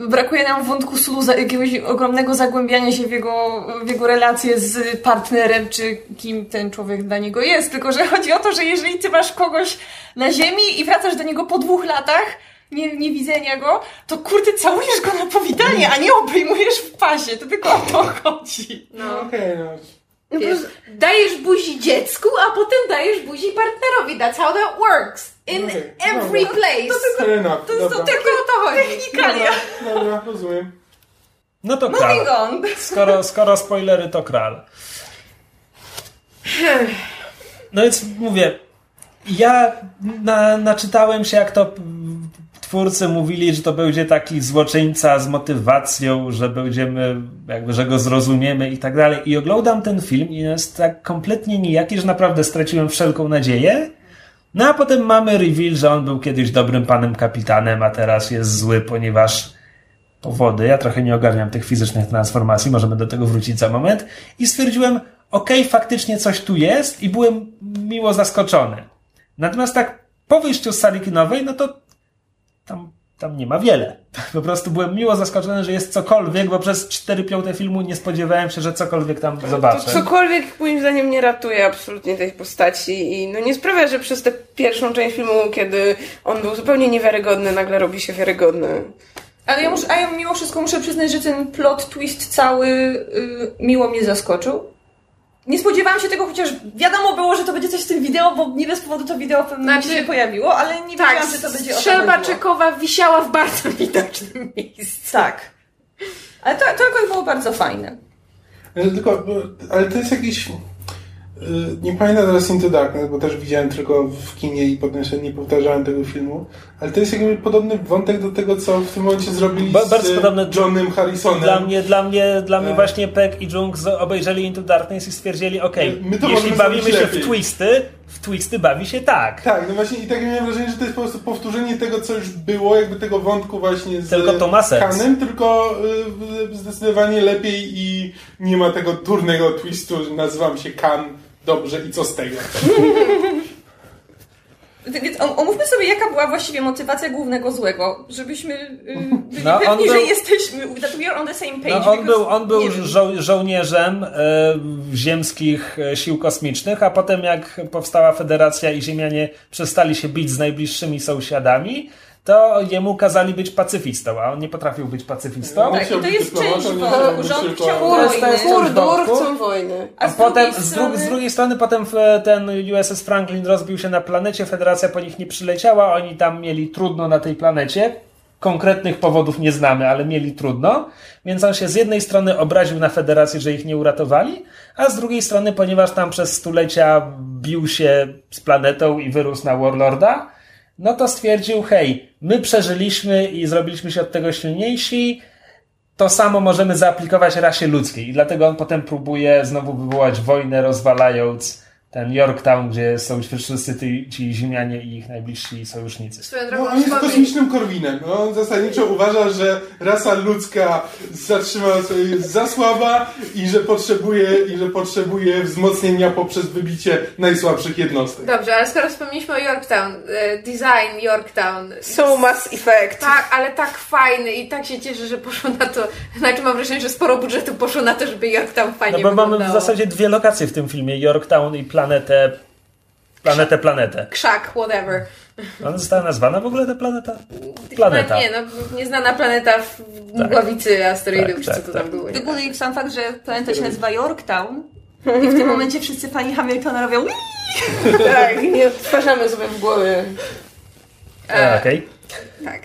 [SPEAKER 5] yy, brakuje nam wątku Sulu, za, jakiegoś ogromnego zagłębiania się w jego, w jego relacje z partnerem, czy kim ten człowiek dla niego jest, tylko że chodzi o to, że jeżeli ty masz kogoś na ziemi i wracasz do niego po dwóch latach, nie, nie widzenia go, to kurde, całujesz go na powitanie, a nie obejmujesz w pasie. To tylko o to chodzi.
[SPEAKER 1] No okej, no.
[SPEAKER 2] Wiesz, dajesz buzi dziecku, a potem dajesz buzi partnerowi. That's how that works. In
[SPEAKER 1] Okej,
[SPEAKER 2] every
[SPEAKER 1] dobra.
[SPEAKER 2] place.
[SPEAKER 1] Fair enough,
[SPEAKER 5] To jest
[SPEAKER 1] dobra.
[SPEAKER 5] to tylko
[SPEAKER 2] o to chodzi.
[SPEAKER 5] technikalia.
[SPEAKER 1] Dobra, rozumiem.
[SPEAKER 3] No to
[SPEAKER 5] Moving
[SPEAKER 3] kral.
[SPEAKER 5] on.
[SPEAKER 3] Skoro, skoro spoilery, to kral. No więc mówię, ja na, naczytałem się, jak to twórcy mówili, że to będzie taki złoczyńca z motywacją, że będziemy, jakby, że go zrozumiemy i tak dalej. I oglądam ten film i jest tak kompletnie nijaki, że naprawdę straciłem wszelką nadzieję. No a potem mamy reveal, że on był kiedyś dobrym panem kapitanem, a teraz jest zły, ponieważ powody. Ja trochę nie ogarniam tych fizycznych transformacji, możemy do tego wrócić za moment. I stwierdziłem, okej, faktycznie coś tu jest i byłem miło zaskoczony. Natomiast tak po wyjściu z sali kinowej, no to tam, nie ma wiele. (laughs) Po prostu byłem miło zaskoczony, że jest cokolwiek, bo przez 4 piąte filmu nie spodziewałem się, że cokolwiek tam
[SPEAKER 4] To
[SPEAKER 3] zobaczę.
[SPEAKER 4] cokolwiek moim zdaniem nie ratuje absolutnie tej postaci i no nie sprawia, że przez tę pierwszą część filmu, kiedy on był zupełnie niewiarygodny, nagle robi się wiarygodny.
[SPEAKER 5] Ale ja, muszę, a ja mimo wszystko muszę przyznać, że ten plot twist cały y, miło mnie zaskoczył. Nie spodziewałam się tego, chociaż wiadomo było, że to będzie coś w tym wideo, bo nie bez powodu to wideo w pewnym
[SPEAKER 2] Znaczy-
[SPEAKER 5] się pojawiło, ale nie
[SPEAKER 2] Tak,
[SPEAKER 5] wiedziałam, że to będzie
[SPEAKER 2] strzelba czekowa wisiała w bardzo (laughs) widocznym miejscu.
[SPEAKER 5] Tak. Ale to, to jakoś było bardzo fajne.
[SPEAKER 1] Ale Tylko, bo- ale to jest jakiś... y, Nie pamiętam teraz Into Darkness, bo też widziałem tylko w kinie i potem sobie nie powtarzałem tego filmu, ale to jest jakby podobny wątek do tego, co w tym momencie zrobili
[SPEAKER 3] Ba-
[SPEAKER 1] z
[SPEAKER 3] bardzo
[SPEAKER 1] y,
[SPEAKER 3] podobny-
[SPEAKER 1] Johnem Harrisonem.
[SPEAKER 3] Dla mnie, dla mnie, dla mnie
[SPEAKER 1] E.
[SPEAKER 3] właśnie Peck i Jung z- obejrzeli Into Darkness i stwierdzili,
[SPEAKER 1] to
[SPEAKER 3] jeśli bawimy się w
[SPEAKER 1] lepiej.
[SPEAKER 3] twisty, w twisty bawi się tak.
[SPEAKER 1] Tak, no właśnie i tak miałem wrażenie, że to jest po prostu powtórzenie tego, co już było, jakby tego wątku właśnie z
[SPEAKER 3] Tylko to ma sens.
[SPEAKER 1] Hanem, tylko y, zdecydowanie lepiej i nie ma tego durnego twistu, że nazywam się Kan, dobrze i co z tego?
[SPEAKER 5] Więc om- omówmy sobie, jaka była właściwie motywacja głównego złego, żebyśmy y, byli
[SPEAKER 3] No,
[SPEAKER 5] pewni, że
[SPEAKER 3] był-
[SPEAKER 5] jesteśmy, that we are on the same page.
[SPEAKER 3] No, on
[SPEAKER 5] because-
[SPEAKER 3] był, on był żo- żołnierzem e, ziemskich e, sił kosmicznych, a potem jak powstała Federacja i Ziemianie przestali się bić z najbliższymi sąsiadami, to jemu kazali być pacyfistą, a on nie potrafił być pacyfistą.
[SPEAKER 5] Tak, i to jest część że on chciał.
[SPEAKER 4] Kurdur chcą wojny.
[SPEAKER 5] A
[SPEAKER 3] A
[SPEAKER 5] z
[SPEAKER 3] potem
[SPEAKER 5] drugiej
[SPEAKER 3] z,
[SPEAKER 5] strony-
[SPEAKER 3] z drugiej strony potem ten USS Franklin rozbił się na planecie, Federacja po nich nie przyleciała, oni tam mieli trudno na tej planecie. Konkretnych powodów nie znamy, ale mieli trudno. Więc on się z jednej strony obraził na Federację, że ich nie uratowali, a z drugiej strony, ponieważ tam przez stulecia bił się z planetą i wyrósł na Warlorda, no to stwierdził, hej, my przeżyliśmy i zrobiliśmy się od tego silniejsi, to samo możemy zaaplikować rasie ludzkiej. I dlatego on potem próbuje znowu wywołać wojnę, rozwalając ten Yorktown, gdzie są wszyscy ci, ci ziemianie i ich najbliżsi sojusznicy.
[SPEAKER 1] No, on jest kosmicznym korwinem. No, on zasadniczo uważa, że rasa ludzka zatrzymała sobie za słaba i że potrzebuje, i że potrzebuje wzmocnienia poprzez wybicie najsłabszych jednostek.
[SPEAKER 2] Dobrze, ale skoro wspomnieliśmy o Yorktown, e, design Yorktown.
[SPEAKER 4] So mass effect.
[SPEAKER 2] Tak, ale tak fajny i tak się cieszę, że poszło na to. Znaczy mam wrażenie, że sporo budżetu poszło na to, żeby Yorktown fajnie
[SPEAKER 3] No bo mamy w
[SPEAKER 2] wyglądało.
[SPEAKER 3] zasadzie dwie lokacje w tym filmie, Yorktown i planetę, planetę, planetę.
[SPEAKER 2] Krzak, whatever.
[SPEAKER 3] Ona została nazwana w ogóle ta planeta? Planeta.
[SPEAKER 2] Chyba nie, no nieznana planeta w mgławicy asteroidów,
[SPEAKER 3] Tak,
[SPEAKER 2] czy co
[SPEAKER 3] tak,
[SPEAKER 2] to
[SPEAKER 3] tak.
[SPEAKER 2] tam było.
[SPEAKER 5] W ogóle sam fakt, że planeta się nazywa Yorktown (laughs) i w tym momencie wszyscy fani Hamiltona robią!
[SPEAKER 4] Tak, nie (laughs) odtwarzamy sobie w głowie.
[SPEAKER 3] A, Okej.
[SPEAKER 2] Tak.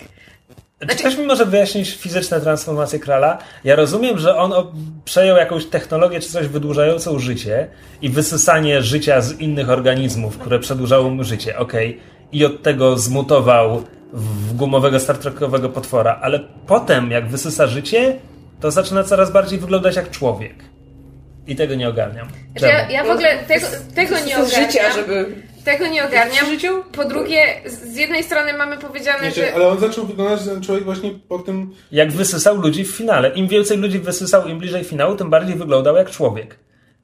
[SPEAKER 3] Czy ktoś mi może wyjaśnić fizyczne transformacje Krala? Ja rozumiem, że on przejął jakąś technologię czy coś wydłużającą życie i wysysanie życia z innych organizmów, które przedłużało mu życie, okej. I od tego zmutował w gumowego Star Trekowego potwora, ale potem jak wysysa życie, to zaczyna coraz bardziej wyglądać jak człowiek. I tego nie ogarniam.
[SPEAKER 2] Znaczy, ja,
[SPEAKER 3] Czemu?
[SPEAKER 2] ja w ogóle tego, tego nie
[SPEAKER 4] Z
[SPEAKER 2] ogarniam.
[SPEAKER 4] życia, żeby...
[SPEAKER 2] Tego nie ogarniam.
[SPEAKER 4] W życiu?
[SPEAKER 2] Po drugie, z jednej strony mamy powiedziane,
[SPEAKER 1] Wiecie,
[SPEAKER 2] że...
[SPEAKER 1] ale on zaczął wyglądać ten człowiek właśnie po tym...
[SPEAKER 3] Jak wysysał ludzi w finale. Im więcej ludzi wysysał, im bliżej finału, tym bardziej wyglądał jak człowiek.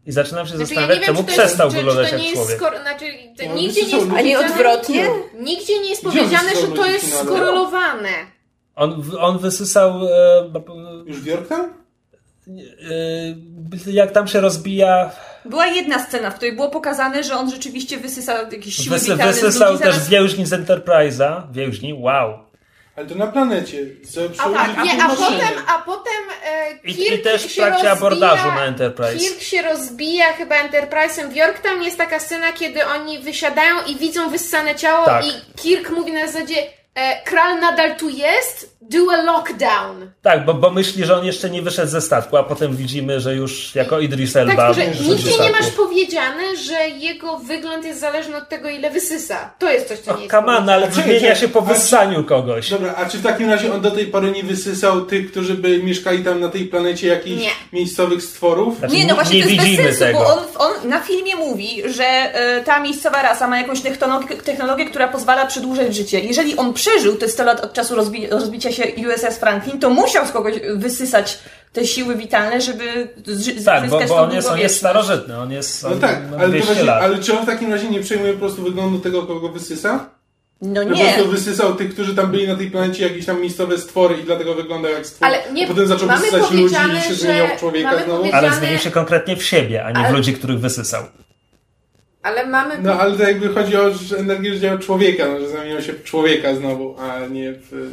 [SPEAKER 3] I zaczynam się
[SPEAKER 2] Znaczy, ja
[SPEAKER 3] zastanawiać,
[SPEAKER 2] wiem,
[SPEAKER 3] czemu
[SPEAKER 2] czy jest,
[SPEAKER 3] przestał
[SPEAKER 2] czy,
[SPEAKER 3] wyglądać
[SPEAKER 2] czy to
[SPEAKER 3] jak
[SPEAKER 2] nie jest
[SPEAKER 3] człowiek.
[SPEAKER 2] skor... znaczy, to
[SPEAKER 1] No,
[SPEAKER 2] nigdzie nie jest
[SPEAKER 4] A nie
[SPEAKER 2] powiedziane...
[SPEAKER 4] odwrotnie?
[SPEAKER 2] Nigdzie nie jest powiedziane, że to jest skorelowane.
[SPEAKER 3] On, on wysysał. E,
[SPEAKER 1] Już w Yorktown?
[SPEAKER 3] e, jak tam się rozbija.
[SPEAKER 5] Była jedna scena, w której było pokazane, że on rzeczywiście wysysał jakieś siły
[SPEAKER 3] Wysy,
[SPEAKER 5] witalne z
[SPEAKER 3] wysysał
[SPEAKER 5] ludzi,
[SPEAKER 3] też
[SPEAKER 5] zaraz-
[SPEAKER 3] więźni z Enterprise'a. Więźni, wow.
[SPEAKER 1] Ale to na planecie. Z,
[SPEAKER 5] A tak,
[SPEAKER 2] Nie, a potem, a potem e,
[SPEAKER 3] I,
[SPEAKER 2] Kirk
[SPEAKER 3] i też w
[SPEAKER 2] się
[SPEAKER 3] trakcie
[SPEAKER 2] rozbija,
[SPEAKER 3] abordażu na Enterprise.
[SPEAKER 2] Kirk się rozbija chyba Enterprise'em w Yorktown. Jest taka scena, kiedy oni wysiadają i widzą wyssane ciało
[SPEAKER 3] Tak.
[SPEAKER 2] i Kirk mówi na zasadzie e, Kral nadal tu jest? Do a lockdown.
[SPEAKER 3] Tak, bo, bo myśli, że on jeszcze nie wyszedł ze statku, a potem widzimy, że już jako Idris Elba.
[SPEAKER 2] Tak, że nigdzie nie masz powiedziane, że jego wygląd jest zależny od tego, ile wysysa. To jest coś, co nie
[SPEAKER 3] Och,
[SPEAKER 2] jest
[SPEAKER 3] on, ale zmienia się po wyssaniu kogoś.
[SPEAKER 1] Dobra, a czy w takim razie on do tej pory nie wysysał tych, którzy by mieszkali tam na tej planecie, jakichś
[SPEAKER 2] Nie.
[SPEAKER 1] miejscowych stworów?
[SPEAKER 3] Znaczy,
[SPEAKER 5] Nie, no właśnie
[SPEAKER 3] nie
[SPEAKER 5] to jest bez
[SPEAKER 3] widzimy
[SPEAKER 5] sensu,
[SPEAKER 3] tego.
[SPEAKER 5] bo on, on na filmie mówi, że e, ta miejscowa rasa ma jakąś technologię, technologię, która pozwala przedłużać życie. Jeżeli on przeżył te 100 lat od czasu rozbi rozbicia się USS Franklin, to musiał z kogoś wysysać te siły witalne, żeby z-
[SPEAKER 3] Tak, bo,
[SPEAKER 5] zyskać
[SPEAKER 3] bo on jest, on jest starożytny, on jest
[SPEAKER 1] No
[SPEAKER 3] on
[SPEAKER 1] tak, ale, to
[SPEAKER 3] 200
[SPEAKER 1] właśnie, ale czy on w takim razie nie przejmuje po prostu wyglądu tego, kogo wysysa?
[SPEAKER 5] No
[SPEAKER 1] Po
[SPEAKER 5] nie.
[SPEAKER 1] prostu wysysał tych, którzy tam byli na tej planecie, jakieś tam miejscowe stwory i dlatego wygląda jak stwór.
[SPEAKER 2] Ale nie,
[SPEAKER 1] a potem zaczął
[SPEAKER 2] mamy
[SPEAKER 1] wysysać ludzi i się zmieniał w człowieka znowu.
[SPEAKER 3] Ale zmienił się konkretnie w siebie, a nie w
[SPEAKER 2] Ale-
[SPEAKER 3] ludzi, których wysysał.
[SPEAKER 2] Ale mamy...
[SPEAKER 1] No ale to jakby chodzi o że energię życia człowieka, no, że zamienił się w człowieka znowu, a nie w...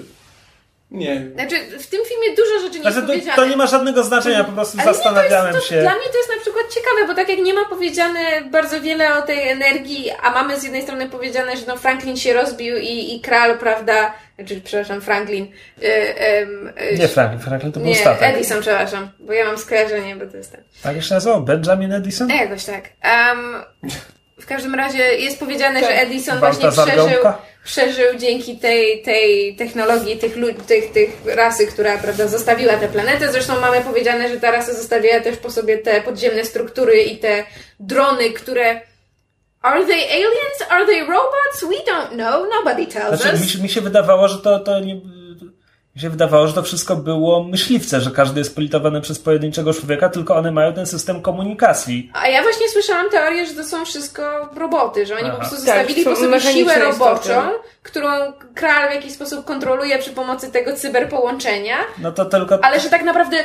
[SPEAKER 1] Nie.
[SPEAKER 2] Znaczy, w tym filmie dużo rzeczy nie
[SPEAKER 3] Znaczy,
[SPEAKER 2] jest
[SPEAKER 3] to,
[SPEAKER 2] powiedziane.
[SPEAKER 3] to nie ma żadnego znaczenia, po prostu
[SPEAKER 2] Ale nie,
[SPEAKER 3] zastanawiałem
[SPEAKER 2] to jest, to,
[SPEAKER 3] się.
[SPEAKER 2] Dla mnie to jest na przykład ciekawe, bo tak jak nie ma powiedziane bardzo wiele o tej energii, a mamy z jednej strony powiedziane, że no Franklin się rozbił i, i Kral, prawda, znaczy, przepraszam, Franklin. Y, em, y,
[SPEAKER 3] Nie Franklin, Franklin to był
[SPEAKER 2] nie,
[SPEAKER 3] statek.
[SPEAKER 2] Edison, przepraszam, bo ja mam skojarzenie, bo to jest ten.
[SPEAKER 3] Tak się nazywał? Benjamin Edison?
[SPEAKER 2] E, Jakoś tak. Um, w każdym razie jest powiedziane, że Edison właśnie przeżył, przeżył dzięki tej, tej technologii, tych, tych, tych rasy, która prawda, zostawiła tę planetę. Zresztą mamy powiedziane, że ta rasa zostawiła też po sobie te podziemne struktury i te drony, które Are they aliens? Are they robots? We don't know. Nobody tells
[SPEAKER 3] Znaczy, mi,
[SPEAKER 2] us.
[SPEAKER 3] się- mi się wydawało, że to, to nie... Mi się wydawało, że to wszystko było myśliwce, że każdy jest politowany przez pojedynczego człowieka, tylko one mają ten system komunikacji.
[SPEAKER 2] A ja właśnie słyszałam teorię, że to są wszystko roboty, że oni
[SPEAKER 3] Aha.
[SPEAKER 2] po prostu
[SPEAKER 4] Tak,
[SPEAKER 2] zostawili
[SPEAKER 4] są
[SPEAKER 2] po sobie siłę roboczą,
[SPEAKER 4] istoty.
[SPEAKER 2] którą kral w jakiś sposób kontroluje przy pomocy tego cyberpołączenia,
[SPEAKER 3] No to tylko...
[SPEAKER 2] ale że tak naprawdę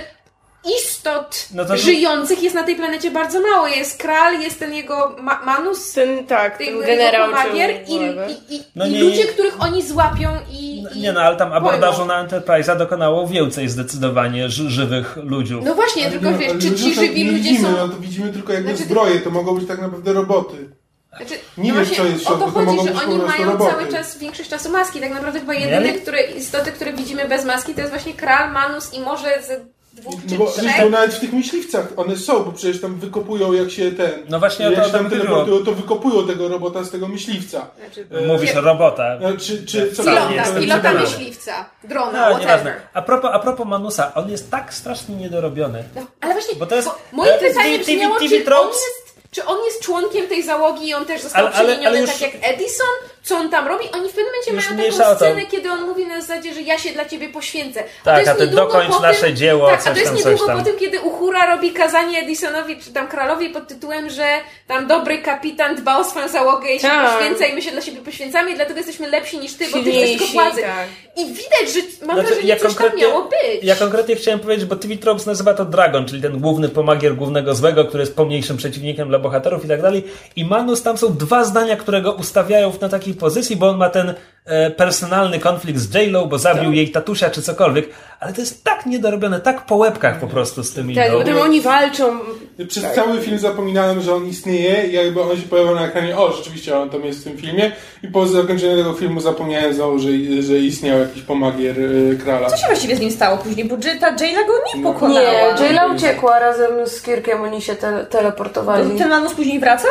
[SPEAKER 2] istot
[SPEAKER 3] No to
[SPEAKER 2] żyjących jest na tej planecie bardzo mało. Jest kral, jest ten jego ma- manus,
[SPEAKER 4] Ten, tak,
[SPEAKER 2] ten
[SPEAKER 4] ten generał
[SPEAKER 2] magier i, i, i,
[SPEAKER 3] No
[SPEAKER 2] i
[SPEAKER 3] nie,
[SPEAKER 2] ludzie,
[SPEAKER 3] nie.
[SPEAKER 2] których oni złapią i... i
[SPEAKER 3] Nie no, ale tam abordażu na Enterprise'a dokonało więcej zdecydowanie ży- żywych ludzi.
[SPEAKER 2] No właśnie, tylko
[SPEAKER 1] Nie,
[SPEAKER 2] wiesz,
[SPEAKER 1] ale
[SPEAKER 2] czy ci
[SPEAKER 1] to
[SPEAKER 2] żywi
[SPEAKER 1] nie
[SPEAKER 2] ludzie
[SPEAKER 1] widzimy,
[SPEAKER 2] są...
[SPEAKER 1] no to widzimy tylko jakby
[SPEAKER 2] Znaczy-
[SPEAKER 1] zbroje, to mogą być tak naprawdę roboty.
[SPEAKER 2] Znaczy,
[SPEAKER 1] Nie
[SPEAKER 2] no
[SPEAKER 1] wiesz,
[SPEAKER 2] właśnie
[SPEAKER 1] co jest w
[SPEAKER 2] o to
[SPEAKER 1] środku, to
[SPEAKER 2] chodzi,
[SPEAKER 1] mogą
[SPEAKER 2] że oni mają
[SPEAKER 1] roboty.
[SPEAKER 2] cały czas większość czasu maski. Tak naprawdę chyba jedyne które, istoty, które widzimy bez maski, to jest właśnie kral, manus i może ze dwóch
[SPEAKER 1] No bo
[SPEAKER 2] trzech.
[SPEAKER 1] zresztą nawet w tych myśliwcach one są, bo przecież tam wykopują jak się ten...
[SPEAKER 3] No właśnie o to-
[SPEAKER 1] jak się
[SPEAKER 3] to
[SPEAKER 1] tam teleportują, to wykopują tego robota z tego myśliwca.
[SPEAKER 2] Znaczy,
[SPEAKER 3] Mówisz o robota.
[SPEAKER 1] No, czy, czy co
[SPEAKER 3] Wcale
[SPEAKER 2] pilota,
[SPEAKER 3] jestem
[SPEAKER 2] pilota
[SPEAKER 3] przekonany.
[SPEAKER 2] myśliwca, drona,
[SPEAKER 3] No,
[SPEAKER 2] whatever.
[SPEAKER 3] nieważne. A propos, a propos Manusa, on jest tak strasznie niedorobiony.
[SPEAKER 2] No, ale właśnie,
[SPEAKER 3] Bo to jest-
[SPEAKER 2] moje
[SPEAKER 3] to jest
[SPEAKER 2] pytanie
[SPEAKER 3] TV
[SPEAKER 2] brzmiało,
[SPEAKER 3] TV
[SPEAKER 2] czy on,
[SPEAKER 3] tropes.
[SPEAKER 2] jest, czy on jest członkiem tej załogi i on też został
[SPEAKER 3] Ale- ale-
[SPEAKER 2] przemieniony
[SPEAKER 3] ale już-
[SPEAKER 2] tak jak Edison? Co on tam robi? Oni w pewnym momencie
[SPEAKER 3] Już
[SPEAKER 2] mają taką scenę, kiedy on mówi na zasadzie, że ja się dla ciebie poświęcę. A
[SPEAKER 3] Tak,
[SPEAKER 2] to jest
[SPEAKER 3] a ty dokończ
[SPEAKER 2] po
[SPEAKER 3] nasze
[SPEAKER 2] tym,
[SPEAKER 3] dzieło,
[SPEAKER 2] tak, a
[SPEAKER 3] coś
[SPEAKER 2] to jest
[SPEAKER 3] tam,
[SPEAKER 2] niedługo po tym, kiedy Uhura robi kazanie Edisonowi, czy tam królowi pod tytułem, że tam dobry kapitan dba o swoją załogę i się
[SPEAKER 4] Tak.
[SPEAKER 2] poświęca i my się dla siebie poświęcamy i dlatego jesteśmy lepsi niż ty, bo ty tylko władzy.
[SPEAKER 4] tak.
[SPEAKER 2] I widać, że mam
[SPEAKER 3] Znaczy,
[SPEAKER 2] wrażenie,
[SPEAKER 3] ja
[SPEAKER 2] coś tam miało być.
[SPEAKER 3] Ja konkretnie chciałem powiedzieć, bo TV Tropes nazywa to Dragon, czyli ten główny pomagier głównego złego, który jest pomniejszym przeciwnikiem dla bohaterów i tak dalej. I Manus tam są dwa zdania, które go ustawiają na takiej pozycji, bo on ma ten e, personalny konflikt z J-Lo, bo zabił
[SPEAKER 1] Tak.
[SPEAKER 3] jej tatusia czy cokolwiek, ale to jest tak niedorobione, tak po łebkach po prostu z tymi
[SPEAKER 4] Tak,
[SPEAKER 3] no.
[SPEAKER 4] potem oni walczą.
[SPEAKER 1] Przez cały film zapominałem, że on istnieje i jakby on się pojawił na ekranie, o, rzeczywiście on tam jest w tym filmie i po zakończeniu tego filmu zapomniałem znowu, że, że istniał jakiś pomagier e, Krala.
[SPEAKER 5] Co się właściwie z nim stało później? Bo ta Jayla go nie
[SPEAKER 1] No.
[SPEAKER 5] pokonała.
[SPEAKER 4] Nie, Jayla uciekła razem z Kirkiem, oni się te teleportowali.
[SPEAKER 5] Ten Manus później wraca?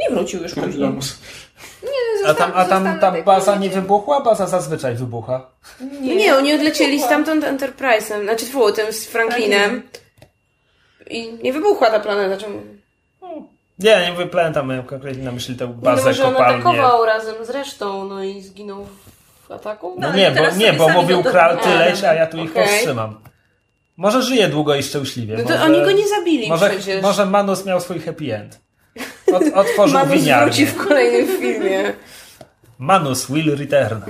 [SPEAKER 5] Nie wrócił już (laughs) później.
[SPEAKER 1] Lamus.
[SPEAKER 3] A tam, a tam ta
[SPEAKER 2] tak
[SPEAKER 3] baza nie wybuchła? Baza zazwyczaj wybucha.
[SPEAKER 4] Nie, nie oni odlecieli stamtąd Enterprise'em, znaczy tfu, tym z Franklinem. I nie wybuchła ta planeta. Czemu?
[SPEAKER 3] Nie, nie wypamiętam, miałem konkretnie na myśli tę
[SPEAKER 4] No
[SPEAKER 3] bazę,
[SPEAKER 4] może on
[SPEAKER 3] kopalnię.
[SPEAKER 4] atakował razem z resztą, no i zginął w ataku?
[SPEAKER 3] No
[SPEAKER 5] ale
[SPEAKER 3] nie, bo, nie, bo mówił
[SPEAKER 5] do-
[SPEAKER 3] kral ty
[SPEAKER 4] A,
[SPEAKER 3] leć, a ja tu ich powstrzymam. Może żyje długo i szczęśliwie.
[SPEAKER 4] No to
[SPEAKER 3] może,
[SPEAKER 4] oni go nie zabili
[SPEAKER 3] może,
[SPEAKER 4] przecież.
[SPEAKER 3] Może Manus miał swój happy end. Od, otworzył
[SPEAKER 4] Manus
[SPEAKER 3] winiarnię.
[SPEAKER 4] wróci w kolejnym filmie.
[SPEAKER 3] Manus will return.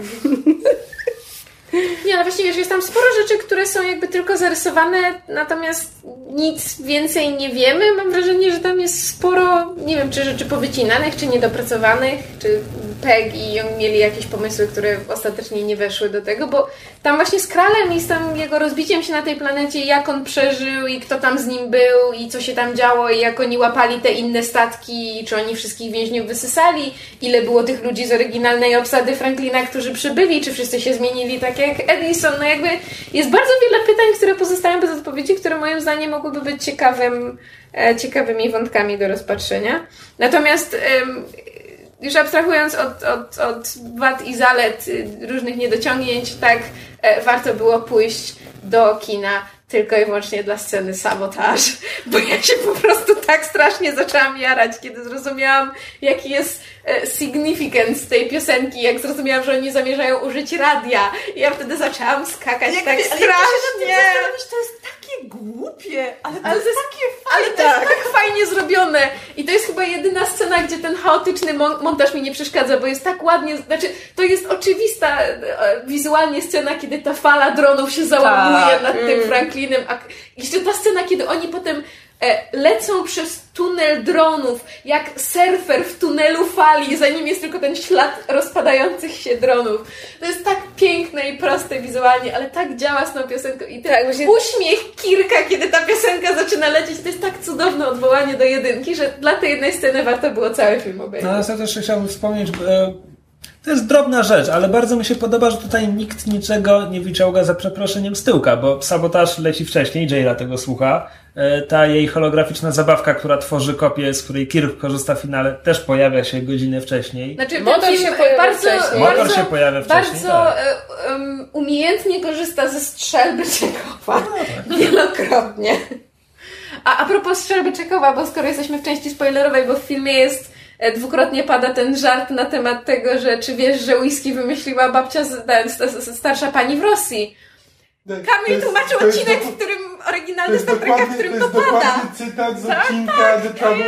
[SPEAKER 2] Nie, ale właśnie wiesz, jest tam sporo rzeczy, które są jakby tylko zarysowane, natomiast nic więcej nie wiemy. Mam wrażenie, że tam jest sporo, nie wiem, czy rzeczy powycinanych, czy niedopracowanych, czy Peg i Young mieli jakieś pomysły, które ostatecznie nie weszły do tego, bo tam właśnie z Kralem i z tym jego rozbiciem się na tej planecie, jak on przeżył i kto tam z nim był i co się tam działo i jak oni łapali te inne statki, czy oni wszystkich więźniów wysysali, ile było tych ludzi z oryginalnej obsady Franklina, którzy przybyli, czy wszyscy się zmienili tak jak Edison. No jakby jest bardzo wiele pytań, które pozostają bez odpowiedzi, które moim zdaniem mogłyby być ciekawym, e, ciekawymi wątkami do rozpatrzenia. Natomiast już abstrahując od, od, od wad i zalet y, różnych niedociągnięć, tak e, warto było pójść do kina tylko i wyłącznie dla sceny sabotaż, (laughs) bo ja się po prostu tak strasznie zaczęłam jarać, kiedy zrozumiałam, jaki jest significance tej piosenki, jak zrozumiałam, że oni zamierzają użyć radia. I ja wtedy zaczęłam skakać
[SPEAKER 5] Jak,
[SPEAKER 2] tak
[SPEAKER 5] ale jak się
[SPEAKER 2] strasznie.
[SPEAKER 5] to jest takie głupie, ale to
[SPEAKER 2] Ale
[SPEAKER 5] jest takie
[SPEAKER 2] Ale
[SPEAKER 5] fajne.
[SPEAKER 2] to jest tak fajnie zrobione. I to jest chyba jedyna scena, gdzie ten chaotyczny mon- montaż mi nie przeszkadza, bo jest tak ładnie, znaczy to jest oczywista e, wizualnie scena, kiedy ta fala dronów się załamuje
[SPEAKER 5] Tak.
[SPEAKER 2] nad tym Franklinem. A jeszcze ta scena, kiedy oni potem e, lecą przez tunel dronów, jak surfer w tunelu fali, za nim jest tylko ten ślad rozpadających się dronów. To jest tak piękne i proste wizualnie, ale tak działa z tą piosenką. I ten
[SPEAKER 4] Tak, właśnie-
[SPEAKER 2] uśmiech Kirka, kiedy ta piosenka zaczyna lecieć, to jest tak cudowne odwołanie do jedynki, że dla tej jednej sceny warto było cały film
[SPEAKER 3] No
[SPEAKER 2] obejrzeć.
[SPEAKER 3] ale ja też chciałbym wspomnieć, e, to jest drobna rzecz, ale bardzo mi się podoba, że tutaj nikt niczego nie wyciąga za przeproszeniem z tyłka, bo sabotaż leci wcześniej, Jayla tego słucha. E, Ta jej holograficzna zabawka, która tworzy kopię, z której Kirk korzysta w finale, też pojawia się godzinę wcześniej.
[SPEAKER 2] Znaczy,
[SPEAKER 4] Motor się pojawia
[SPEAKER 2] bardzo,
[SPEAKER 4] wcześniej.
[SPEAKER 3] Motor
[SPEAKER 2] bardzo,
[SPEAKER 3] się pojawia wcześniej,
[SPEAKER 2] Bardzo
[SPEAKER 3] tak.
[SPEAKER 2] e, umiejętnie korzysta ze strzelby Czekowa.
[SPEAKER 3] No
[SPEAKER 2] Wielokrotnie. A, a propos strzelby Czekowa, bo skoro jesteśmy w części spoilerowej, bo w filmie jest e, dwukrotnie pada ten żart na temat tego, że czy wiesz, że whisky wymyśliła babcia, starsza pani w Rosji. Kamil tłumaczył odcinek, w którym oryginalny Star Treka, w
[SPEAKER 1] dokładnie, to
[SPEAKER 2] którym
[SPEAKER 1] jest
[SPEAKER 2] to pada.
[SPEAKER 1] dokładny cytat z odcinka The Trouble,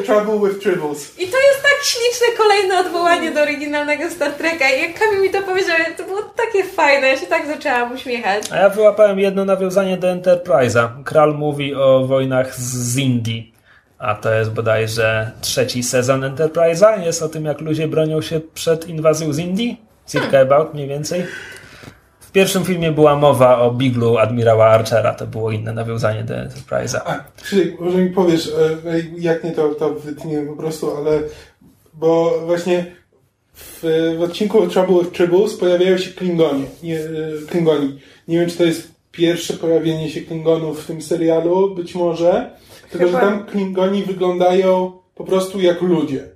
[SPEAKER 1] e, Trouble with Tribbles.
[SPEAKER 2] I to jest tak śliczne kolejne odwołanie do oryginalnego Star Treka. I jak Kamil mi to powiedział, to było takie fajne. Ja się tak zaczęłam uśmiechać.
[SPEAKER 3] A ja wyłapałem jedno nawiązanie do Enterprise'a. Kral mówi o wojnach z Indii. A to jest bodajże trzeci sezon Enterprise'a. Jest o tym, jak ludzie bronią się przed inwazją z Indii. Circa about mniej więcej. W pierwszym filmie była mowa o Biglu admirała Archera. To było inne nawiązanie do Enterprise'a.
[SPEAKER 1] A, Krzysiek, może mi powiesz, e, jak nie to, to wytniemy po prostu, ale bo właśnie w, w odcinku Trouble with Tribbles pojawiają się Klingonie, nie, e, Klingoni. Nie wiem, czy to jest pierwsze pojawienie się Klingonów w tym serialu, być może. Tylko, że
[SPEAKER 2] Chyba.
[SPEAKER 1] tam Klingoni wyglądają po prostu jak ludzie.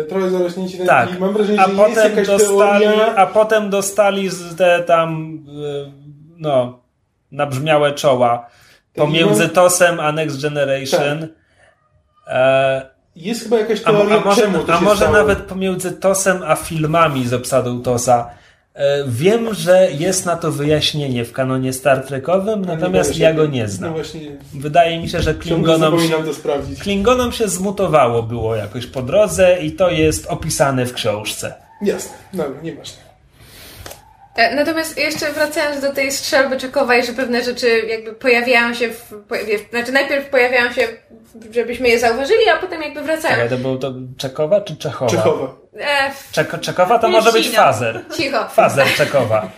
[SPEAKER 1] E, Trochę zarośnięci ten
[SPEAKER 3] Tak,
[SPEAKER 1] mam wrażenie,
[SPEAKER 3] a
[SPEAKER 1] że jest
[SPEAKER 3] potem,
[SPEAKER 1] jakaś
[SPEAKER 3] dostali,
[SPEAKER 1] teoria...
[SPEAKER 3] a potem dostali z te tam, y, no, nabrzmiałe czoła. Pomiędzy
[SPEAKER 1] mam-
[SPEAKER 3] TOSem a Next Generation. E,
[SPEAKER 1] Jest chyba jakaś
[SPEAKER 3] A,
[SPEAKER 1] teoria,
[SPEAKER 3] a może,
[SPEAKER 1] czemu to
[SPEAKER 3] a może nawet pomiędzy TOSem a filmami z obsadą TOSa. E, Wiem, że jest na to wyjaśnienie w kanonie Star Trekowym,
[SPEAKER 1] nie
[SPEAKER 3] natomiast ja go nie
[SPEAKER 1] No
[SPEAKER 3] znam.
[SPEAKER 1] właśnie,
[SPEAKER 3] Wydaje mi się, że Klingonom się,
[SPEAKER 1] zapominam to sprawdzić.
[SPEAKER 3] Klingonom się zmutowało było jakoś po drodze i to jest opisane w książce.
[SPEAKER 1] Jasne, dobra, nieważne.
[SPEAKER 2] E, Natomiast jeszcze wracając do tej strzelby czekowej, że pewne rzeczy jakby pojawiają się, w, pojawi, znaczy najpierw pojawiają się, żebyśmy je zauważyli, a potem jakby wracają.
[SPEAKER 3] Czekaj, to był to Czekowa czy Czechowa?
[SPEAKER 1] Czechowa.
[SPEAKER 2] E,
[SPEAKER 3] Czek Czekowa to może być fazer.
[SPEAKER 2] cicho.
[SPEAKER 3] Fazer Czekowa.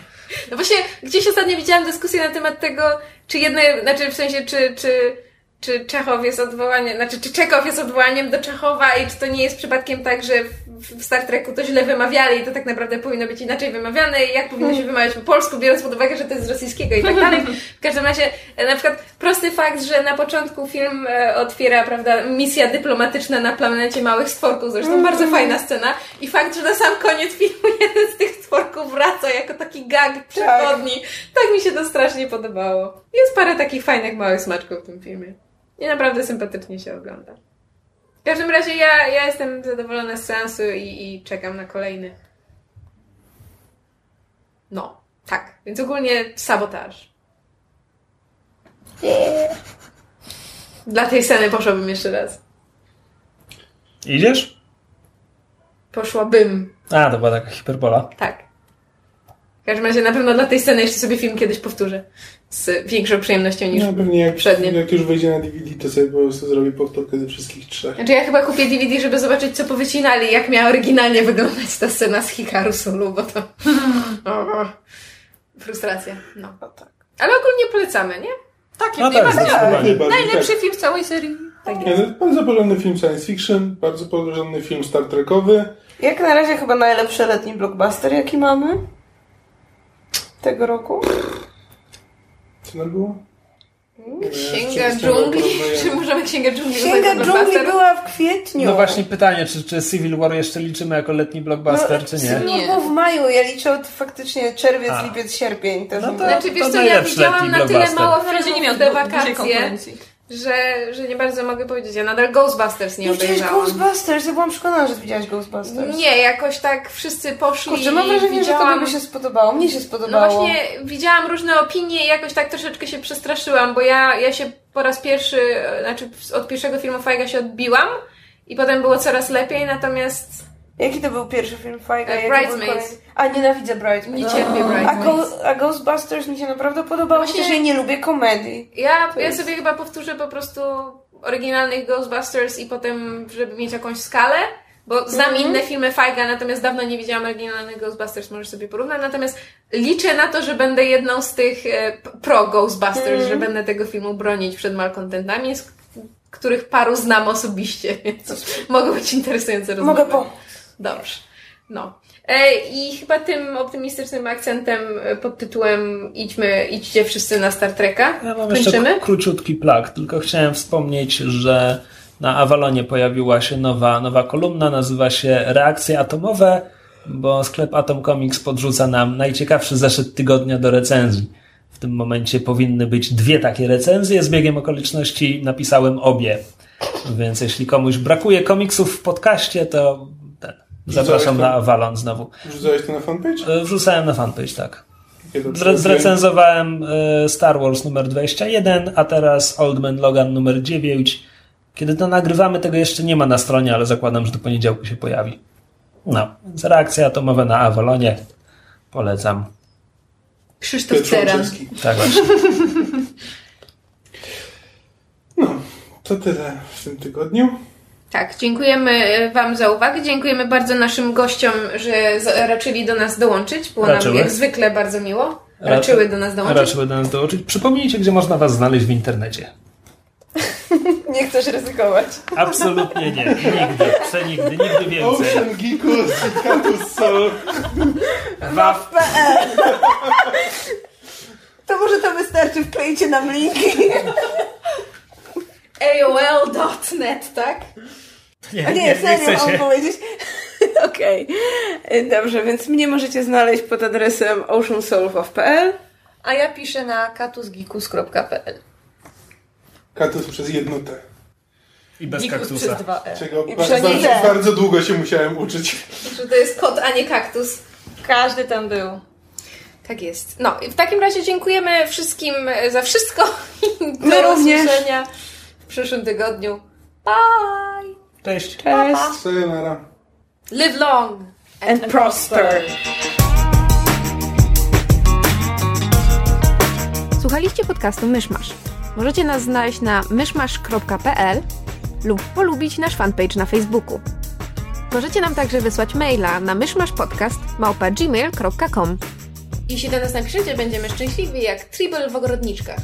[SPEAKER 2] No właśnie, gdzieś ostatnio widziałam dyskusję na temat tego, czy jedne, znaczy w sensie, czy, czy, czy Czechow jest odwołaniem, znaczy, czy Czekow jest odwołaniem do Czechowa i czy to nie jest przypadkiem tak, że w, Star Treku to źle wymawiali i to tak naprawdę powinno być inaczej wymawiane i jak powinno się wymawiać po polsku, biorąc pod uwagę, że to jest z rosyjskiego i tak dalej. W każdym razie, e, na przykład prosty fakt, że na początku film e, otwiera, prawda, misja dyplomatyczna na planecie małych stworków, zresztą bardzo fajna scena i fakt, że na sam koniec filmu (laughs) jeden z tych stworków wraca jako taki gag przewodni. Tak mi się to strasznie podobało. Jest parę takich fajnych małych smaczków w tym filmie. I naprawdę sympatycznie się ogląda. W każdym razie ja, ja jestem zadowolona z seansu i, i czekam na kolejny. No, tak. Więc ogólnie sabotaż. Dla tej sceny poszłabym jeszcze raz.
[SPEAKER 3] Idziesz?
[SPEAKER 2] Poszłabym,
[SPEAKER 3] A, to była taka hiperbola.
[SPEAKER 2] tak. W każdym razie na pewno dla tej sceny jeszcze sobie film kiedyś powtórzę. Z większą przyjemnością niż
[SPEAKER 1] No pewnie jak,
[SPEAKER 2] poprzednie.
[SPEAKER 1] jak już wyjdzie na DVD, to sobie po prostu zrobię powtórkę ze wszystkich trzech.
[SPEAKER 2] Znaczy ja chyba kupię DVD, żeby zobaczyć, co powycinali, jak miała oryginalnie wyglądać ta scena z Hikaru Sulu, bo to... (laughs) O, frustracja, no. Ale ogólnie polecamy, nie?
[SPEAKER 5] Tak,
[SPEAKER 3] No
[SPEAKER 5] jak
[SPEAKER 3] tak,
[SPEAKER 5] najbardziej.
[SPEAKER 3] zdecydowanie.
[SPEAKER 1] Najbardziej,
[SPEAKER 5] Najlepszy
[SPEAKER 1] tak.
[SPEAKER 5] film w całej serii.
[SPEAKER 2] Tak
[SPEAKER 1] Nie,
[SPEAKER 2] jest.
[SPEAKER 1] no, bardzo porządny film science fiction, bardzo porządny film Star Trekowy.
[SPEAKER 4] Jak na razie chyba najlepszy letni blockbuster, jaki mamy tego roku.
[SPEAKER 1] Co to było?
[SPEAKER 2] Księga dżungli? (laughs)
[SPEAKER 1] czy-
[SPEAKER 2] możemy Księgę dżungli
[SPEAKER 4] Księga
[SPEAKER 2] uznać za
[SPEAKER 4] dżungli
[SPEAKER 2] blockbuster?
[SPEAKER 4] była w kwietniu.
[SPEAKER 3] No właśnie pytanie, czy, czy Civil War jeszcze liczymy jako letni blockbuster, czy nie?
[SPEAKER 4] No, było w maju, ja liczę od faktycznie czerwiec,
[SPEAKER 3] A.
[SPEAKER 4] lipiec, sierpień. To
[SPEAKER 3] No
[SPEAKER 4] są-
[SPEAKER 3] to-
[SPEAKER 2] Znaczy, wiesz
[SPEAKER 3] to
[SPEAKER 2] co, ja
[SPEAKER 3] najlepszy
[SPEAKER 2] widziałam
[SPEAKER 3] letni
[SPEAKER 2] na tyle
[SPEAKER 3] blockbuster.
[SPEAKER 2] mało
[SPEAKER 5] Na razie nie miał
[SPEAKER 2] filmów te
[SPEAKER 5] dużej
[SPEAKER 2] wakacje,
[SPEAKER 5] konkurencji.
[SPEAKER 2] Że, że nie bardzo mogę powiedzieć. Ja nadal Ghostbusters nie
[SPEAKER 4] Nie
[SPEAKER 2] obejrzałam.
[SPEAKER 4] Ghostbusters? Ja byłam przekonana, że widziałaś Ghostbusters.
[SPEAKER 2] Nie, jakoś tak wszyscy poszli
[SPEAKER 4] Kurczę, mam wrażenie, że
[SPEAKER 2] widziałam...
[SPEAKER 4] tobie by się spodobało. Mnie się
[SPEAKER 2] No
[SPEAKER 4] spodobało.
[SPEAKER 2] właśnie, widziałam różne opinie i jakoś tak troszeczkę się przestraszyłam, bo ja, ja się po raz pierwszy, znaczy od pierwszego filmu Fajga się odbiłam i potem było coraz lepiej, natomiast
[SPEAKER 4] Jaki to był pierwszy film Fajga?
[SPEAKER 2] E,
[SPEAKER 4] był
[SPEAKER 2] Bridesmaids.
[SPEAKER 4] A, nienawidzę Bridesmaids.
[SPEAKER 2] nie cierpię Bridesmaids.
[SPEAKER 4] A Ghostbusters mi się naprawdę podobało,
[SPEAKER 2] Właśnie-
[SPEAKER 4] chociaż ja nie lubię komedii.
[SPEAKER 2] Ja,
[SPEAKER 4] To
[SPEAKER 2] ja
[SPEAKER 4] jest-
[SPEAKER 2] sobie chyba powtórzę po prostu oryginalnych Ghostbusters i potem, żeby mieć jakąś skalę, bo znam
[SPEAKER 4] Mhm.
[SPEAKER 2] inne filmy Fajga, natomiast dawno nie widziałam oryginalnych Ghostbusters, możesz sobie porównać, natomiast liczę na to, że będę jedną z tych e, pro Ghostbusters,
[SPEAKER 4] Mhm.
[SPEAKER 2] że będę tego filmu bronić przed malkontentami, z których paru znam osobiście, więc mogą być interesujące rozmowy.
[SPEAKER 4] Mogę po...
[SPEAKER 2] Dobrze. No. E, I chyba tym optymistycznym akcentem e, pod tytułem idźmy, idźcie wszyscy na Star Treka.
[SPEAKER 3] Ja mam
[SPEAKER 2] Kończymy?
[SPEAKER 3] króciutki plak, tylko chciałem wspomnieć, że na Avalonie pojawiła się nowa, nowa kolumna, nazywa się Reakcje atomowe, bo sklep Atom Comics podrzuca nam najciekawszy zeszyt tygodnia do recenzji. W tym momencie powinny być dwie takie recenzje, z biegiem okoliczności napisałem obie. Więc jeśli komuś brakuje komiksów w podcaście, to zapraszam na Avalon znowu.
[SPEAKER 1] Wrzucałeś to na fanpage?
[SPEAKER 3] E, Wrzucałem na fanpage, tak. Zrecenzowałem e, Star Wars numer 21, a teraz Old Man Logan numer 9. Kiedy to nagrywamy, tego jeszcze nie ma na stronie, ale zakładam, że do poniedziałku się pojawi. No, więc reakcja atomowa na Avalonie. Polecam.
[SPEAKER 2] Krzysztof Ceran.
[SPEAKER 3] Tak właśnie. (laughs)
[SPEAKER 1] No, to tyle w tym tygodniu.
[SPEAKER 2] Tak, dziękujemy e, Wam za uwagę. Dziękujemy bardzo naszym gościom, że raczyli do nas dołączyć. Było
[SPEAKER 3] Raczyły.
[SPEAKER 2] nam jak zwykle bardzo miło. Raczyły do nas dołączyć.
[SPEAKER 3] Raczyły do nas dołączyć. Przypomnijcie, gdzie można Was znaleźć w internecie. (laughs)
[SPEAKER 4] Nie chcesz ryzykować.
[SPEAKER 3] Absolutnie nie. Nigdy. Przenigdy. Nigdy więcej.
[SPEAKER 1] Ocean Geekus i Catus Soul.
[SPEAKER 3] Waw. (laughs)
[SPEAKER 4] To może to wystarczy, wklejcie nam linki.
[SPEAKER 2] AOL.net, tak?
[SPEAKER 3] Nie,
[SPEAKER 4] A nie,
[SPEAKER 3] nie, nie
[SPEAKER 4] serio mam
[SPEAKER 3] się.
[SPEAKER 4] powiedzieć. (laughs) Okej. Dobrze, więc mnie możecie znaleźć pod adresem oceansoulfof.pl
[SPEAKER 5] A ja piszę na katusgikus.pl.
[SPEAKER 1] Katus przez jedno T.
[SPEAKER 3] I bez
[SPEAKER 5] Gikus
[SPEAKER 3] kaktusa.
[SPEAKER 5] przez dwa E.
[SPEAKER 1] Czego
[SPEAKER 4] I
[SPEAKER 1] bardzo, bardzo, bardzo długo się musiałem uczyć.
[SPEAKER 2] Że to jest kot, a nie kaktus.
[SPEAKER 5] Każdy tam był.
[SPEAKER 2] Tak jest. No, i w takim razie dziękujemy wszystkim za wszystko. (laughs) I
[SPEAKER 4] My
[SPEAKER 2] Do
[SPEAKER 4] również.
[SPEAKER 2] usłyszenia w przyszłym tygodniu. Bye!
[SPEAKER 3] Cześć.
[SPEAKER 4] Cześć.
[SPEAKER 1] Sayonara.
[SPEAKER 2] Live long
[SPEAKER 4] And prosper.
[SPEAKER 2] Słuchaliście podcastu Myszmasz. Możecie nas znaleźć na myszmasz.pl lub polubić nasz fanpage na Facebooku. Możecie nam także wysłać maila na myszmaszpodcast.gmail.com
[SPEAKER 6] Jeśli do nas napiszecie, będziemy szczęśliwi jak Tribble w ogrodniczkach.